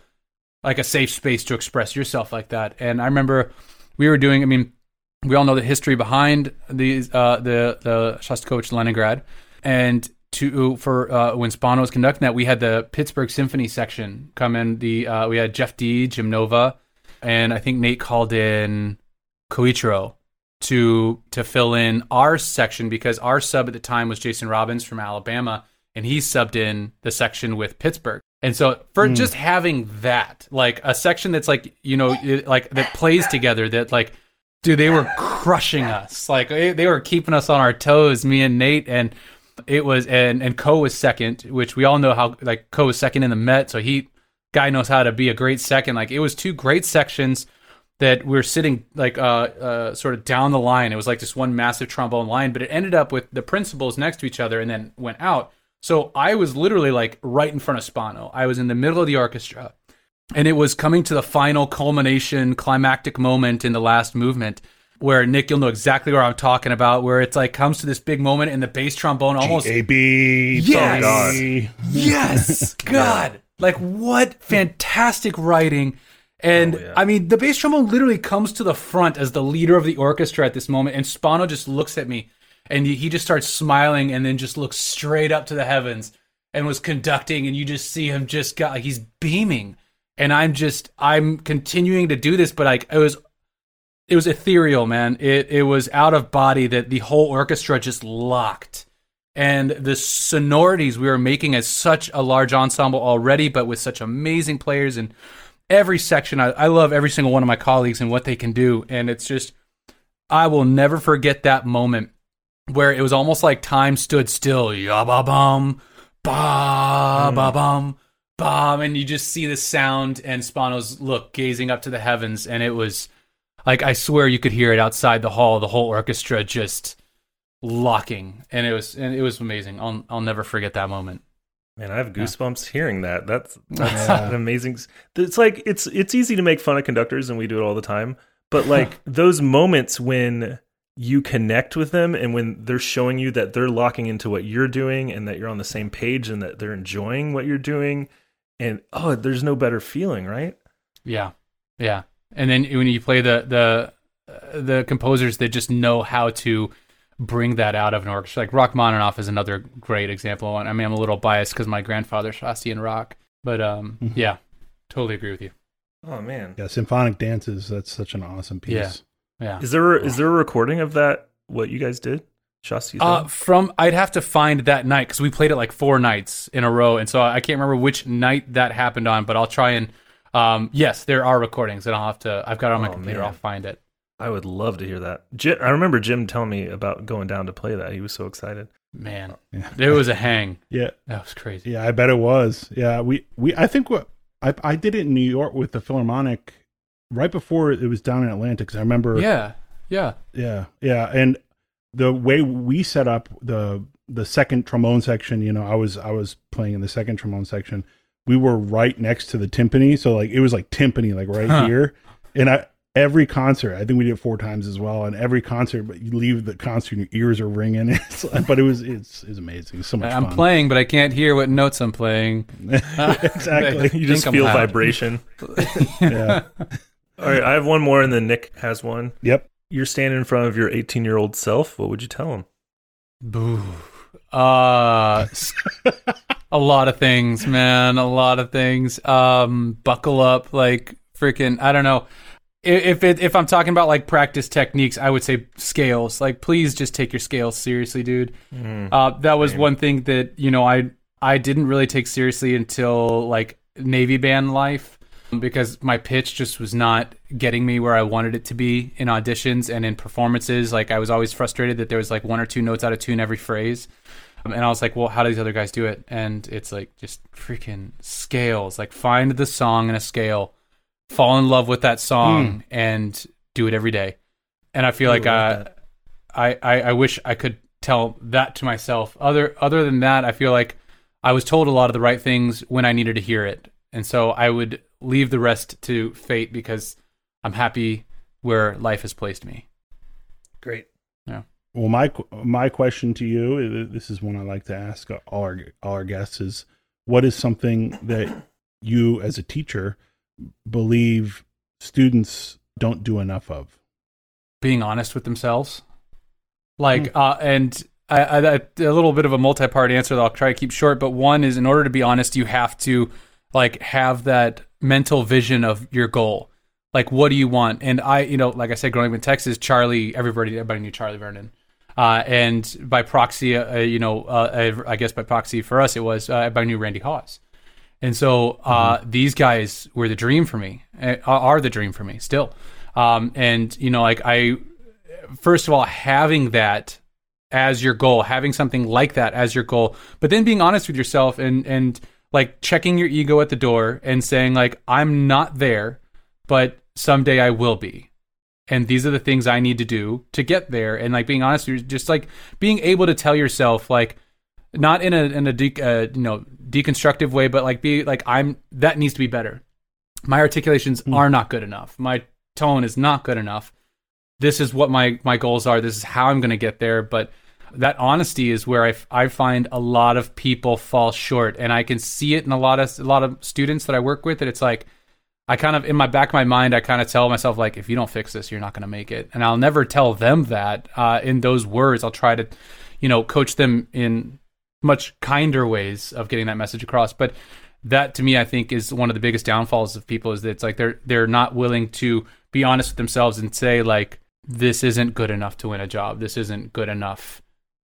[SPEAKER 4] like a safe space to express yourself like that. And I remember we were doing. I mean, we all know the history behind these uh, the the Shostakovich Leningrad, and to for uh, when Spano was conducting that, we had the Pittsburgh Symphony section come in. The uh, we had Jeff Dee, Jim Nova, and I think Nate called in Coitro to to fill in our section because our sub at the time was Jason Robbins from Alabama, and he subbed in the section with Pittsburgh. And so for
[SPEAKER 3] Hmm.
[SPEAKER 4] just having that, like a section that's like you know it- like that plays together, that like dude, they were crushing us. Like they, they were keeping us on our toes, me and Nate, and it was and and Co was second, which we all know how like Co was second in the Met, so he guy knows how to be a great second. Like it was two great sections that we were sitting like uh, uh sort of down the line. It was like this one massive trombone line, but it ended up with the principals next to each other and then went out. So I was literally like right in front of Spano. I was in the middle of the orchestra and it was coming to the final culmination climactic moment in the last movement where Nick you'll know exactly where I'm talking about where it's like comes to this big moment and the bass trombone almost
[SPEAKER 3] A B.
[SPEAKER 4] Yes!
[SPEAKER 3] God.
[SPEAKER 4] yes god like what fantastic writing and
[SPEAKER 2] Oh, yeah.
[SPEAKER 4] I mean the bass trombone literally comes to the front as the leader of the orchestra at this moment and Spano just looks at me and he he just starts smiling and then just looks straight up to the heavens and was conducting and you just see him just got he's beaming and I'm just I'm continuing to do this but like it was it was ethereal man. It it was out of body that the whole orchestra just locked. And the sonorities we were making as such a large ensemble already but with such amazing players and every section. I, I love every single one of my colleagues and what they can do. And it's just I will never forget that moment where it was almost like time stood still. Ya ba bum ba mm. ba bum bum. And you just see the sound and Spano's look gazing up to the heavens. And it was like I swear you could hear it outside the hall the whole orchestra just locking and it was and it was amazing I'll I'll never forget that moment
[SPEAKER 2] Man, I have goosebumps hearing that. That's that's
[SPEAKER 3] Yeah.
[SPEAKER 2] an amazing. It's like it's it's easy to make fun of conductors, and we do it all the time. But like those moments when you connect with them, and when they're showing you that they're locking into what you're doing, and that you're on the same page, and that they're enjoying what you're doing, and oh, there's no better feeling, right?
[SPEAKER 4] Yeah, yeah. And then when you play the the uh, the composers that just know how to bring that out of an orchestra, like Rachmaninoff is another great example. And I mean, I'm a little biased because my grandfather Shosti and Rach, but um,
[SPEAKER 3] Mhm.
[SPEAKER 4] yeah, totally agree with you.
[SPEAKER 2] Oh man,
[SPEAKER 3] Yeah, symphonic dances. That's such an awesome piece.
[SPEAKER 4] Yeah. Yeah.
[SPEAKER 2] is there is there a recording of that? What you guys did, Shosti?
[SPEAKER 4] Uh, from I'd have to find that night because we played it like four nights in a row, and so I can't remember which night that happened on. But I'll try and um, yes, there are recordings, and I'll have to. I've got it on my
[SPEAKER 2] Oh,
[SPEAKER 4] computer.
[SPEAKER 2] man.
[SPEAKER 4] I'll find it.
[SPEAKER 2] I would love to hear that. Jim, I remember Jim telling me about going down to play that. He was so excited.
[SPEAKER 4] Man,
[SPEAKER 3] Yeah.
[SPEAKER 4] there was a hang.
[SPEAKER 3] Yeah,
[SPEAKER 4] That was crazy.
[SPEAKER 3] yeah, I bet it was. Yeah, we we I think what I I did it in New York with the Philharmonic right before it was down in Atlanta because I remember.
[SPEAKER 4] Yeah, yeah.
[SPEAKER 3] yeah, yeah, and the way we set up the the second trombone section, you know, I was I was playing in the second trombone section. We were right next to the timpani, so like it was like timpani, like right
[SPEAKER 4] Huh.
[SPEAKER 3] here. And I every concert, I think we did it four times as well. And every concert, but you leave the concert, and your ears are ringing. It's like, but it was it's it's amazing. It's so much
[SPEAKER 4] I'm
[SPEAKER 3] fun.
[SPEAKER 4] playing, but I can't hear what notes I'm playing.
[SPEAKER 3] exactly.
[SPEAKER 2] You just feel
[SPEAKER 4] loud.
[SPEAKER 2] vibration.
[SPEAKER 3] Yeah.
[SPEAKER 2] All right, I have one more, and then Nick has one.
[SPEAKER 3] Yep.
[SPEAKER 2] You're standing in front of your 18 year old self. What would you tell him?
[SPEAKER 4] Boo. Uh, A lot of things, man. A lot of things. Um, buckle up, like freaking. I don't know. If it, if I'm talking about like practice techniques, I would say scales. Like, please just take your scales seriously, dude. Uh, that was one thing that you know I I didn't really take seriously until like Navy band life because my pitch just was not getting me where I wanted it to be in auditions and in performances. Like I was always frustrated that there was like one or two notes out of tune every phrase. And I was like, well, how do these other guys do it? And it's like just freaking scales. Like find the song in a scale, fall in love with that song, and do it every day. And I feel like uh, I, I I wish I could tell that to myself. Other other than that, I feel like I was told a lot of the right things when I needed to hear it, and so I would leave the rest to fate because I'm happy where life has placed me.
[SPEAKER 2] Great.
[SPEAKER 3] Well, my my question to you, this is one I like to ask all our all our guests is, what is something that you as a teacher believe students don't do enough of?
[SPEAKER 4] being honest with themselves. Like, uh, and I, I, I- a little bit of a multi-part answer that I'll try to keep short. But one is, in order to be honest, you have to like have that mental vision of your goal. Like, what do you want? And I, you know, like I said, growing up in Texas, Charlie, everybody, everybody knew Charlie Vernon. Uh, and by proxy, uh, you know, uh, I I guess by proxy for us, it was uh, everybody knew Randy Hawes. And so uh, these guys were the dream for me, uh, are the dream for me still. Um, and you know, like I, first of all, having that as your goal, having something like that as your goal, but then being honest with yourself and and like checking your ego at the door and saying like I'm not there, but someday I will be. And these are the things I need to do to get there. And like being honest, you're just like being able to tell yourself like not in a in a de- uh, you know deconstructive way, but like be like I'm that needs to be better. My articulations are not good enough. My tone is not good enough. This is what my my goals are. This is how I'm going to get there. But that honesty is where I, f- I find a lot of people fall short, and I can see it in a lot of a lot of students that I work with. That it's like I kind of in my back of my mind, I kind of tell myself like, if you don't fix this, you're not going to make it. And I'll never tell them that uh, in those words. I'll try to, you know, coach them in much kinder ways of getting that message across. But that to me, I think, is one of the biggest downfalls of people is that it's like they're they're not willing to be honest with themselves and say like, this isn't good enough to win a job. This isn't good enough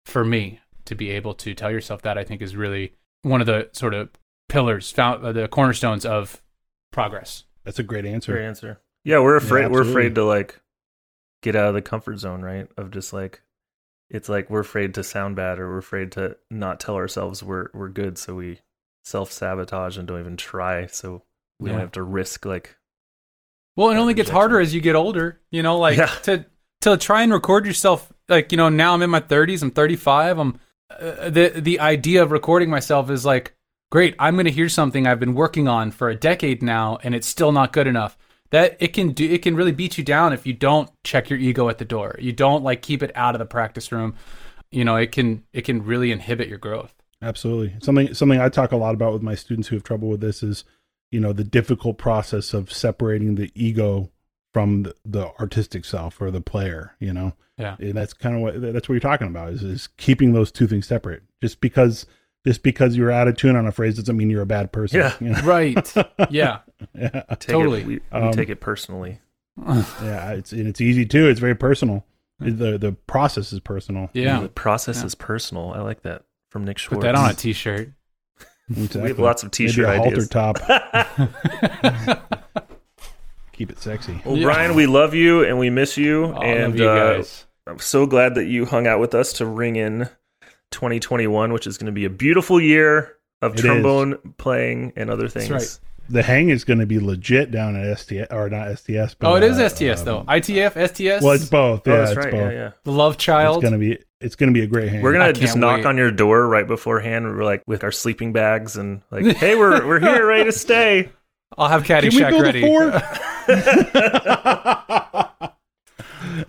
[SPEAKER 4] for me to be able to tell yourself that. I think is really one of the sort of pillars, found, the cornerstones of progress.
[SPEAKER 3] That's a great answer.
[SPEAKER 2] Great answer. Yeah, we're afraid. we're afraid to like get out of the comfort zone, right? Of just like it's like we're afraid to sound bad, or we're afraid to not tell ourselves we're we're good, so we self sabotage and don't even try, so we
[SPEAKER 4] Yeah.
[SPEAKER 2] don't have to risk like
[SPEAKER 4] Well, it
[SPEAKER 2] that
[SPEAKER 4] only gets harder as you get older. You know, like
[SPEAKER 2] Yeah.
[SPEAKER 4] to to try and record yourself. Like you know, now I'm in my 30s. I'm 35. I'm uh, the the idea of recording myself is like great. I'm going to hear something I've been working on for a decade now, and it's still not good enough. That it can do. It can really beat you down if you don't check your ego at the door. You don't like keep it out of the practice room. You know, it can it can really inhibit your growth.
[SPEAKER 3] Absolutely. Something something I talk a lot about with my students who have trouble with this is, you know, the difficult process of separating the ego from the, the artistic self or the player, you know.
[SPEAKER 4] Yeah.
[SPEAKER 3] And that's kind of what that's what you're talking about is, is keeping those two things separate. Just because just because you're out of tune on a phrase doesn't mean you're a bad person.
[SPEAKER 2] Yeah.
[SPEAKER 3] You know?
[SPEAKER 4] Right. yeah.
[SPEAKER 3] yeah.
[SPEAKER 2] take
[SPEAKER 4] Totally.
[SPEAKER 2] It, we, we
[SPEAKER 3] Um,
[SPEAKER 2] take it personally.
[SPEAKER 3] Yeah. It's and it's easy too. It's very personal. The the process is personal.
[SPEAKER 4] Yeah.
[SPEAKER 2] the process
[SPEAKER 4] Yeah.
[SPEAKER 2] is personal. I like that from Nick Schwartz.
[SPEAKER 4] Put that on a t-shirt.
[SPEAKER 3] Exactly.
[SPEAKER 2] We have lots of
[SPEAKER 3] Maybe
[SPEAKER 2] t-shirt
[SPEAKER 3] a halter top. Keep it sexy.
[SPEAKER 2] Well,
[SPEAKER 4] Yeah.
[SPEAKER 2] Brian, we love you and we miss you,
[SPEAKER 4] I
[SPEAKER 2] and
[SPEAKER 4] love you
[SPEAKER 2] uh,
[SPEAKER 4] guys.
[SPEAKER 2] I'm so glad that you hung out with us to ring in 2021, which is going to be a beautiful year of
[SPEAKER 3] It is.
[SPEAKER 2] trombone playing and other things.
[SPEAKER 4] right.
[SPEAKER 3] The hang is going to be legit down at STS or not STS. But,
[SPEAKER 4] Oh, it is
[SPEAKER 3] uh,
[SPEAKER 4] STS
[SPEAKER 3] um,
[SPEAKER 4] though. ITF, STS.
[SPEAKER 3] Well, it's both.
[SPEAKER 2] Oh,
[SPEAKER 3] Yeah,
[SPEAKER 2] that's
[SPEAKER 3] it's
[SPEAKER 2] right.
[SPEAKER 3] both.
[SPEAKER 2] Yeah, yeah.
[SPEAKER 4] the love child.
[SPEAKER 3] It's gonna be it's gonna be a great hang.
[SPEAKER 2] We're gonna just knock
[SPEAKER 4] wait.
[SPEAKER 2] on your door right beforehand. We're like with our sleeping bags and like, hey, we're we're here, ready to stay.
[SPEAKER 4] I'll have
[SPEAKER 3] Can we
[SPEAKER 4] Caddyshack
[SPEAKER 3] build
[SPEAKER 4] ready.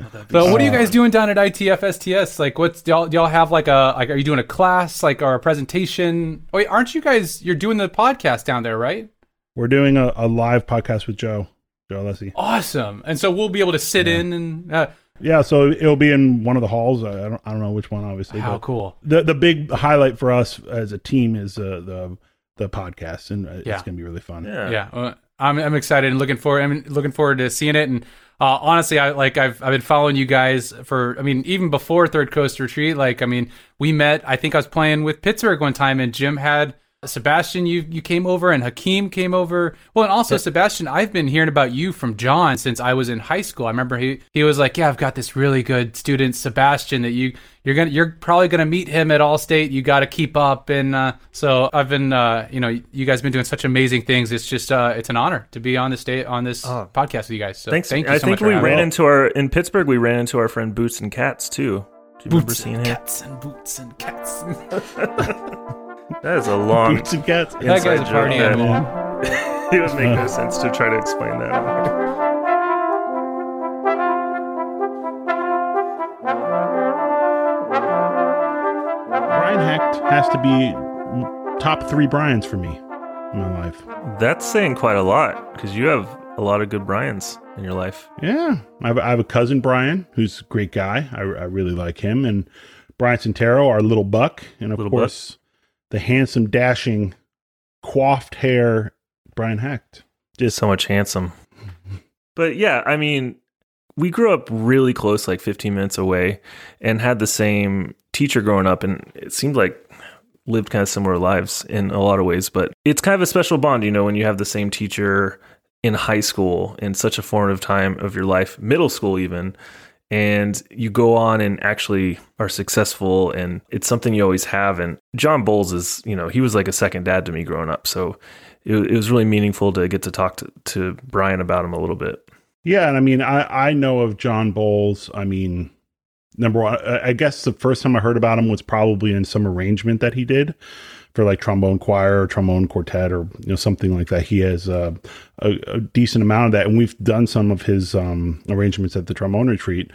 [SPEAKER 3] a?
[SPEAKER 4] So what are you guys doing down at ITF STS? Like, what's do y'all, do y'all have like a like? Are you doing a class like or a presentation? Wait, aren't you guys? You're doing the podcast down there, right?
[SPEAKER 3] We're doing a, a live podcast with Joe. Joe Alessi.
[SPEAKER 4] Awesome. And so we'll be able to sit
[SPEAKER 3] Yeah.
[SPEAKER 4] in and uh,
[SPEAKER 3] Yeah, so it'll be in one of the halls. I don't, I don't know which one, obviously.
[SPEAKER 4] How cool.
[SPEAKER 3] the the big highlight for us as a team is uh, the the podcast, and uh,
[SPEAKER 4] Yeah.
[SPEAKER 3] it's gonna be really fun.
[SPEAKER 2] Yeah.
[SPEAKER 4] Yeah, uh, I'm I'm excited and looking forward. I'm looking forward to seeing it. And uh, honestly, I like I've I've been following you guys for. I mean, even before Third Coast Retreat. Like, I mean, we met. I think I was playing with Pittsburgh one time, and Jim had Sebastian. You you came over, and Hakeem came over. Well, and also Sebastian. I've been hearing about you from John since I was in high school. I remember he he was like, "Yeah, I've got this really good student, Sebastian. That you you're gonna you're probably gonna meet him at Allstate. You got to keep up." And uh, so I've been, uh, you know, you guys been doing such amazing things. It's just uh, it's an honor to be on this day on this
[SPEAKER 2] Oh.
[SPEAKER 4] podcast with you guys. So
[SPEAKER 2] Thanks.
[SPEAKER 4] thank you
[SPEAKER 2] I
[SPEAKER 4] so
[SPEAKER 2] think we ran into our in Pittsburgh. We ran into our friend Boots and Cats too. Do you remember
[SPEAKER 4] Boots
[SPEAKER 2] seeing
[SPEAKER 4] and
[SPEAKER 2] him?
[SPEAKER 4] cats and boots and cats.
[SPEAKER 2] That is a long.
[SPEAKER 3] Boots and cats.
[SPEAKER 4] that guy's a
[SPEAKER 2] inside
[SPEAKER 4] party
[SPEAKER 2] joke.
[SPEAKER 4] animal.
[SPEAKER 3] Yeah.
[SPEAKER 2] it would make no sense to try to explain that.
[SPEAKER 3] Brian Hecht has to be top three Brian's for me in my life.
[SPEAKER 2] That's saying quite a lot because you have a lot of good Brians in your life.
[SPEAKER 3] Yeah, I have, I have a cousin Brian who's a great guy. I, I really like him, and Brian Santero, our little buck, and of
[SPEAKER 2] Little
[SPEAKER 3] course the handsome, dashing, coiffed hair Brian Hecht.
[SPEAKER 2] Just so much handsome. But yeah, I mean, we grew up really close, like 15 minutes away, and had the same teacher growing up, and it seemed like lived kind of similar lives in a lot of ways. But it's kind of a special bond, you know, when you have the same teacher in high school in such a formative time of your life, middle school even, and you go on and actually are successful, and it's something you always have. And John Bowles is, you know, he was like a second dad to me growing up, so it, it was really meaningful to get to talk to, to Brian about him a little bit.
[SPEAKER 3] Yeah, and I mean, I I know of John Bowles. I mean, number one, I I guess the first time I heard about him was probably in some arrangement that he did for like trombone choir or trombone quartet or you know something like that. He has uh, a, a decent amount of that, and we've done some of his um, arrangements at the trombone retreat.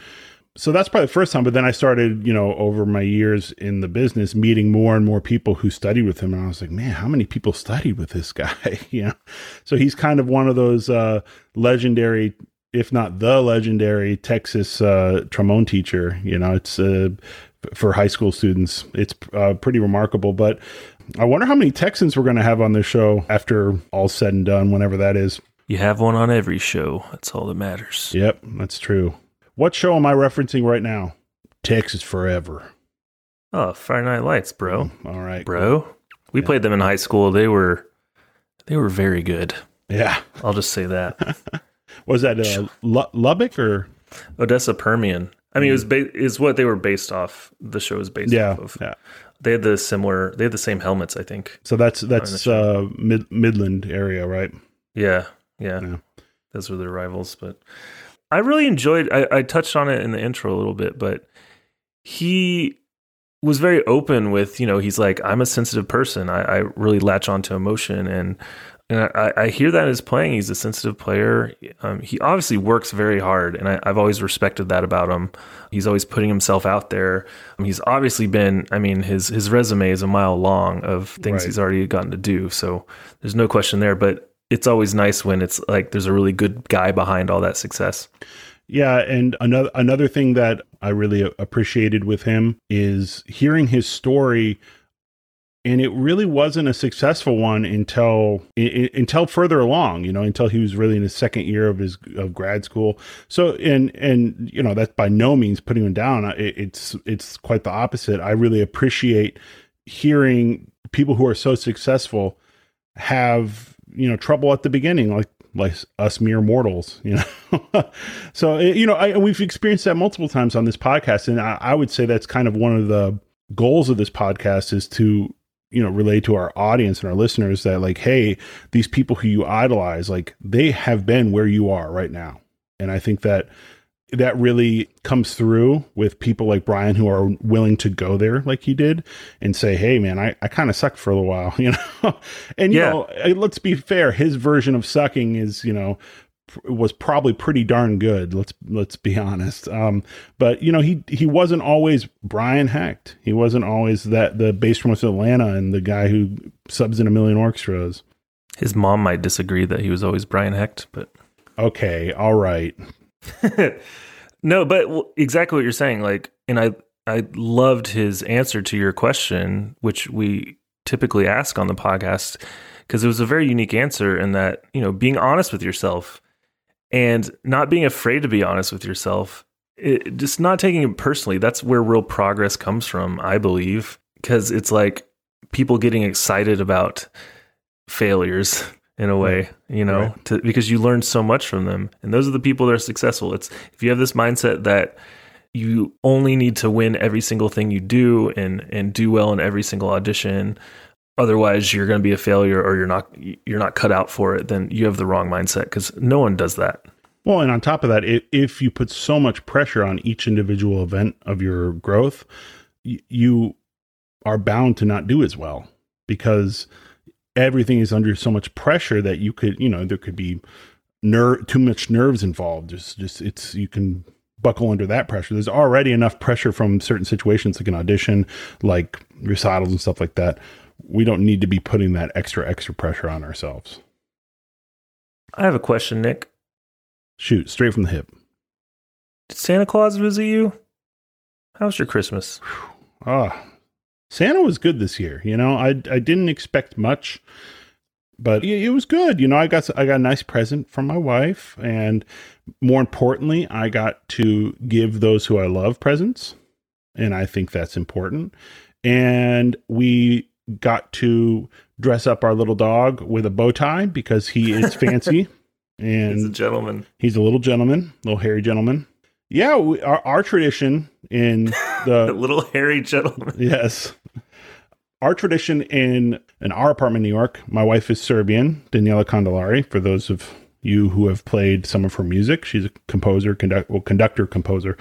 [SPEAKER 3] So that's probably the first time. But then I started, you know, over my years in the business, meeting more and more people who studied with him, and I was like, man, how many people studied with this guy? you know, so he's kind of one of those uh, legendary if not the legendary Texas uh, trombone teacher. You know, it's uh, for high school students. It's uh, pretty remarkable. But I wonder how many Texans we're going to have on this show after all's said and done, whenever that is.
[SPEAKER 2] You have one on every show. That's all that matters.
[SPEAKER 3] Yep, that's true. What show am I referencing right now? Texas Forever.
[SPEAKER 2] Oh, Friday Night Lights, bro.
[SPEAKER 3] All right,
[SPEAKER 2] Bro. We played them in high school. They were they were very good.
[SPEAKER 3] Yeah.
[SPEAKER 2] I'll just say that.
[SPEAKER 3] Was that uh, Lu- Lubbock or?
[SPEAKER 2] Odessa Permian. I mean, it was ba- is what they were based off. The show is based
[SPEAKER 3] Yeah,
[SPEAKER 2] off of.
[SPEAKER 3] yeah.
[SPEAKER 2] They had the similar. They had the same helmets, I think.
[SPEAKER 3] So that's that's uh, mid Midland area, right?
[SPEAKER 2] Yeah, yeah.
[SPEAKER 3] Yeah.
[SPEAKER 2] Those were their rivals. But I really enjoyed. I, I touched on it in the intro a little bit, but he was very open with. You know, he's like, I'm a sensitive person. I, I really latch onto emotion, and and I, I hear that in his playing. He's a sensitive player. Um, he obviously works very hard, and I, I've always respected that about him. He's always putting himself out there. Um, he's obviously been. I mean, his his resume is a mile long of things
[SPEAKER 3] Right.
[SPEAKER 2] he's already gotten to do. So there's no question there. But it's always nice when it's like there's a really good guy behind all that success.
[SPEAKER 3] Yeah, and another another thing that I really appreciated with him is hearing his story and it really wasn't a successful one until i- until further along, you know, until he was really in his second year of his of grad school. So and and you know, that's by no means putting him down. It, it's it's quite the opposite. I really appreciate hearing people who are so successful have you know trouble at the beginning like like us mere mortals you know so eh, you know I, we've experienced that multiple times on this podcast and I, I would say that's kind of one of the goals of this podcast is to you know relate to our audience and our listeners that like hey these people who you idolize like they have been where you are right now and i think that that really comes through with people like Brian who are willing to go there like he did and say, Hey man, I, I kind of sucked for a little while, you know? and you
[SPEAKER 2] Yeah.
[SPEAKER 3] know, let's be fair. His version of sucking is, you know, was probably pretty darn good. Let's, let's be honest. Um, but you know, he, he wasn't always Brian Hecht. He wasn't always that the bass from West Atlanta and the guy who subs in a million orchestras.
[SPEAKER 2] His mom might disagree that he was always Brian Hecht, but
[SPEAKER 3] Okay. All right.
[SPEAKER 2] No, but exactly what you're saying. Like, and I I loved his answer to your question, which we typically ask on the podcast, because it was a very unique answer in that you know being honest with yourself and not being afraid to be honest with yourself. It, just not taking it personally. That's where real progress comes from, I believe, because it's like people getting excited about failures in a way, mm-hmm. you know,
[SPEAKER 3] Right.
[SPEAKER 2] to, because you learn so much from them. And those are the people that are successful. It's if you have this mindset that you only need to win every single thing you do and and do well in every single audition, otherwise you're going to be a failure or you're not you're not cut out for it, then you have the wrong mindset cuz no one does that.
[SPEAKER 3] Well, and on top of that, if, if you put so much pressure on each individual event of your growth, you are bound to not do as well because everything is under so much pressure that you could, you know, there could be nerve too much nerves involved. Just, just it's you can buckle under that pressure. There's already enough pressure from certain situations like an audition, like recitals and stuff like that. We don't need to be putting that extra, extra pressure on ourselves.
[SPEAKER 2] I have a question, Nick.
[SPEAKER 3] Shoot, straight from the hip.
[SPEAKER 2] Did Santa Claus visit you? How was your Christmas?
[SPEAKER 3] Ah, Santa was good this year. You know, I I didn't expect much, but it, it was good. You know, I got I got a nice present from my wife, and more importantly, I got to give those who I love presents, and I think that's important. And we got to dress up our little dog with a bow tie because he is fancy, and
[SPEAKER 2] He's a gentleman.
[SPEAKER 3] He's a little gentleman, little hairy gentleman. Yeah, we, our, our tradition in the
[SPEAKER 2] little hairy gentleman.
[SPEAKER 3] yes, our tradition in in our apartment in New York. My wife is Serbian, Daniela Candillari. For those of you who have played some of her music, she's a composer, conduct, well, conductor, composer.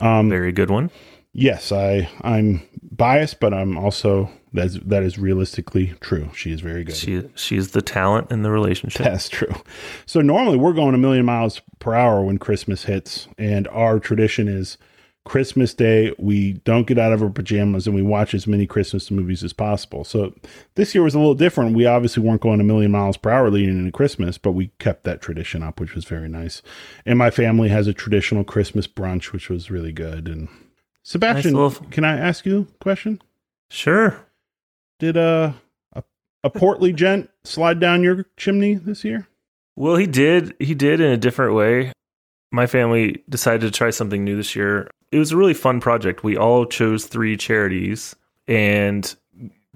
[SPEAKER 3] Um,
[SPEAKER 2] Very good one.
[SPEAKER 3] yes, I I'm biased, but I'm also that's that is realistically true. She is very good.
[SPEAKER 2] She she's the talent in the relationship.
[SPEAKER 3] That's true. So normally we're going a million miles per hour when Christmas hits, and our tradition is Christmas Day we don't get out of our pajamas and we watch as many Christmas movies as possible. So this year was a little different. We obviously weren't going a million miles per hour leading into Christmas, but we kept that tradition up, which was very nice. And my family has a traditional Christmas brunch, which was really good. And Sebastian,
[SPEAKER 2] Nice little-
[SPEAKER 3] can I ask you a question?
[SPEAKER 2] Sure.
[SPEAKER 3] Did uh, a a portly gent slide down your chimney this year?
[SPEAKER 2] Well, he did. He did in a different way. My family decided to try something new this year. It was a really fun project. We all chose three charities and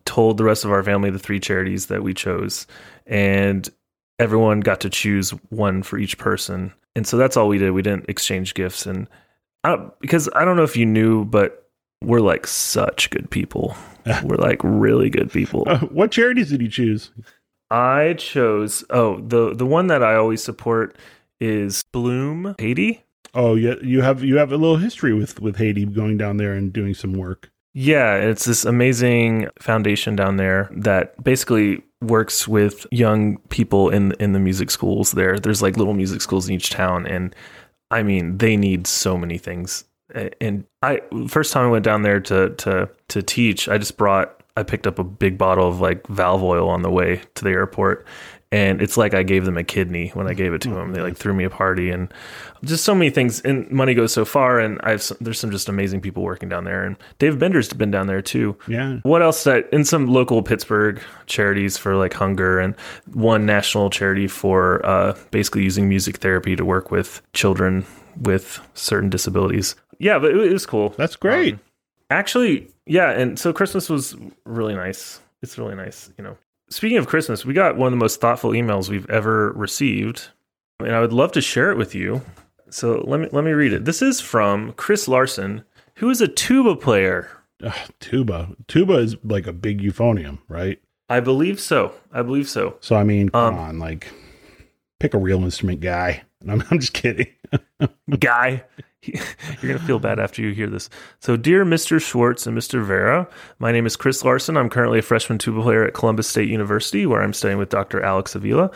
[SPEAKER 2] told the rest of our family the three charities that we chose. And everyone got to choose one for each person. And so that's all we did. We didn't exchange gifts. And I don't, because I don't know if you knew, but we're like such good people. we're like really good people.
[SPEAKER 3] Uh, what charities did you choose?
[SPEAKER 2] I chose oh the the one that I always support is Bloom Haiti.
[SPEAKER 3] Oh, yeah, you have you have a little history with with Haiti going down there and doing some work.
[SPEAKER 2] Yeah, it's this amazing foundation down there that basically works with young people in in the music schools there. There's like little music schools in each town and I mean, they need so many things. And I first time I went down there to to to teach, I just brought I picked up a big bottle of like valve oil on the way to the airport and it's like I gave them a kidney when I gave it to them. They like threw me a party and just so many things and money goes so far and I've there's some just amazing people working down there and Dave Bender's been down there too.
[SPEAKER 3] Yeah.
[SPEAKER 2] What else that in some local Pittsburgh charities for like hunger and one national charity for uh, basically using music therapy to work with children with certain disabilities. Yeah, but it, was cool.
[SPEAKER 3] That's great.
[SPEAKER 2] Um, actually, yeah, and so Christmas was really nice. It's really nice, you know. Speaking of Christmas, we got one of the most thoughtful emails we've ever received, and I would love to share it with you. So let me let me read it. This is from Chris Larson, who is a tuba player.
[SPEAKER 3] Ugh, tuba. Tuba is like a big euphonium, right?
[SPEAKER 2] I believe so. I believe so.
[SPEAKER 3] So I mean, come
[SPEAKER 2] Um,
[SPEAKER 3] on, like pick a real instrument guy. I'm, I'm just kidding.
[SPEAKER 2] Guy, you're going to feel bad after you hear this. So, dear Mr. Schwartz and Mr. Vera, my name is Chris Larson. I'm currently a freshman tuba player at Columbus State University, where I'm studying with Dr. Alex Avila.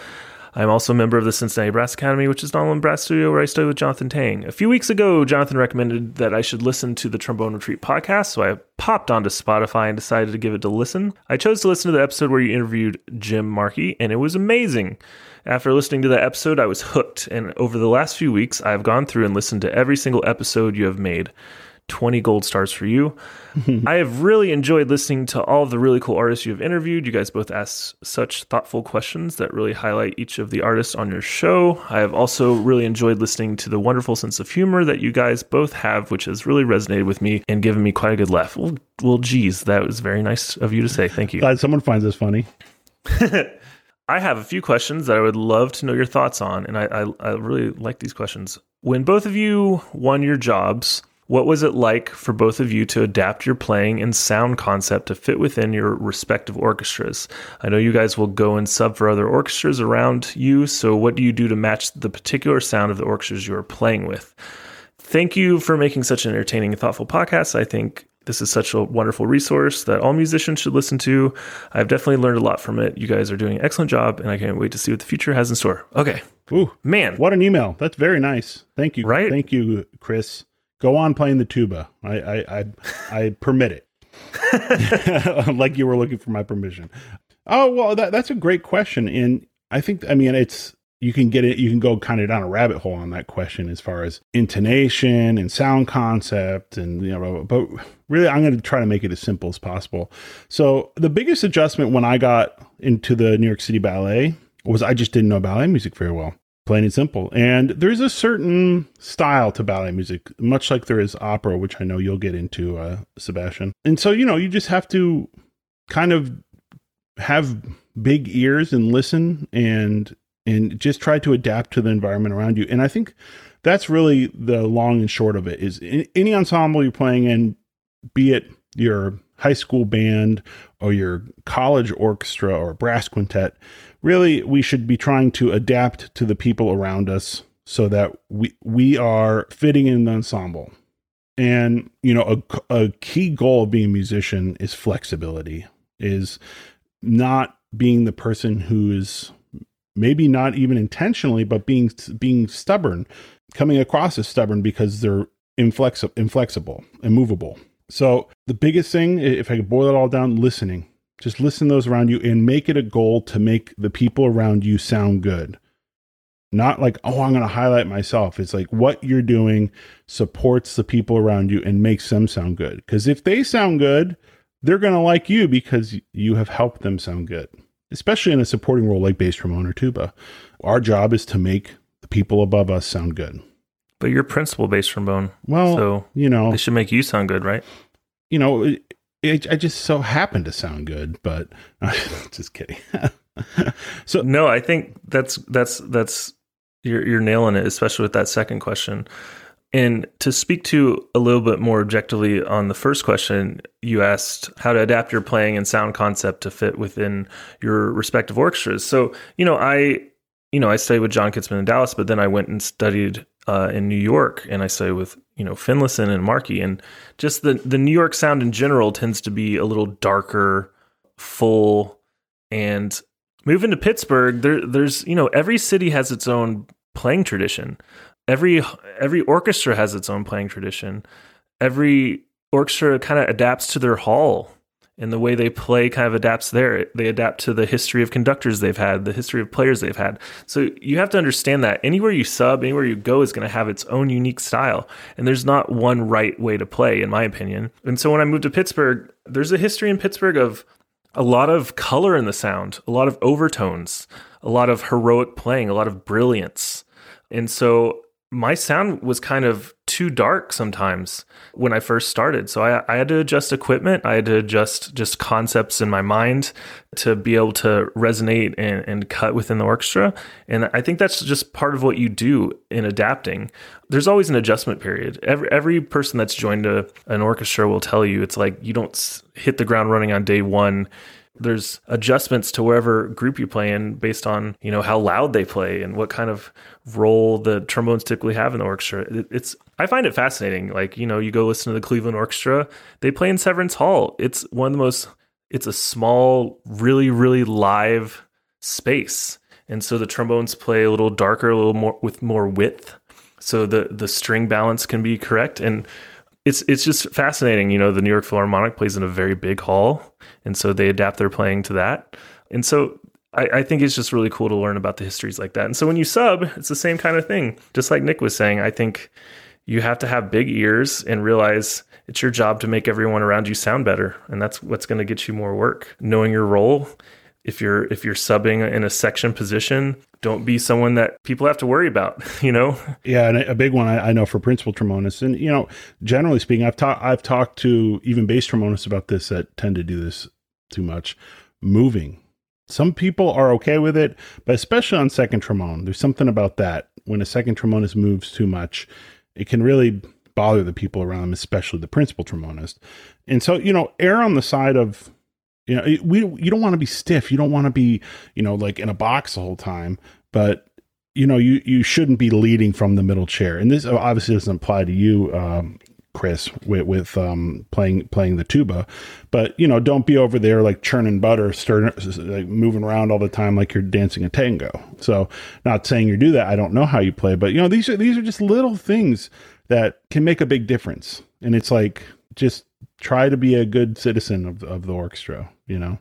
[SPEAKER 2] I'm also a member of the Cincinnati Brass Academy, which is Donald brass studio where I study with Jonathan Tang. A few weeks ago, Jonathan recommended that I should listen to the Trombone Retreat podcast, so I popped onto Spotify and decided to give it a listen. I chose to listen to the episode where you interviewed Jim Markey, and it was amazing. After listening to that episode, I was hooked, and over the last few weeks, I've gone through and listened to every single episode you have made. 20 gold stars for you. I have really enjoyed listening to all of the really cool artists you have interviewed. You guys both ask such thoughtful questions that really highlight each of the artists on your show. I have also really enjoyed listening to the wonderful sense of humor that you guys both have, which has really resonated with me and given me quite a good laugh. Well, well geez, that was very nice of you to say. Thank you.
[SPEAKER 3] Glad someone finds this funny.
[SPEAKER 2] I have a few questions that I would love to know your thoughts on, and I, I, I really like these questions. When both of you won your jobs, what was it like for both of you to adapt your playing and sound concept to fit within your respective orchestras? I know you guys will go and sub for other orchestras around you, so what do you do to match the particular sound of the orchestras you are playing with? Thank you for making such an entertaining and thoughtful podcast. I think this is such a wonderful resource that all musicians should listen to. I've definitely learned a lot from it. You guys are doing an excellent job, and I can't wait to see what the future has in store. Okay.
[SPEAKER 3] Ooh,
[SPEAKER 2] Man,
[SPEAKER 3] what an email. That's very nice. Thank you.
[SPEAKER 2] Right?
[SPEAKER 3] Thank you, Chris. Go on playing the tuba. I I I, I permit it. like you were looking for my permission. Oh well, that, that's a great question, and I think I mean it's you can get it. You can go kind of down a rabbit hole on that question as far as intonation and sound concept, and you know. But really, I'm going to try to make it as simple as possible. So the biggest adjustment when I got into the New York City Ballet was I just didn't know ballet music very well plain and simple. And there's a certain style to ballet music, much like there is opera, which I know you'll get into, uh, Sebastian. And so, you know, you just have to kind of have big ears and listen and and just try to adapt to the environment around you. And I think that's really the long and short of it is any ensemble you're playing in, be it your high school band or your college orchestra or brass quintet, really we should be trying to adapt to the people around us so that we we are fitting in the ensemble and you know a, a key goal of being a musician is flexibility is not being the person who is maybe not even intentionally but being being stubborn coming across as stubborn because they're inflexible inflexible immovable so the biggest thing if i could boil it all down listening just listen to those around you and make it a goal to make the people around you sound good. Not like, oh, I'm going to highlight myself. It's like what you're doing supports the people around you and makes them sound good. Because if they sound good, they're going to like you because you have helped them sound good, especially in a supporting role like bass trombone or tuba. Our job is to make the people above us sound good.
[SPEAKER 2] But you're principal bass trombone.
[SPEAKER 3] Well,
[SPEAKER 2] so
[SPEAKER 3] you know,
[SPEAKER 2] they should make you sound good, right?
[SPEAKER 3] You know, it, I just so happened to sound good, but just kidding.
[SPEAKER 2] so no, I think that's that's that's you're you're nailing it, especially with that second question. And to speak to a little bit more objectively on the first question, you asked how to adapt your playing and sound concept to fit within your respective orchestras. So, you know, I you know, I studied with John Kitzman in Dallas, but then I went and studied uh, in New York, and I studied with you know Finlayson and Markey, and just the the New York sound in general tends to be a little darker, full, and moving to Pittsburgh, there there's you know every city has its own playing tradition. Every every orchestra has its own playing tradition. Every orchestra kind of adapts to their hall and the way they play kind of adapts there. They adapt to the history of conductors they've had, the history of players they've had. So you have to understand that anywhere you sub, anywhere you go is going to have its own unique style. And there's not one right way to play, in my opinion. And so when I moved to Pittsburgh, there's a history in Pittsburgh of a lot of color in the sound, a lot of overtones, a lot of heroic playing, a lot of brilliance. And so my sound was kind of too dark sometimes when I first started. So I, I, had to adjust equipment. I had to adjust just concepts in my mind to be able to resonate and, and cut within the orchestra. And I think that's just part of what you do in adapting. There's always an adjustment period. Every, every person that's joined a, an orchestra will tell you it's like you don't hit the ground running on day one there's adjustments to wherever group you play in based on you know how loud they play and what kind of role the trombones typically have in the orchestra. It's i find it fascinating. Like you know you go listen to the cleveland orchestra they play in severance hall. It's one of the most it's a small really really live space. And so the trombones play a little darker, a little more with more width, so the the string balance can be correct. And it's it's just fascinating. You know, the New York Philharmonic plays in a very big hall, and so they adapt their playing to that. And so I, I, think it's just really cool to learn about the histories like that. And so when you sub, it's the same kind of thing. Just like Nick was saying, I think you have to have big ears and realize it's your job to make everyone around you sound better, and that's what's going to get you more work. Knowing your role. If you're if you're subbing in a section position, don't be someone that people have to worry about. You know.
[SPEAKER 3] Yeah, and a big one I, I know for principal trombonists, and you know, generally speaking, I've talked I've talked to even bass trombonists about this that tend to do this too much. Moving some people are okay with it, but especially on second trombone, there's something about that. When a second trombonist moves too much, it can really bother the people around them, especially the principal trombonist. And so, you know, err on the side of, you know, we you don't want to be stiff. You don't want to be, you know, like in a box the whole time. But you know, you you shouldn't be leading from the middle chair. And this obviously doesn't apply to you, um, Chris, with with um, playing playing the tuba. But you know, don't be over there like churning butter, stirring, like moving around all the time like you're dancing a tango. So, not saying you do that. I don't know how you play, but you know, these are these are just little things that can make a big difference. And it's like just try to be a good citizen of of the orchestra. You know.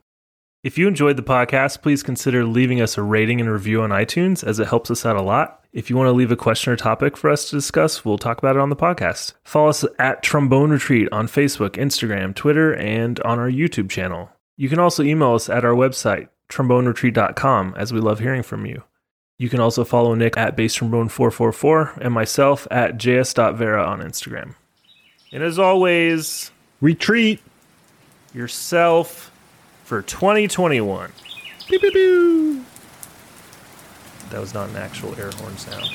[SPEAKER 2] If you enjoyed the podcast, please consider leaving us a rating and review on iTunes as it helps us out a lot. If you want to leave a question or topic for us to discuss, we'll talk about it on the podcast. Follow us at Trombone Retreat on Facebook, Instagram, Twitter, and on our YouTube channel. You can also email us at our website, tromboneretreat.com, as we love hearing from you. You can also follow Nick at basstrombone444 and myself at js.vera on Instagram. And as always,
[SPEAKER 3] retreat
[SPEAKER 2] yourself for 2021.
[SPEAKER 3] Pew, pew, pew.
[SPEAKER 2] That was not an actual air horn sound.